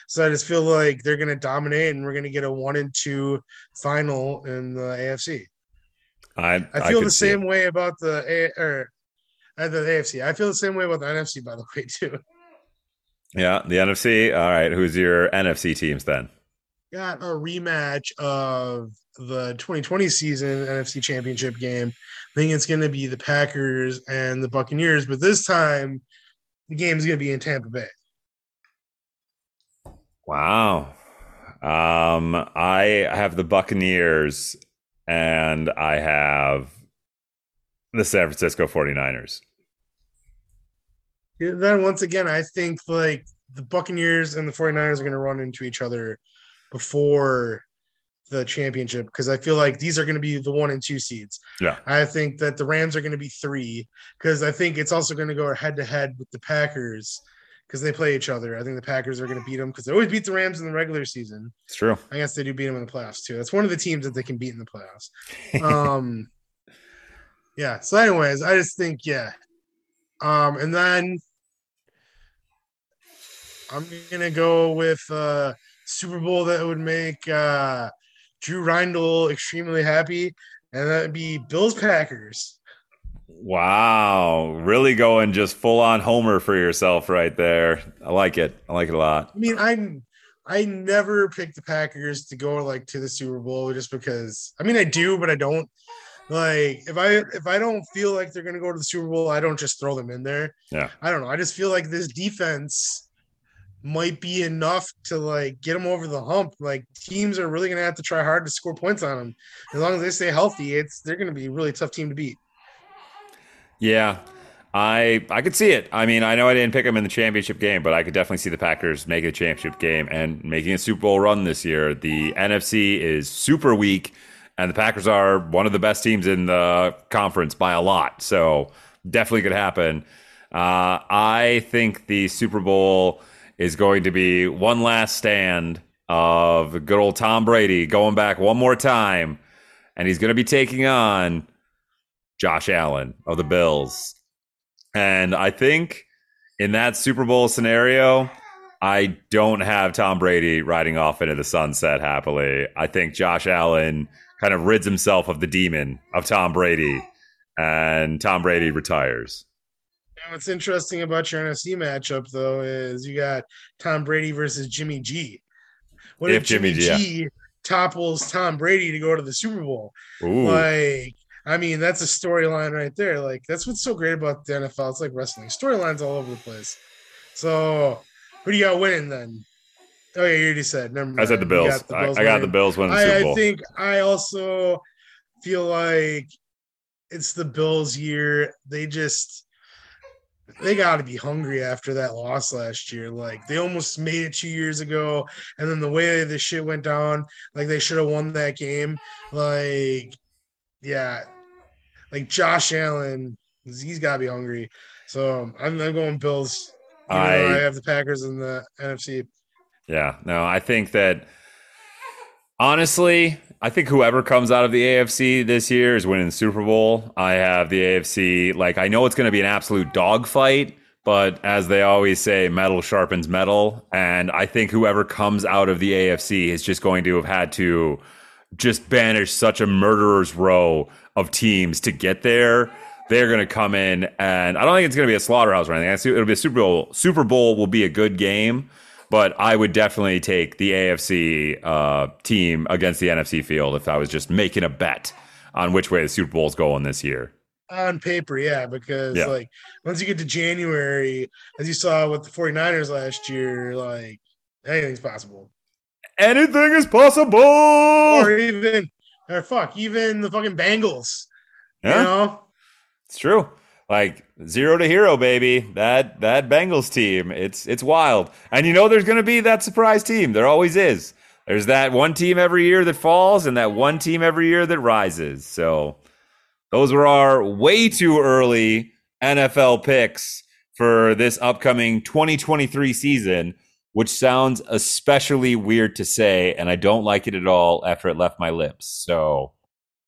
So I just feel like they're going to dominate, and we're going to get a one and two final in the AFC. I, I feel I the same way about the A or uh, the AFC. I feel the same way about the NFC, by the way, too. Yeah, the NFC. All right, who's your NFC teams then? got a rematch of the 2020 season NFC Championship game. I think it's going to be the Packers and the Buccaneers, but this time the game is going to be in Tampa Bay. Wow. Um, I have the Buccaneers and I have the San Francisco 49ers. Then once again, I think like the Buccaneers and the 49ers are going to run into each other before the championship because I feel like these are going to be the one and two seeds. Yeah. I think that the Rams are going to be three because I think it's also going to go head to head with the Packers because they play each other. I think the Packers are going to beat them because they always beat the Rams in the regular season. It's true. I guess they do beat them in the playoffs too. That's one of the teams that they can beat in the playoffs. Um, yeah. So, anyways, I just think yeah. Um, and then I'm gonna go with uh Super Bowl that would make uh Drew Reindl extremely happy, and that'd be Bills Packers. Wow. Really going just full on homer for yourself right there. I like it. I like it a lot. I mean, I I never pick the Packers to go like to the Super Bowl just because I mean I do, but I don't. Like if I if I don't feel like they're gonna go to the Super Bowl, I don't just throw them in there. Yeah. I don't know. I just feel like this defense might be enough to like get them over the hump. Like teams are really gonna have to try hard to score points on them. As long as they stay healthy, it's they're gonna be a really tough team to beat. Yeah. I I could see it. I mean, I know I didn't pick them in the championship game, but I could definitely see the Packers making a championship game and making a Super Bowl run this year. The NFC is super weak, and the Packers are one of the best teams in the conference by a lot. So definitely could happen. Uh, I think the Super Bowl is going to be one last stand of good old Tom Brady going back one more time, and he's going to be taking on Josh Allen of the Bills. And I think in that Super Bowl scenario, I don't have Tom Brady riding off into the sunset happily. I think Josh Allen kind of rids himself of the demon of Tom Brady, and Tom Brady retires. What's interesting about your NFC matchup though is you got Tom Brady versus Jimmy G. What if, If Jimmy Jimmy, G- G topples Tom Brady to go to the Super Bowl? Ooh, Like, I mean, that's a storyline right there. Like, that's what's so great about the NFL. It's like wrestling storylines all over the place. So, who do you got winning then? Oh yeah, you already said. Never mind. I said the You Bills. I, I got the. Bills winning the Super I, Bowl. I think I also feel like it's the Bills' year. They just they got to be hungry after that loss last year. Like they almost made it two years ago, and then the way this shit went down, like they should have won that game. Like, yeah, like Josh Allen, he's got to be hungry. So I'm, I'm going Bills. I- I have the Packers in the NFC. Yeah, no, I think that honestly, I think whoever comes out of the AFC this year is winning the Super Bowl. I have the AFC, like, I know it's going to be an absolute dogfight, but as they always say, metal sharpens metal. And I think whoever comes out of the AFC is just going to have had to just banish such a murderer's row of teams to get there. They're going to come in, and I don't think it's going to be a slaughterhouse or anything. I see It'll be a Super Bowl. Super Bowl will be a good game, but I would definitely take the AFC uh, team against the NFC field if I was just making a bet on which way the Super Bowl is going this year. on paper, yeah, because Yeah. like once you get to January, as you saw with the 49ers last year, like anything's possible. Anything is possible. Or even or fuck, even the fucking Bengals. Yeah. You know? It's true. Like zero to hero, baby. That that Bengals team, it's it's wild. And you know there's gonna be that surprise team. There always is. There's that one team every year that falls and that one team every year that rises. So those were our way too early NFL picks for this upcoming 2023 season, which sounds especially weird to say, and I don't like it at all after it left my lips. So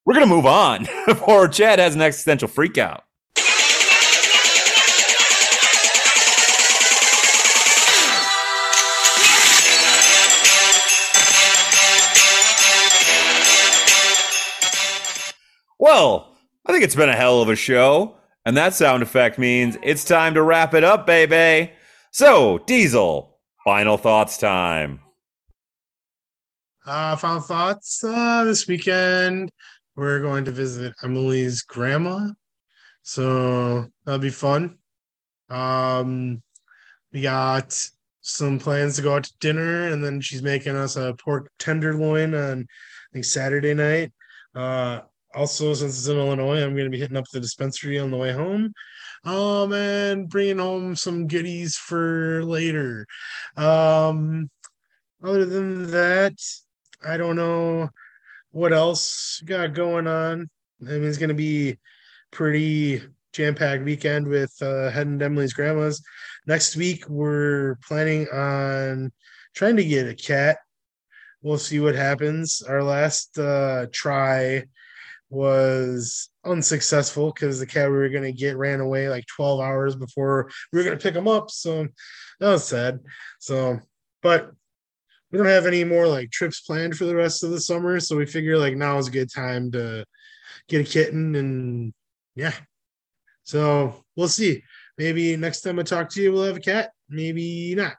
we're gonna move on before Chad has an existential freakout. Well, I think it's been a hell of a show, and that sound effect means it's time to wrap it up, baby. So, Diesel, final thoughts time. Uh, final thoughts uh, this weekend. We're going to visit Emily's grandma, so that'll be fun. Um, we got some plans to go out to dinner, and then she's making us a pork tenderloin on I think Saturday night. Uh, also, since it's in Illinois, I'm going to be hitting up the dispensary on the way home. Um, and bringing home some goodies for later. Um, other than that, I don't know what else got going on. I mean, it's going to be pretty jam packed weekend with uh, to Emily's grandma's. Next week, we're planning on trying to get a cat. We'll see what happens. Our last uh, try was unsuccessful because the cat we were going to get ran away like 12 hours before we were going to pick him up. So that was sad. So, but we don't have any more like trips planned for the rest of the summer. So we figure like now is a good time to get a kitten and yeah. So we'll see. Maybe next time I talk to you, we'll have a cat. Maybe not.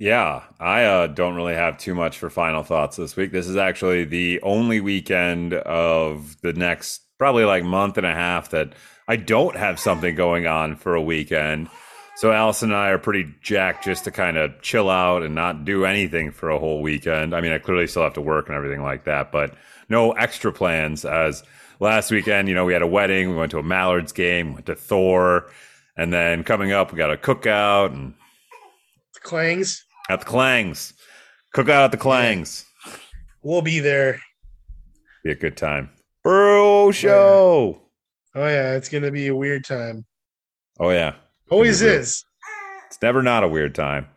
Yeah, I uh, don't really have too much for final thoughts this week. This is actually the only weekend of the next probably like month and a half that I don't have something going on for a weekend. So Allison and I are pretty jacked just to kind of chill out and not do anything for a whole weekend. I mean, I clearly still have to work and everything like that, but no extra plans. As last weekend, you know, we had a wedding, we went to a Mallards game, went to Thor, and then coming up, we got a cookout and Clangs. At the Clangs. Cookout at the Clangs. We'll be there. Be a good time. Bro show. Oh yeah, it's gonna be a weird time. Oh yeah. Always is. It's never not a weird time.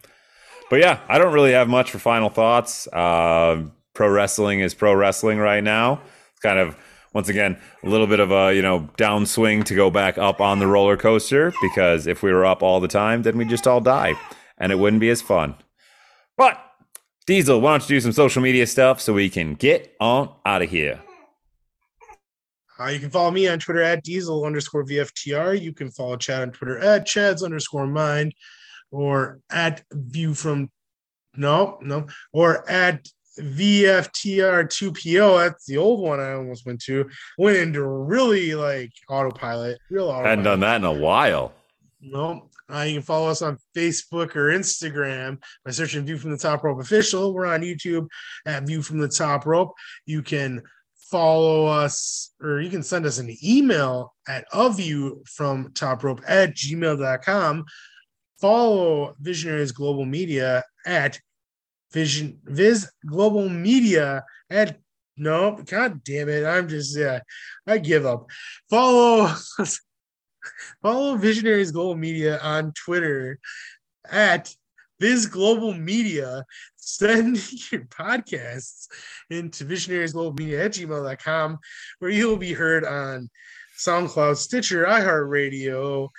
But yeah, I don't really have much for final thoughts. Uh, pro wrestling is pro wrestling right now. It's kind of once again a little bit of a you know downswing to go back up on the roller coaster because if we were up all the time, then we'd just all die, and it wouldn't be as fun. But Diesel, why don't you do some social media stuff so we can get on out of here? Uh, you can follow me on Twitter at diesel underscore VFTR. You can follow Chad on Twitter at Chad's underscore mind or at view from no, no, or at VFTR2PO. That's the old one I almost went to. Went into really like autopilot, real autopilot. Hadn't done that in a while. No. Uh, you can follow us on Facebook or Instagram by searching View from the Top Rope Official. We're on YouTube at View from the Top Rope. You can follow us or you can send us an email at a view from top rope at gmail.com. Follow Visionaries Global Media at Vision Viz Global Media at no, god damn it. I'm just yeah, I give up. Follow follow Visionaries Global Media on Twitter at Viz Global Media. Send your podcasts into Visionaries Global Media at gmail.com, where you'll be heard on SoundCloud, Stitcher, iHeartRadio,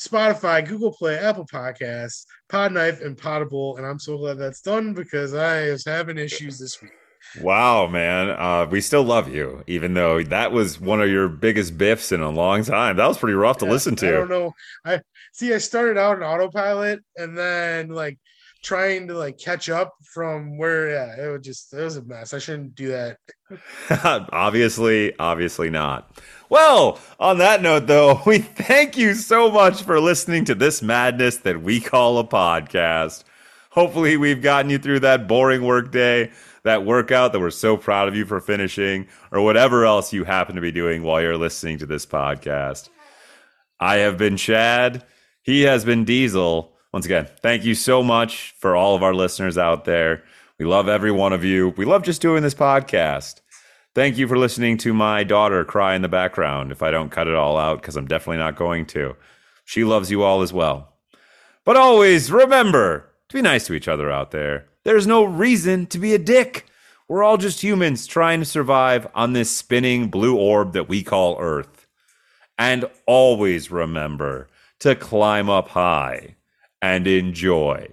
Spotify, Google Play, Apple Podcasts, Podknife, and Podtail. And I'm so glad that's done because I was having issues this week. Wow, man. Uh, we still love you, even though that was one of your biggest biffs in a long time. That was pretty rough to Yeah, listen to. I don't know. I see. I started out in autopilot, and then like trying to like catch up from where. Yeah, it was just it was a mess. I shouldn't do that. obviously, obviously not. Well, on that note, though, we thank you so much for listening to this madness that we call a podcast. Hopefully, we've gotten you through that boring work day, that workout that we're so proud of you for finishing, or whatever else you happen to be doing while you're listening to this podcast. I have been Chad. He has been Diesel. Once again, thank you so much for all of our listeners out there. We love every one of you. We love just doing this podcast. Thank you for listening to my daughter cry in the background if I don't cut it all out, because I'm definitely not going to. She loves you all as well. But always remember to be nice to each other out there. There's no reason to be a dick. We're all just humans trying to survive on this spinning blue orb that we call Earth. And always remember to climb up high and enjoy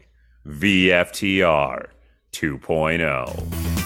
VFTR 2.0.